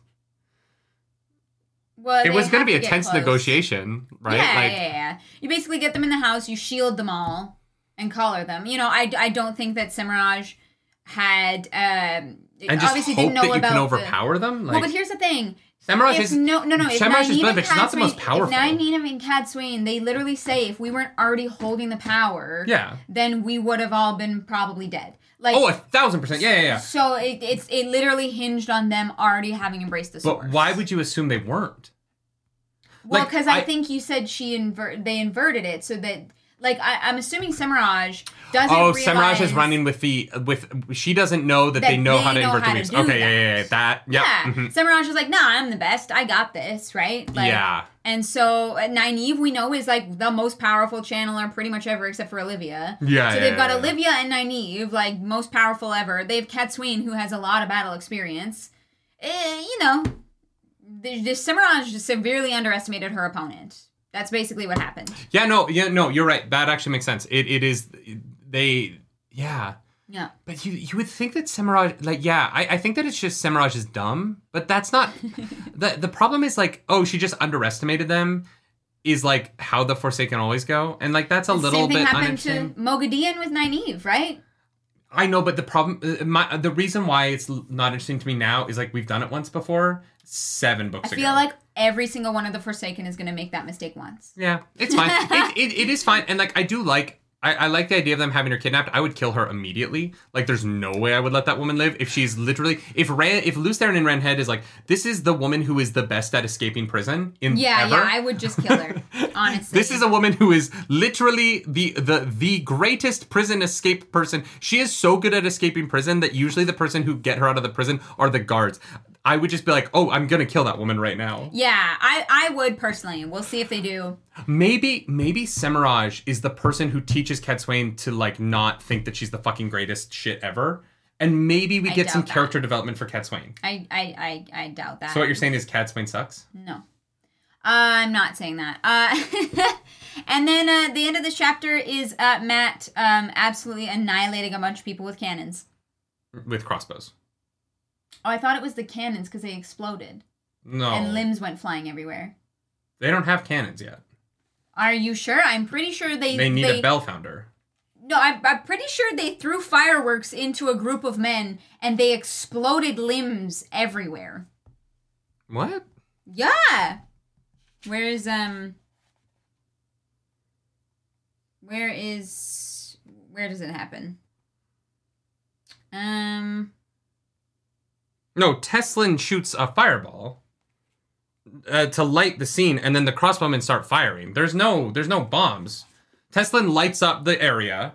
Well, it was going to be a tense close. negotiation, right? Yeah, like, yeah, yeah. You basically get them in the house, you shield them all, and collar them. You know, I, I don't think that Semirhage had um and just obviously hope didn't know that you about can the- overpower them. Like, well, but here's the thing. Semirhage if is no, no, no. If Semirhage is Nynaeve good, and but she's not the most powerful. If Nynaeve and Swain, they literally say if we weren't already holding the power, yeah. then we would have all been probably dead. Like, Oh, a thousand percent. Yeah, yeah, yeah. so it, it's it literally hinged on them already having embraced the source. But why would you assume they weren't? Well, Like, because I, I- think you said she invert they inverted it so that like I, I'm assuming Semirhage doesn't. Oh, Semirhage is running with the with. She doesn't know that, That they know they how to know invert how the do Okay, yeah, that. yeah, yeah. That. Yeah. Yeah, mhm. Semirhage is like, nah, I'm the best. I got this, right? Like, yeah. And so uh, Nynaeve, we know, is like the most powerful channeler pretty much ever, except for Alivia. Yeah. So yeah, they've got yeah. Alivia and Nynaeve, like most powerful ever. They have Cadsuane, who has a lot of battle experience. Eh, you know, the, the just severely underestimated her opponent. That's basically what happened. Yeah, no, yeah, no, you're right. That actually makes sense. It it is they yeah. Yeah. But you you would think that Semirhage like yeah, I, I think that it's just Semirhage is dumb, but that's not the the problem is like, oh, she just underestimated them is like how the Forsaken always go. And like that's a The little bit happened to. Moghedien with Nynaeve, right? I know, but the problem uh, my the reason why it's not interesting to me now is like we've done it once before, seven I books ago. I feel like every single one of the Forsaken is going to make that mistake once. Yeah, it's fine. it, it, it is fine, and like I do like. I, I like the idea of them having her kidnapped. I would kill her immediately. Like, there's no way I would let that woman live if she's literally if Ran if Lews Therin in Renhead is like this is the woman who is the best at escaping prison in Yeah, ever. yeah, I would just kill her. honestly, This is a woman who is literally the the the greatest prison escape person. She is so good at escaping prison that usually the person who get her out of the prison are the guards. I would just be like, "Oh, I'm going to kill that woman right now." Yeah, I I would personally. We'll see if they do. Maybe maybe Semirhage is the person who teaches Cat to like not think that she's the fucking greatest shit ever. And maybe we I get some that. character development for Cat I I I, I doubt that. So what you're saying is Cat sucks? No. I'm not saying that. Uh, and then uh, the end of this chapter is uh, Mat um, absolutely annihilating a bunch of people with cannons. With crossbows. Oh, I thought it was the cannons because they exploded No. and limbs went flying everywhere. they don't have cannons yet. Are you sure? I'm pretty sure they. They need they, a bell founder. No, I'm, I'm pretty sure they threw fireworks into a group of men and they exploded limbs everywhere. What? Yeah. Where is um Where is where does it happen? Um No, Teslyn shoots a fireball uh, to light the scene, and then the crossbowmen start firing. There's no, there's no bombs. Teslyn lights up the area,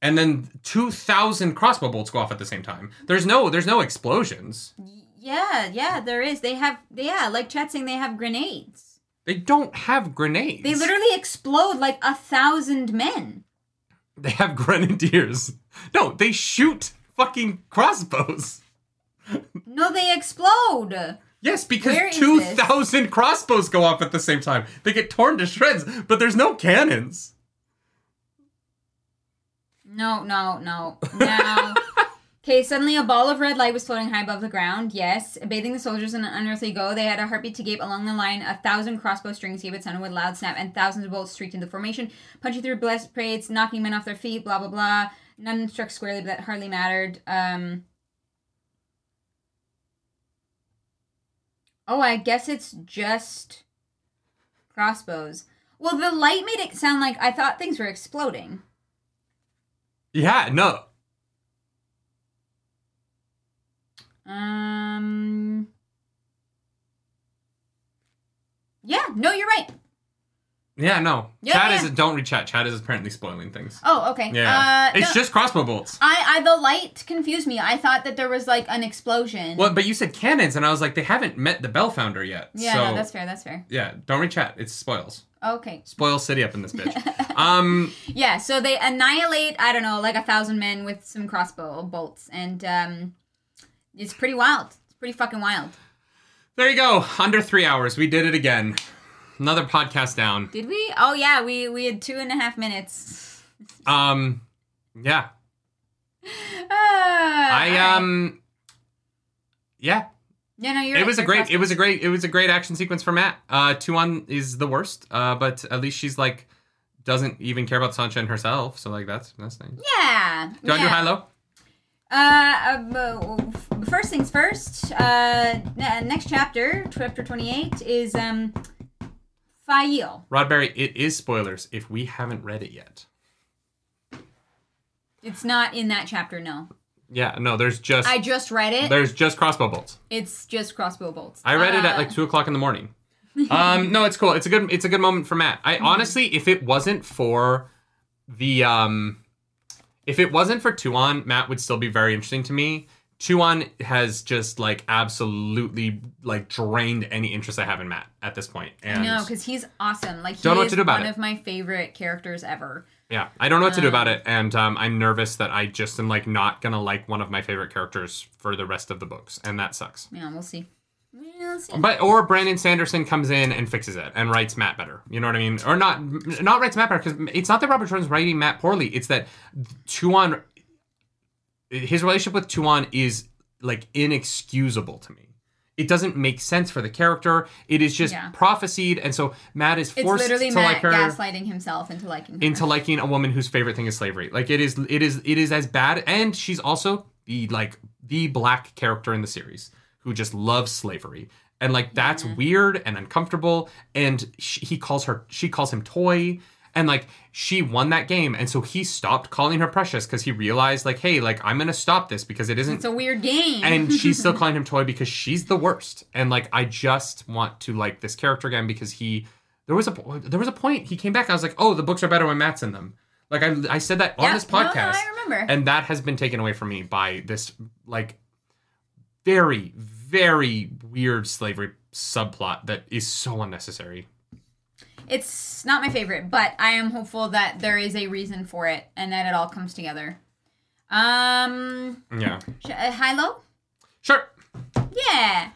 and then two thousand crossbow bolts go off at the same time. There's no, there's no explosions. yeah, yeah, there is. They have yeah, like chat saying they have grenades. They don't have grenades. They literally explode like a thousand men. They have grenadiers. No, they shoot fucking crossbows. No, they explode. Yes, because is two thousand crossbows go off at the same time. They get torn to shreds, but there's no cannons. No, no, no. Now, okay, suddenly a ball of red light was floating high above the ground. Yes, bathing the soldiers in an unearthly glow. They had a heartbeat to gape along the line. A thousand crossbow strings gave it sound with loud snap, and thousands of bolts streaked into formation, punching through blessed prates, knocking men off their feet. Blah blah blah. None struck squarely, but that hardly mattered. Um. Oh, I guess it's just crossbows. Well, the light made it sound like I thought things were exploding. Yeah, no. Um. Yeah, no, you're right. Yeah, no. Yeah, Chad yeah. is don't read chat. Chad is apparently spoiling things. Oh, okay. Yeah. Uh, it's no, just crossbow bolts. I, I, the light confused me. I thought that there was like an explosion. Well, but you said cannons, and I was like, they haven't met the bell founder yet. Yeah, so, no, that's fair. That's fair. yeah, don't read chat. It's spoils. Okay. Spoil city up in this bitch. um, Yeah, so they annihilate, I don't know, like a thousand men with some crossbow bolts, and um, it's pretty wild. It's pretty fucking wild. there you go. Under three hours, we did it again. Another podcast down. Did we? Oh yeah, we we had two and a half minutes. Um, yeah. Ah, I um, yeah. Yeah, no, you're it right. was a great it was a great it was a great action sequence for Mat. Uh Tuon is the worst, uh, but at least she's like doesn't even care about Sunshine herself, so like that's that's nice. Yeah. Do you want to do high low? Uh, uh, first things first. Uh, next chapter, chapter twenty-eight, is um, Faile. Rodberry, it is spoilers if we haven't read it yet. It's not in that chapter. No, Yeah, no, there's just I just read it. there's just crossbow bolts. It's just crossbow bolts. I read it at Uh, like two o'clock in the morning. Um, no, it's cool. It's a good it's a good moment for Mat. I honestly, if it wasn't for the um, if it wasn't for Tuon, Mat would still be very interesting to me. Tuon has just like absolutely like drained any interest I have in Mat at this point. And No, because he's awesome. Like he Don't know what to do about one it. of my favorite characters ever. yeah, I don't know what to do Um, about it, and um, I'm nervous that I just am like not gonna like one of my favorite characters for the rest of the books, and that sucks. Yeah, we'll see. We'll see. But or Brandon Sanderson comes in and fixes it and writes Mat better. You know what I mean? Or not not writes Mat better because it's not that Robert Jordan's writing Mat poorly. It's that Tuon his relationship with Tuon is like inexcusable to me. It doesn't make sense for the character. It is just Yeah. prophesied, and so Mat is It's forced literally to Mat like her gaslighting himself into liking her. into liking a woman whose favorite thing is slavery. Like it is it is it is as bad and she's also the like the black character in the series who just loves slavery. And like that's weird and uncomfortable and she, he calls her she calls him toy and like she won that game and so he stopped calling her precious cuz he realized like hey like I'm going to stop this because it isn't it's a weird game. and she's still calling him toy because she's the worst. And like i just want to like this character again because he there was a there was a point he came back i was like oh the books are better when Mat's in them. Like i, I said that on Yeah, this no, no, podcast. I remember. and that has been taken away from me by this like very very weird slavery subplot that is so unnecessary It's not my favorite, but I am hopeful that there is a reason for it and that it all comes together. Um, yeah sh- uh, high low? sure Yeah.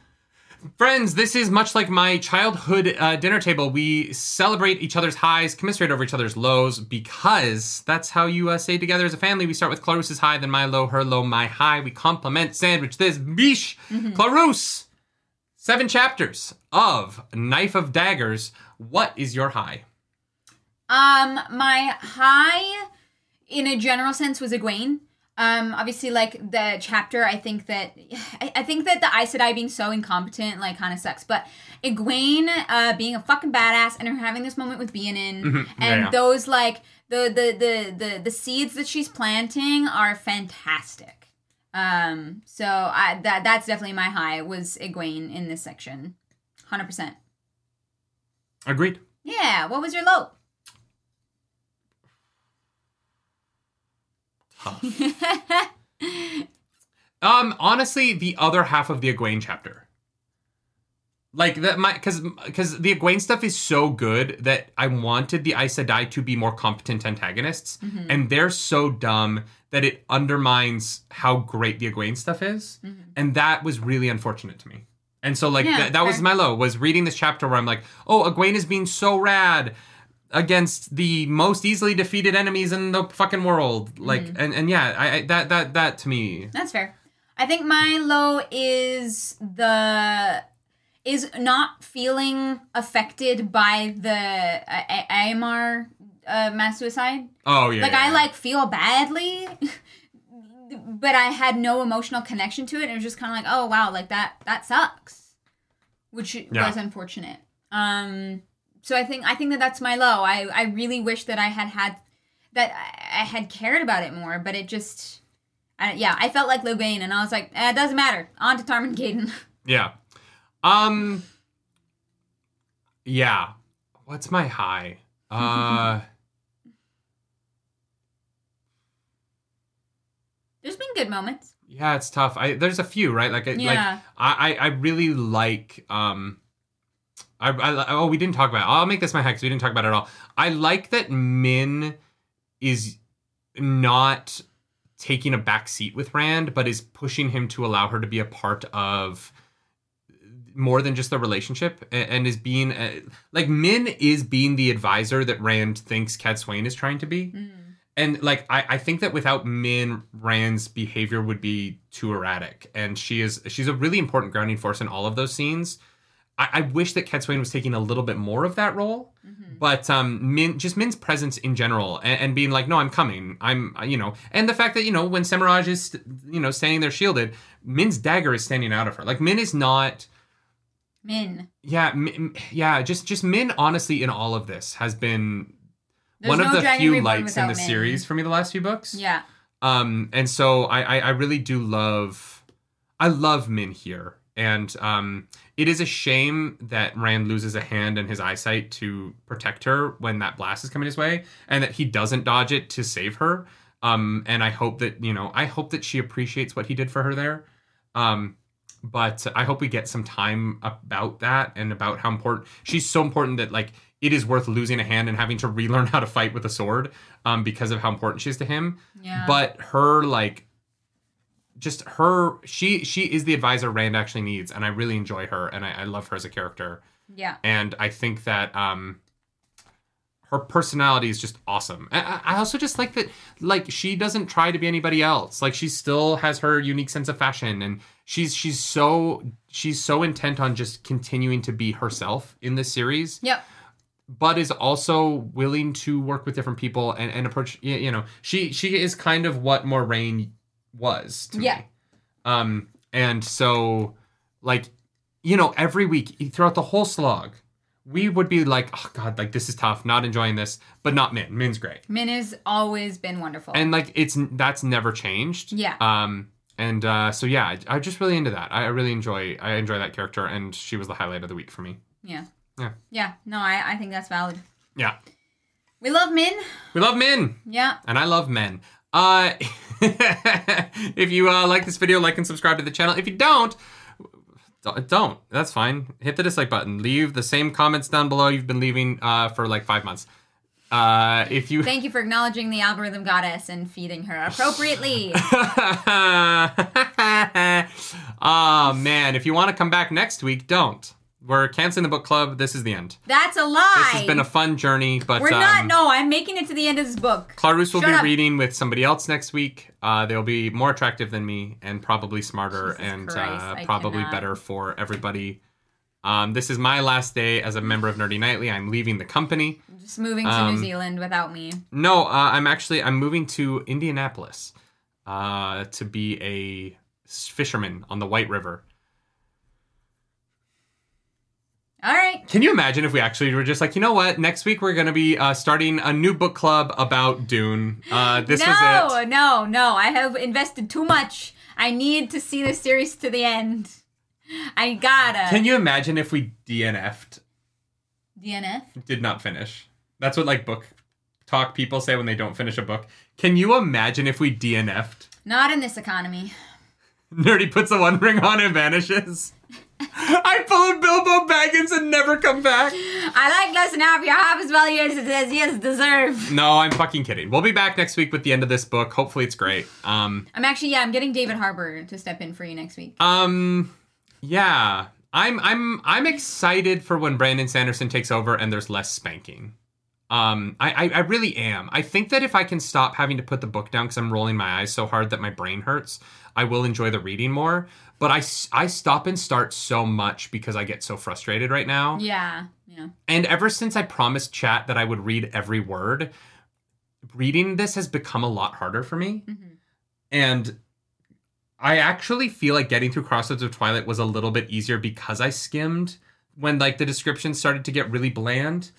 Friends, this is much like my childhood uh, dinner table. We celebrate each other's highs, commiserate over each other's lows, because that's how you uh, stay together as a family. We start with Clarus's high, then my low, her low, my high. We compliment, sandwich this, bish. Clarus, seven chapters of Knife of Daggers. What is your high? Um, my high, in a general sense, was Egwene. Um, obviously, like the chapter, I think that I, I think that the Aes Sedai being so incompetent, like, kind of sucks. But Egwene, uh, being a fucking badass, and her having this moment with Beonin, Mhm. And yeah. those like the, the the the the seeds that she's planting are fantastic. Um, so I that that's definitely my high was Egwene in this section, hundred percent. Agreed. Yeah. What was your low? Um, honestly, the other half of the Egwene chapter. Like that my because because the Egwene stuff is so good that I wanted the Aes Sedai to be more competent antagonists, Mm-hmm. and they're so dumb that it undermines how great the Egwene stuff is, and that was really unfortunate to me. And so like. Yeah, that, that was fair. my low was reading this chapter where I'm like, oh, Egwene is being so rad against the most easily defeated enemies in the fucking world. Like Mm-hmm. and and yeah, I, I that that that to me That's fair. I think my low is the is not feeling affected by the uh, Amayar uh, mass suicide. Oh yeah. like yeah, I like feel badly, but I had no emotional connection to it. It was just kind of like, oh wow, like that that sucks, which Yeah. was unfortunate. Um, so I think I think that that's my low. I I really wish that I had had that I had cared about it more, but it just. I, yeah, I felt like Logain, and I was like, eh, it doesn't matter. On to Tarmon Gai'don. Yeah. Um Yeah. What's my high? Uh There's been good moments. yeah, it's tough. I there's a few, right? Like I- like Yeah. I I, I really like um I, I oh we didn't talk about it. I'll make this my because we didn't talk about it at all. I like that Min is not taking a back seat with Rand, but is pushing him to allow her to be a part of more than just the relationship a- and is being uh, like Min is being the advisor that Rand thinks Cadsuane is trying to be. And like I, I think that without Min, Rand's behavior would be too erratic, and she is she's a really important grounding force in all of those scenes. I, I wish that Swain was taking a little bit more of that role, but um, Min just Min's presence in general and, and being like, no, I'm coming, I'm you know, and the fact that you know when Semirhage is you know standing there shielded, Min's dagger is standing out of her. Like Min is not. Min. Yeah, Min, yeah, just just Min honestly in all of this has been There's one of the few lights in the Min. series for me the last few books. Yeah. Um, and so I, I, I really do love, I love Min here, and um, it is a shame that Rand loses a hand and his eyesight to protect her when that blast is coming his way, and that he doesn't dodge it to save her. Um, and I hope that you know, I hope that she appreciates what he did for her there. Um, but I hope we get some time about that and about how important she's so important that like it is worth losing a hand and having to relearn how to fight with a sword um, because of how important she is to him Yeah. but her like just her she she is the advisor rand actually needs and i really enjoy her and i, I love her as a character yeah. and i think that um her personality is just awesome I- I, also just like that like she doesn't try to be anybody else like she still has her unique sense of fashion and she's she's so she's so intent on just continuing to be herself in this series Yep. But is also willing to work with different people and, and approach you know she she is kind of what Moiraine was to Yeah. me um and so like you know every week throughout the whole slog we would be like oh god like this is tough not enjoying this but not min min's great Min has always been wonderful. and like it's that's never changed Yeah. um and uh so yeah I, i'm just really into that I, I really enjoy i enjoy that character and she was the highlight of the week for me yeah. Yeah. Yeah. No, I, I think that's valid. yeah We love Min. we love min Yeah. and I love men. Uh, if you uh, like this video, like and subscribe to the channel. If you don't, don't. That's fine. Hit the dislike button. Leave the same comments down below you've been leaving uh, for like five months. Uh, if you. Thank you for acknowledging the algorithm goddess and feeding her appropriately. oh man, if you want to come back next week, don't. We're canceling the book club. This is the end. That's a lie. This has been a fun journey, but We're um, not. No, I'm making it to the end of this book. Clarus will Shut be up. reading with somebody else next week. Uh, they'll be more attractive than me and probably smarter Jesus and Christ, uh, I probably cannot. better for everybody. Um, this is my last day as a member of Nerdy Nightly. I'm leaving the company. Just moving to Um, New Zealand without me. No, uh, I'm actually I'm moving to Indianapolis uh, to be a s- fisherman on the White River. All right. Can you imagine if we actually were just like, you know what? Next week we're going to be uh, starting a new book club about Dune. Uh, this no, was it. no, no. No. I have invested too much. I need to see the series to the end. I gotta. Can you imagine if we DNF'd DNF? did not finish. That's what like book talk people say when they don't finish a book. Can you imagine if we DNF'd? Not in this economy. Nerdy puts a one ring on and vanishes. I pull a Bilbo Baggins and never come back. I like less than half your half as well as it as yes deserve. No, I'm fucking kidding. We'll be back next week with the end of this book. Hopefully it's great. Um I'm actually yeah. I'm getting David Harbour to step in for you next week. um yeah. I'm I'm I'm excited for when Brandon Sanderson takes over and there's less spanking. Um, I, I, I really am. I think that if I can stop having to put the book down because I'm rolling my eyes so hard that my brain hurts, I will enjoy the reading more. But I, I stop and start so much because I get so frustrated right now. Yeah, yeah. And ever since I promised chat that I would read every word, reading this has become a lot harder for me. Mhm. And I actually feel like getting through Crossroads of Twilight was a little bit easier because I skimmed when like the descriptions started to get really bland.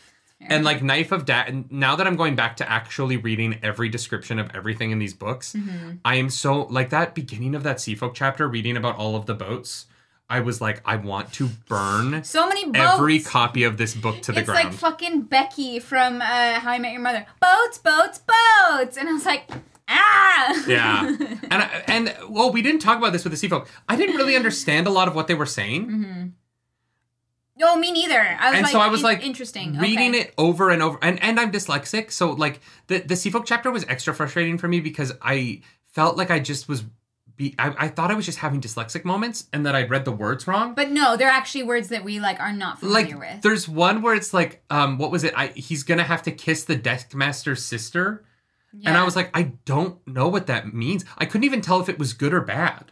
And like Knife of and now that I'm going back to actually reading every description of everything in these books, Mhm. I am so like that beginning of that Seafolk chapter reading about all of the boats. I was like, I want to burn So many boats. every copy of this book to the it's ground. It's like fucking Becky from uh, How I Met Your Mother. Boats, boats, boats, and I was like, ah. Yeah. and I, and well, we didn't talk about this with the Seafolk. I didn't really understand a lot of what they were saying. hmm No, me neither. I was And like, so I was like interesting. reading okay. it over and over. And and I'm dyslexic, so like the the Seafolk chapter was extra frustrating for me because I felt like I just was. Be, I, I thought I was just having dyslexic moments and that I'd read the words wrong. But no, they're actually words that we like are not familiar like with. there's one where it's like um what was it I he's gonna have to kiss the desk master's sister And I was like, I don't know what that means. I couldn't even tell if it was good or bad.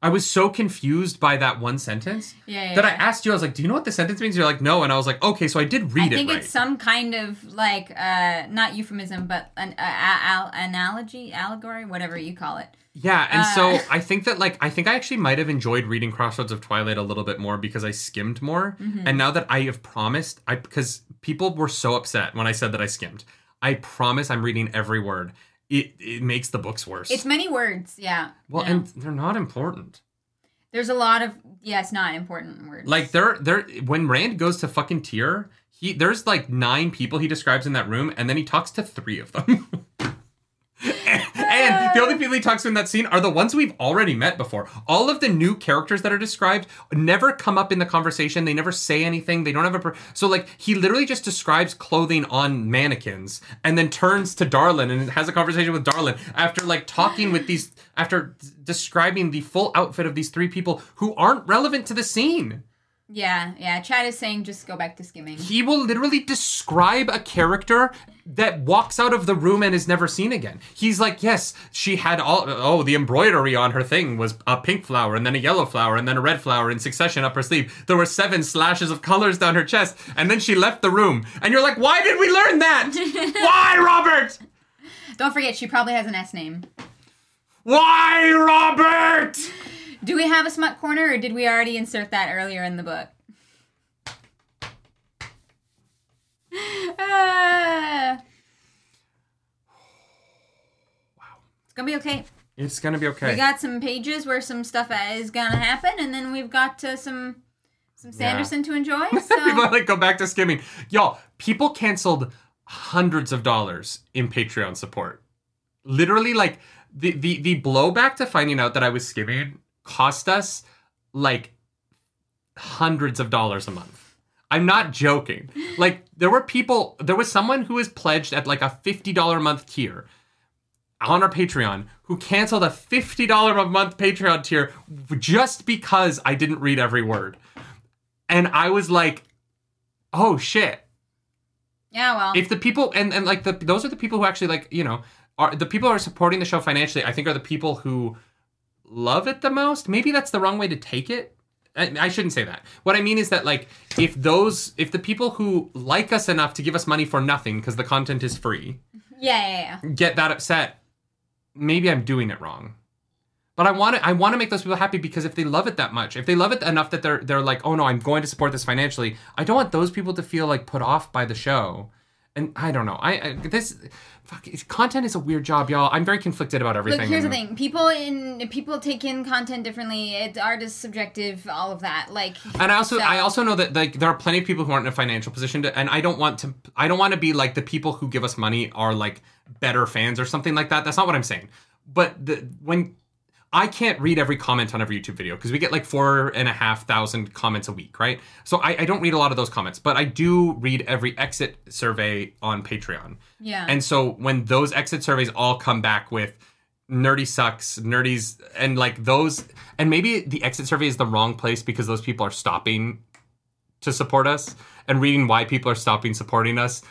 I was so confused by that one sentence Yeah, yeah, that I asked you, I was like, Do you know what the sentence means? You're like, No. And I was like, Okay, so I did read it. I think it right. it's some kind of like uh not euphemism but an uh, al- analogy, allegory, whatever you call it. Yeah, and so Uh, I think that like I think I actually might have enjoyed reading Crossroads of Twilight a little bit more because I skimmed more. Mm-hmm. And now that I have promised, I because people were so upset when I said that I skimmed. I promise I'm reading every word. It it makes the books worse. It's many words, yeah. well, Yeah. and they're not important. there's a lot of yeah, it's not important words. Like they're they're when Rand goes to fucking Tear, he there's like nine people he describes in that room, and then he talks to three of them. and the only people he talks to in that scene are the ones we've already met before. All of the new characters that are described never come up in the conversation. They never say anything. They don't have a per- so like he literally just describes clothing on mannequins and then turns to Darlin and has a conversation with Darlin after like talking with these after d- describing the full outfit of these three people who aren't relevant to the scene. Yeah, yeah. Chad is saying just go back to skimming. He will literally describe a character that walks out of the room and is never seen again. He's like, yes, she had all, oh, the embroidery on her thing was a pink flower and then a yellow flower and then a red flower in succession up her sleeve. There were seven slashes of colors down her chest and then she left the room. And you're like, why did we learn that? why, Robert? Don't forget, she probably has an S name. Why, Robert? Do we have a smut corner, or did we already insert that earlier in the book? Ah. It's gonna be okay. It's gonna be okay. We got some pages where some stuff is gonna happen, and then we've got uh, some some Sanderson to enjoy. people So like go back to skimming. Y'all, people canceled hundreds of dollars in Patreon support. Literally, like the the the blowback to finding out that I was skimming cost us like hundreds of dollars a month. I'm not joking. Like there were people, there was someone who was pledged at like a fifty dollar a month tier on our Patreon who canceled a fifty dollar a month Patreon tier just because I didn't read every word, and I was like, oh shit yeah, well, if the people and, and like the those are the people who actually like you know are the people who are supporting the show financially i think are the people who love it the most maybe that's the wrong way to take it I, I shouldn't say that what i mean is that like if those if the people who like us enough to give us money for nothing because the content is free yeah, yeah, yeah. get that upset maybe i'm doing it wrong but I want to I want to make those people happy because if they love it that much, if they love it enough that they're they're like, "Oh no, I'm going to support this financially." I don't want those people to feel like put off by the show. And I don't know. I, I this fuck content is a weird job, y'all. I'm very conflicted about everything. Look, here's the thing: people in people take in content differently. It, art is subjective. All of that, like, And I also So- I also know that like there are plenty of people who aren't in a financial position to and I don't want to I don't want to be like the people who give us money are like better fans or something like that. That's not what I'm saying. But the when I can't read every comment on every YouTube video because we get like four and a half thousand comments a week, right? So I, I don't read a lot of those comments, but I do read every exit survey on Patreon. yeah, And so when those exit surveys all come back with nerdy sucks, nerdies, and like those, and maybe the exit survey is the wrong place because those people are stopping to support us, and reading why people are stopping supporting us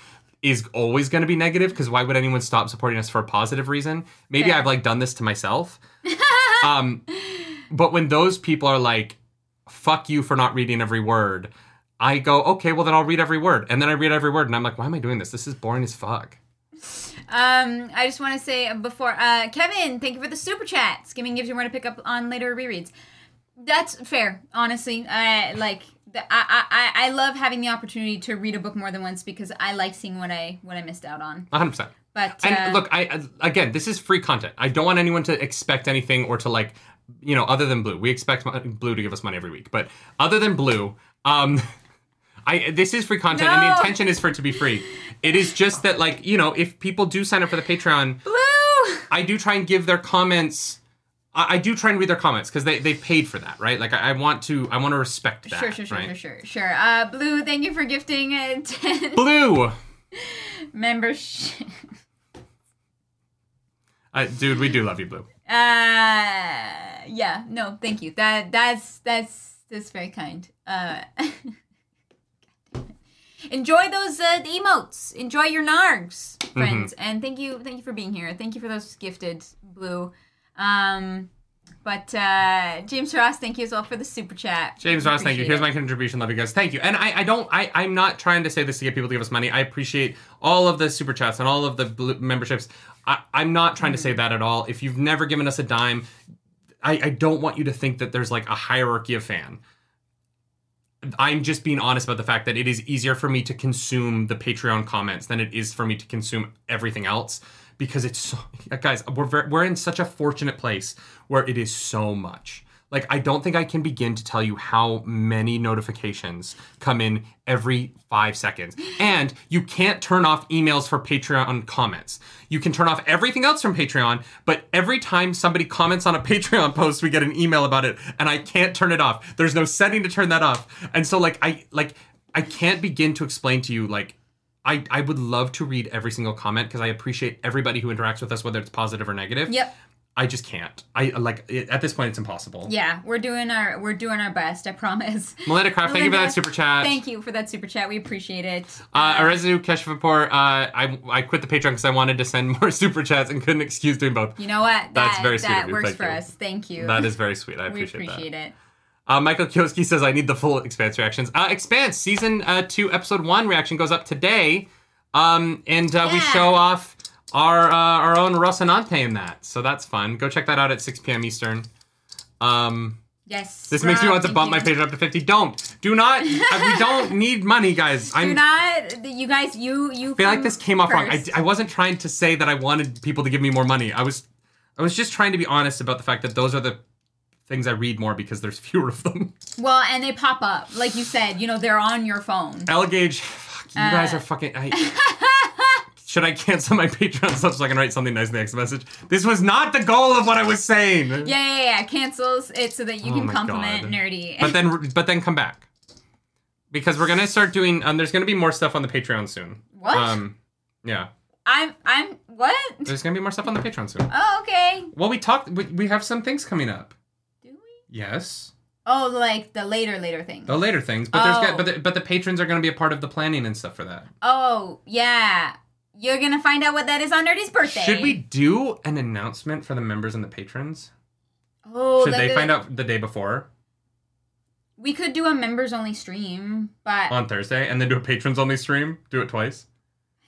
is always going to be negative because why would anyone stop supporting us for a positive reason? Maybe Fair. I've like done this to myself. um, but when those people are like, fuck you for not reading every word. I go, okay, well then I'll read every word. And then I read every word and I'm like, why am I doing this? This is boring as fuck. Um, I just want to say before, uh, Kevin, thank you for the super chat. Skimming gives you more to pick up on later rereads. That's fair, honestly. I like. The, I, I I love having the opportunity to read a book more than once because I like seeing what I what I missed out on. 100%. But And uh, look, I again, this is free content. I don't want anyone to expect anything or to like, you know, other than Blue. We expect Blue to give us money every week, but other than Blue, um, I this is free content, and the intention is for it to be free. It is just that, like, you know, if people do sign up for the Patreon, blue. I do try and give their comments. I, I do try and read their comments because they they paid for that, right? Like, I, I want to I want to respect that. Sure, sure, sure, right? sure, sure, sure. Uh, blue, thank you for gifting a ten Blue, membership. Uh, dude, we do love you, Blue. Uh, yeah, no, thank you. That that's that's that's very kind. Uh, enjoy those uh, emotes. Enjoy your nargs, Mm-hmm. friends. And thank you, thank you for being here. Thank you for those gifted blue. Um, but uh, James Ross, thank you as well for the super chat. James Ross, thank you. Here's it. my contribution. Love you guys. Thank you. And I, I don't, I, I'm not trying to say this to get people to give us money. I appreciate all of the super chats and all of the blue memberships. I, I'm not trying to say that at all. If you've never given us a dime, I, I don't want you to think that there's like a hierarchy of fan. I'm just being honest about the fact that it is easier for me to consume the Patreon comments than it is for me to consume everything else because it's so, guys we're very, we're in such a fortunate place where it is so much. Like I don't think I can begin to tell you how many notifications come in every 5 seconds. And you can't turn off emails for Patreon comments. You can turn off everything else from Patreon, but every time somebody comments on a Patreon post, we get an email about it and I can't turn it off. There's no setting to turn that off. And so like I like I can't begin to explain to you like I, I would love to read every single comment because I appreciate everybody who interacts with us, whether it's positive or negative. Yep. I just can't. I like it, at this point, it's impossible. Yeah, we're doing our we're doing our best. I promise. Melinda Craft, thank you for that super chat. Thank you for that super chat. We appreciate it. Uh, Arezu Keshvapur, uh, I I quit the Patreon because I wanted to send more super chats and couldn't excuse doing both. You know what? That's that, very sweet That of you. works Thank for you. us. Thank you. That is very sweet. I we appreciate, appreciate that. it. Uh, Michael Kioski says I need the full Expanse reactions. Uh, Expanse season uh, two episode one reaction goes up today, um, and uh, we show off our uh, our own Rocinante in that, so that's fun. Go check that out at 6 p.m. Eastern. Um, Yes. this makes me want to bump my you. Patreon up to 50. Don't, do not. uh, we don't need money, guys. I'm, Do not, you guys. You you. I feel like this came off wrong. I. I wasn't trying to say that I wanted people to give me more money. I was I was just trying to be honest about the fact that those are the things I read more because there's fewer of them. well, and they pop up, like you said. You know, they're on your phone. L Gauge, fuck, you guys Uh. are fucking. I, should I cancel my Patreon sub so I can write something nice in the next message? This was not the goal of what I was saying. Yeah, yeah, yeah. Cancels it so that you Oh can compliment God. nerdy. But then, but then come back because we're gonna start doing. Um, there's gonna be more stuff on the Patreon soon. What? Um, yeah, I'm I'm what? there's gonna be more stuff on the Patreon soon. Oh, okay. Well, we talked. We, we have some things coming up. Yes. Oh, like the later later things. The later things, but there's Oh. but the, but the patrons are going to be a part of the planning and stuff for that. Oh, yeah. You're gonna find out what that is on Nerdy's birthday. Should we do an announcement for the members and the patrons? Oh, Should the- they the- find out the day before We could do a members only stream, but on Thursday and then do a patrons only stream? Do it twice.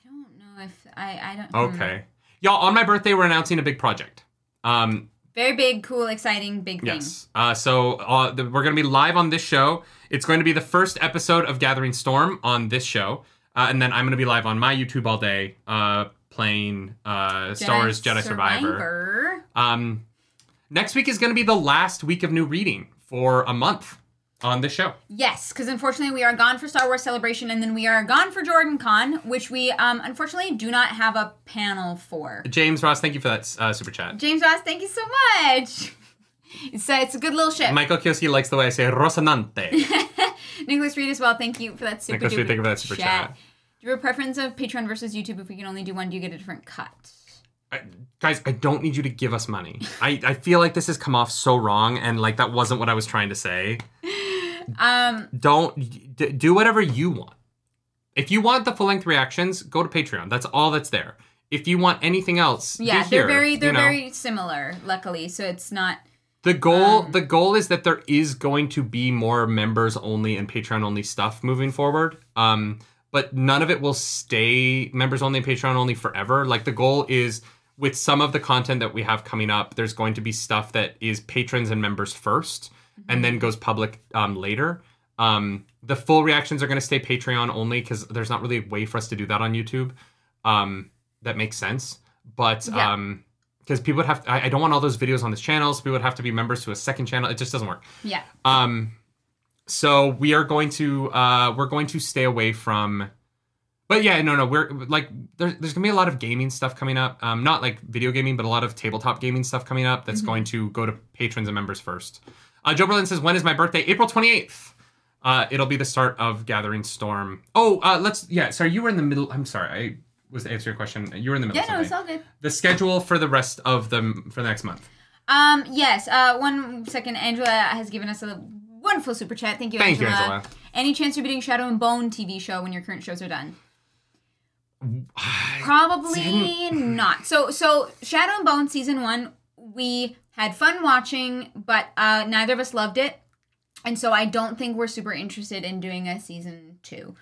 I don't know if I I don't. hmm. Okay, y'all. On my birthday, we're announcing a big project. Um, Very big, cool, exciting, big thing. yes. Uh, so uh, the, we're going to be live on this show. It's going to be the first episode of Gathering Storm on this show, uh, and then I'm going to be live on my YouTube all day, uh, playing uh, Star Wars Jedi Survivor. Survivor. Um, next week is going to be the last week of new reading for a month on the show. Yes, because unfortunately we are gone for Star Wars Celebration, and then we are gone for JordanCon, which we um unfortunately do not have a panel for. James Ross, thank you for that uh, super chat. James Ross, thank you so much. It's a, it's a good little ship. Michael Kioski likes the way I say Rosanante. Nicholas Reed as well. Thank you for that super Nicholas Reed, thank you for that super chat. Do you have a preference of Patreon versus YouTube? If we can only do one, do you get a different cut? I, guys, I don't need you to give us money. I, I feel like this has come off so wrong, and like that wasn't what I was trying to say. Um, Don't d- do whatever you want. If you want the full length reactions, go to Patreon. That's all that's there. If you want anything else, yeah, they're here, very they're know. very similar, luckily. So it's not. The goal Um, the goal is that there is going to be more members only and Patreon only stuff moving forward. Um but none of it will stay members only and Patreon only forever. Like the goal is with some of the content that we have coming up, there's going to be stuff that is patrons and members 1st and then goes public um, later. Um, the full reactions are going to stay Patreon only because there's not really a way for us to do that on YouTube. Um, that makes sense. But Yeah. um, because people would have, I, I don't want all those videos on this channel, so people would have to be members to a second channel. It just doesn't work. Yeah. Um, so we are going to, uh, we're going to stay away from. But yeah, no, no, we're like there's there's gonna be a lot of gaming stuff coming up. Um, not like video gaming, but a lot of tabletop gaming stuff coming up. That's going to go to patrons and members first. Uh, Joe Berlin says, "When is my birthday? April twenty eighth. Uh, it'll be the start of Gathering Storm. Oh, uh, let's yeah. Sorry, you were in the middle. I'm sorry, I was to answer your question. You were in the middle. Yeah, of no, it's all good. The schedule for the rest of the for the next month. Um, yes. Uh, one second. Angela has given us a Wonderful super chat. Thank you, Angela. Thank you, Angela. Angela. Any chance you'll be doing Shadow and Bone TV show when your current shows are done? Probably not. So so Shadow and Bone season one, we had fun watching, but uh, neither of us loved it, and so I don't think we're super interested in doing a season two.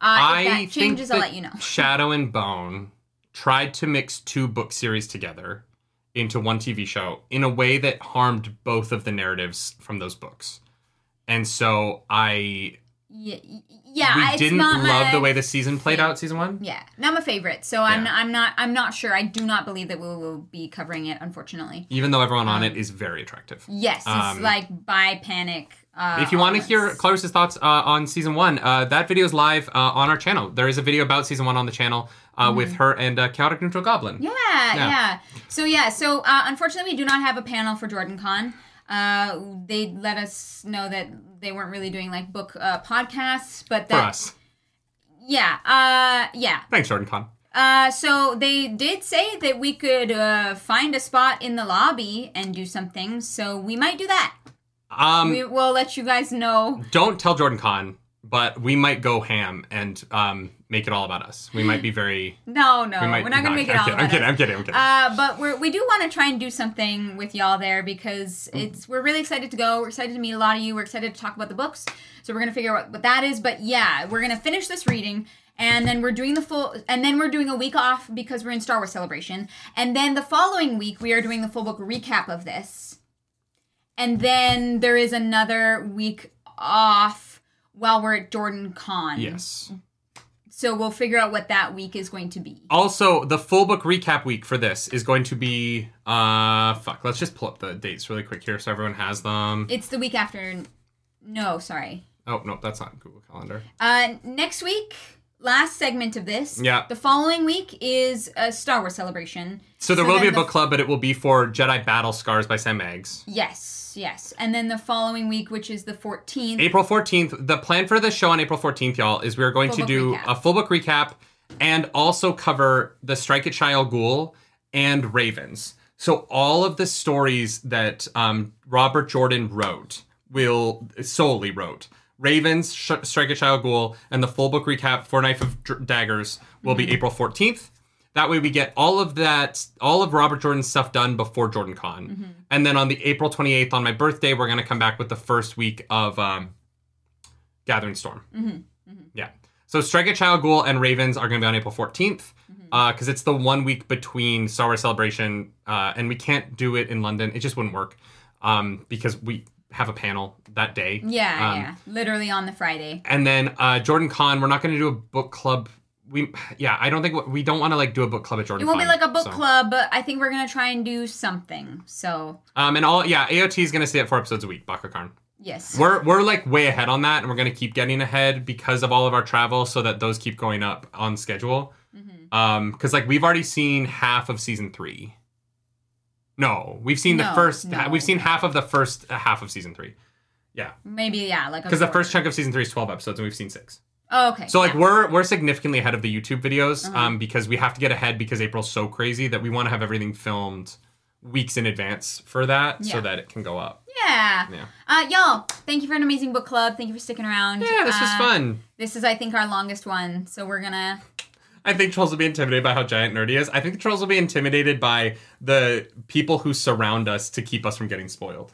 Uh, I if that think changes, I'll let you know. Shadow and Bone tried to mix two book series together into one TV show in a way that harmed both of the narratives from those books. And so I Yeah, yeah. we didn't not love my the way the season played out season 1. Yeah, not my favorite. So I'm Yeah. I'm not I'm not sure. I do not believe that we will be covering it. Unfortunately. Even though everyone on Um, it is very attractive. Yes, it's Um, like by panic. Uh, if you want to hear Clarus's thoughts uh, on season one, uh, that video is live uh, on our channel. There is a video about season one on the channel uh, with her and uh, Chaotic Neutral Goblin. Mm-hmm. Yeah, Yeah. yeah. So yeah, so uh, unfortunately, we do not have a panel for JordanCon. Uh, they let us know that they weren't really doing like book uh, podcasts, but For us. yeah, uh, yeah. Thanks, JordanCon. Uh, so they did say that we could uh, find a spot in the lobby and do something. So we might do that. Um, we will let you guys know. don't tell JordanCon, but we might go ham and um, make it all about us. We might be very. No, no, We we're not gonna make it I'm all kidding, about I'm kidding. I'm kidding. I'm kidding. Uh, but we're, we do want to try and do something with y'all there because Mm. it's we're really excited to go. We're excited to meet a lot of you. We're excited to talk about the books. So we're gonna figure out what, what that is. But yeah, we're gonna finish this reading. And then we're doing the full, and then we're doing a week off because we're in Star Wars Celebration. And then the following week, we are doing the full book recap of this. And then there is another week off while we're at JordanCon. yes. So we'll figure out what that week is going to be. Also, the full book recap week for this is going to be. Uh, fuck. Let's just pull up the dates really quick here so everyone has them. It's the week after. No, sorry. Oh no, that's not Google Calendar. Uh, next week, last segment of this. Yeah. The following week is a Star Wars celebration. So there will be a the- book club, but it will be for Jedi Battle Scars by Sam Maggs. Yes, yes. And then the following week, which is the 14th. April 14th. The plan for the show on April 14th, y'all, is we're going Full to do recap. a full book recap and also cover the Strike at Shayol Ghul and Ravens. So all of the stories that um, Robert Jordan wrote will solely wrote. Ravens, Sh- Strike at Shayol Ghul, and the full book recap for Knife of Dr- Daggers will Mm-hmm. be April 14th. That way we get all of that, all of Robert Jordan's stuff done before JordanCon. Mm-hmm. And then on the April 28th, on my birthday, we're going to come back with the first week of um, Gathering Storm. Mm-hmm. Yeah. So Strike at Shayol Ghul and Ravens are going to be on April 14th Mm-hmm. because it's the one week between Star Wars Celebration uh, and we can't do it in London. It just wouldn't work um, because we have a panel that day. yeah, Um, yeah. Literally on the Friday. And then uh, JordanCon, we're not going to do a book club. We yeah, I don't think we don't want to like do a book club at Jordan. It won't be like a book so. club, but I think we're going to try and do something. So, Um, and all yeah, AOT is going to stay at four episodes a week. Bakakarn. yes. We're we're like way ahead on that, and we're gonna keep getting ahead because of all of our travel, so that those keep going up on schedule. Mm-hmm. Um, because like we've already seen half of season three. No, we've seen the first. no. We've seen half of the first half of season three. Yeah, Maybe, yeah, like because the first chunk of season three is twelve episodes, and we've seen six. Oh, okay. So like yeah. we're we're significantly ahead of the YouTube videos, Uh-huh. um, because we have to get ahead because April's so crazy that we want to have everything filmed weeks in advance for that, so that it can go up. Yeah. Yeah. Uh, y'all, thank you for an amazing book club. Thank you for sticking around. Yeah, this was Uh, fun. This is, I think, our longest one. So we're gonna. I think trolls will be intimidated by how giant nerdy is. I think the trolls will be intimidated by the people who surround us to keep us from getting spoiled.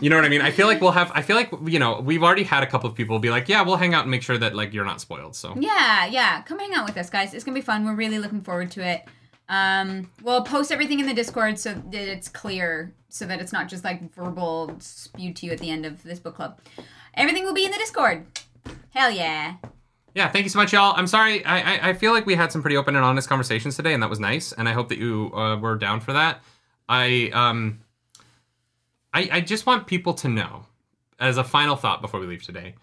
You know what I mean? I feel like we'll have. I feel like you know we've already had a couple of people be like, "Yeah, we'll hang out and make sure that like you're not spoiled." So Yeah, yeah. Come hang out with us, guys. It's gonna be fun. We're really looking forward to it. Um, we'll post everything in the Discord so that it's clear, so that it's not just like verbal spewed to you at the end of this book club. Everything will be in the Discord. Hell yeah. yeah, thank you so much, y'all. I'm sorry. I I, I feel like we had some pretty open and honest conversations today, and that was nice. And I hope that you uh, were down for that. I um. I, I just want people to know, as a final thought before we leave today,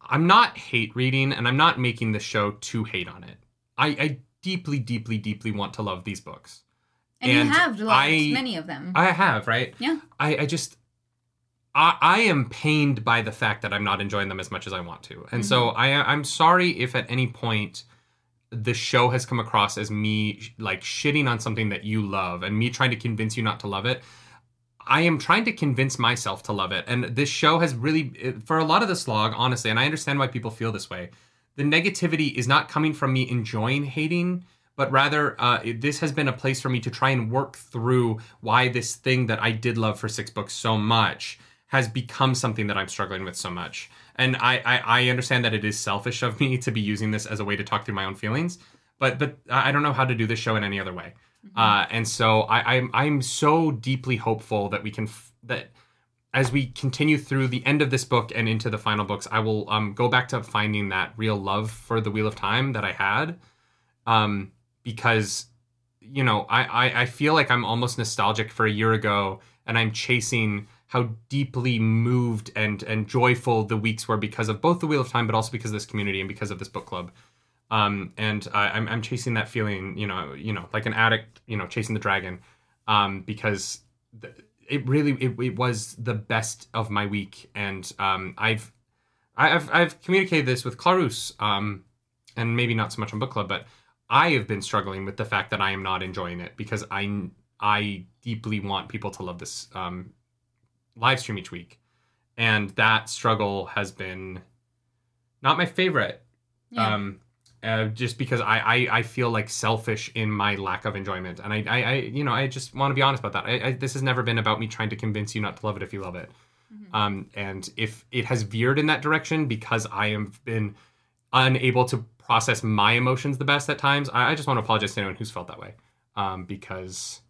I'm not hate reading and I'm not making the show to hate on it. I, I deeply, deeply, deeply want to love these books. And, And you have loved I- many of them. I have, right? Yeah. I, I just I, I am pained by the fact that I'm not enjoying them as much as I want to. And so Mm-hmm. I I'm sorry if at any point the show has come across as me like shitting on something that you love and me trying to convince you not to love it. I am trying to convince myself to love it. And this show has really, for a lot of the slog, honestly, and I understand why people feel this way, the negativity is not coming from me enjoying hating, but rather uh, this has been a place for me to try and work through why this thing that I did love for six books so much has become something that I'm struggling with so much. And I, I, I understand that it is selfish of me to be using this as a way to talk through my own feelings, but but I I don't know how to do this show in any other way. Uh, and so I, I'm I'm so deeply hopeful that we can f- that as we continue through the end of this book and into the final books, I will um, go back to finding that real love for the Wheel of Time that I had, um, because you know I, I I feel like I'm almost nostalgic for a year ago, and I'm chasing how deeply moved and and joyful the weeks were because of both the Wheel of Time, but also because of this community and because of this book club. Um, and I, I'm I'm chasing that feeling, you know, you know, like an addict, you know, chasing the dragon, um, because th- it really it, it was the best of my week, and um, I've I've I've communicated this with Clarus, um, and maybe not so much on book club, but I have been struggling with the fact that I am not enjoying it because I I deeply want people to love this um, live stream each week, and that struggle has been not my favorite. Yeah. um uh, just because I, I I feel like selfish in my lack of enjoyment, and I I, I you know I just want to be honest about that. I, I, this has never been about me trying to convince you not to love it if you love it, um, and if it has veered in that direction because I have been unable to process my emotions the best at times, I, I just want to apologize to anyone who's felt that way, um, because.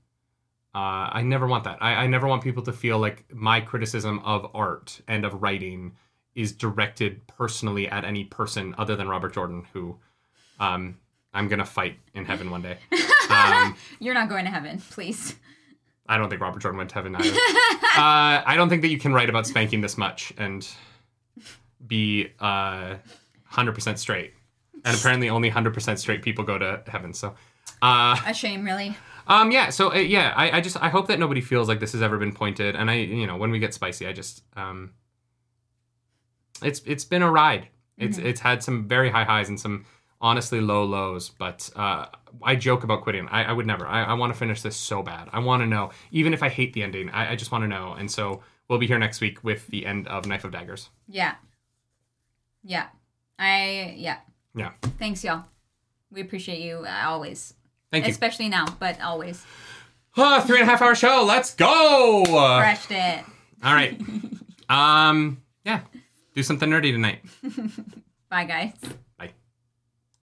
Uh, I never want that. I, I never want people to feel like my criticism of art and of writing is directed personally at any person other than Robert Jordan, who um, I'm gonna fight in heaven one day. Um, You're not going to heaven, please. I don't think Robert Jordan went to heaven either. uh, I don't think that you can write about spanking this much and be uh, 100% straight. And apparently, only 100% straight people go to heaven. So, uh, A shame, really. um, yeah. So, uh, yeah, I, I just I hope that nobody feels like this has ever been pointed. And I, you know, when we get spicy, I just um, it's it's been a ride. It's it's had some very high highs and some honestly low lows. But uh, I joke about quitting. I, I would never. I, I want to finish this so bad. I want to know, even if I hate the ending. I, I just want to know. And so we'll be here next week with the end of Knife of Daggers. Yeah. Yeah. I, yeah. Yeah. Thanks, y'all. We appreciate you uh, always. Thank you. Especially now, but always. Ah, three and a half hour show. Let's go. Crushed it. All right. Um. Yeah. Do something nerdy tonight. Bye, guys.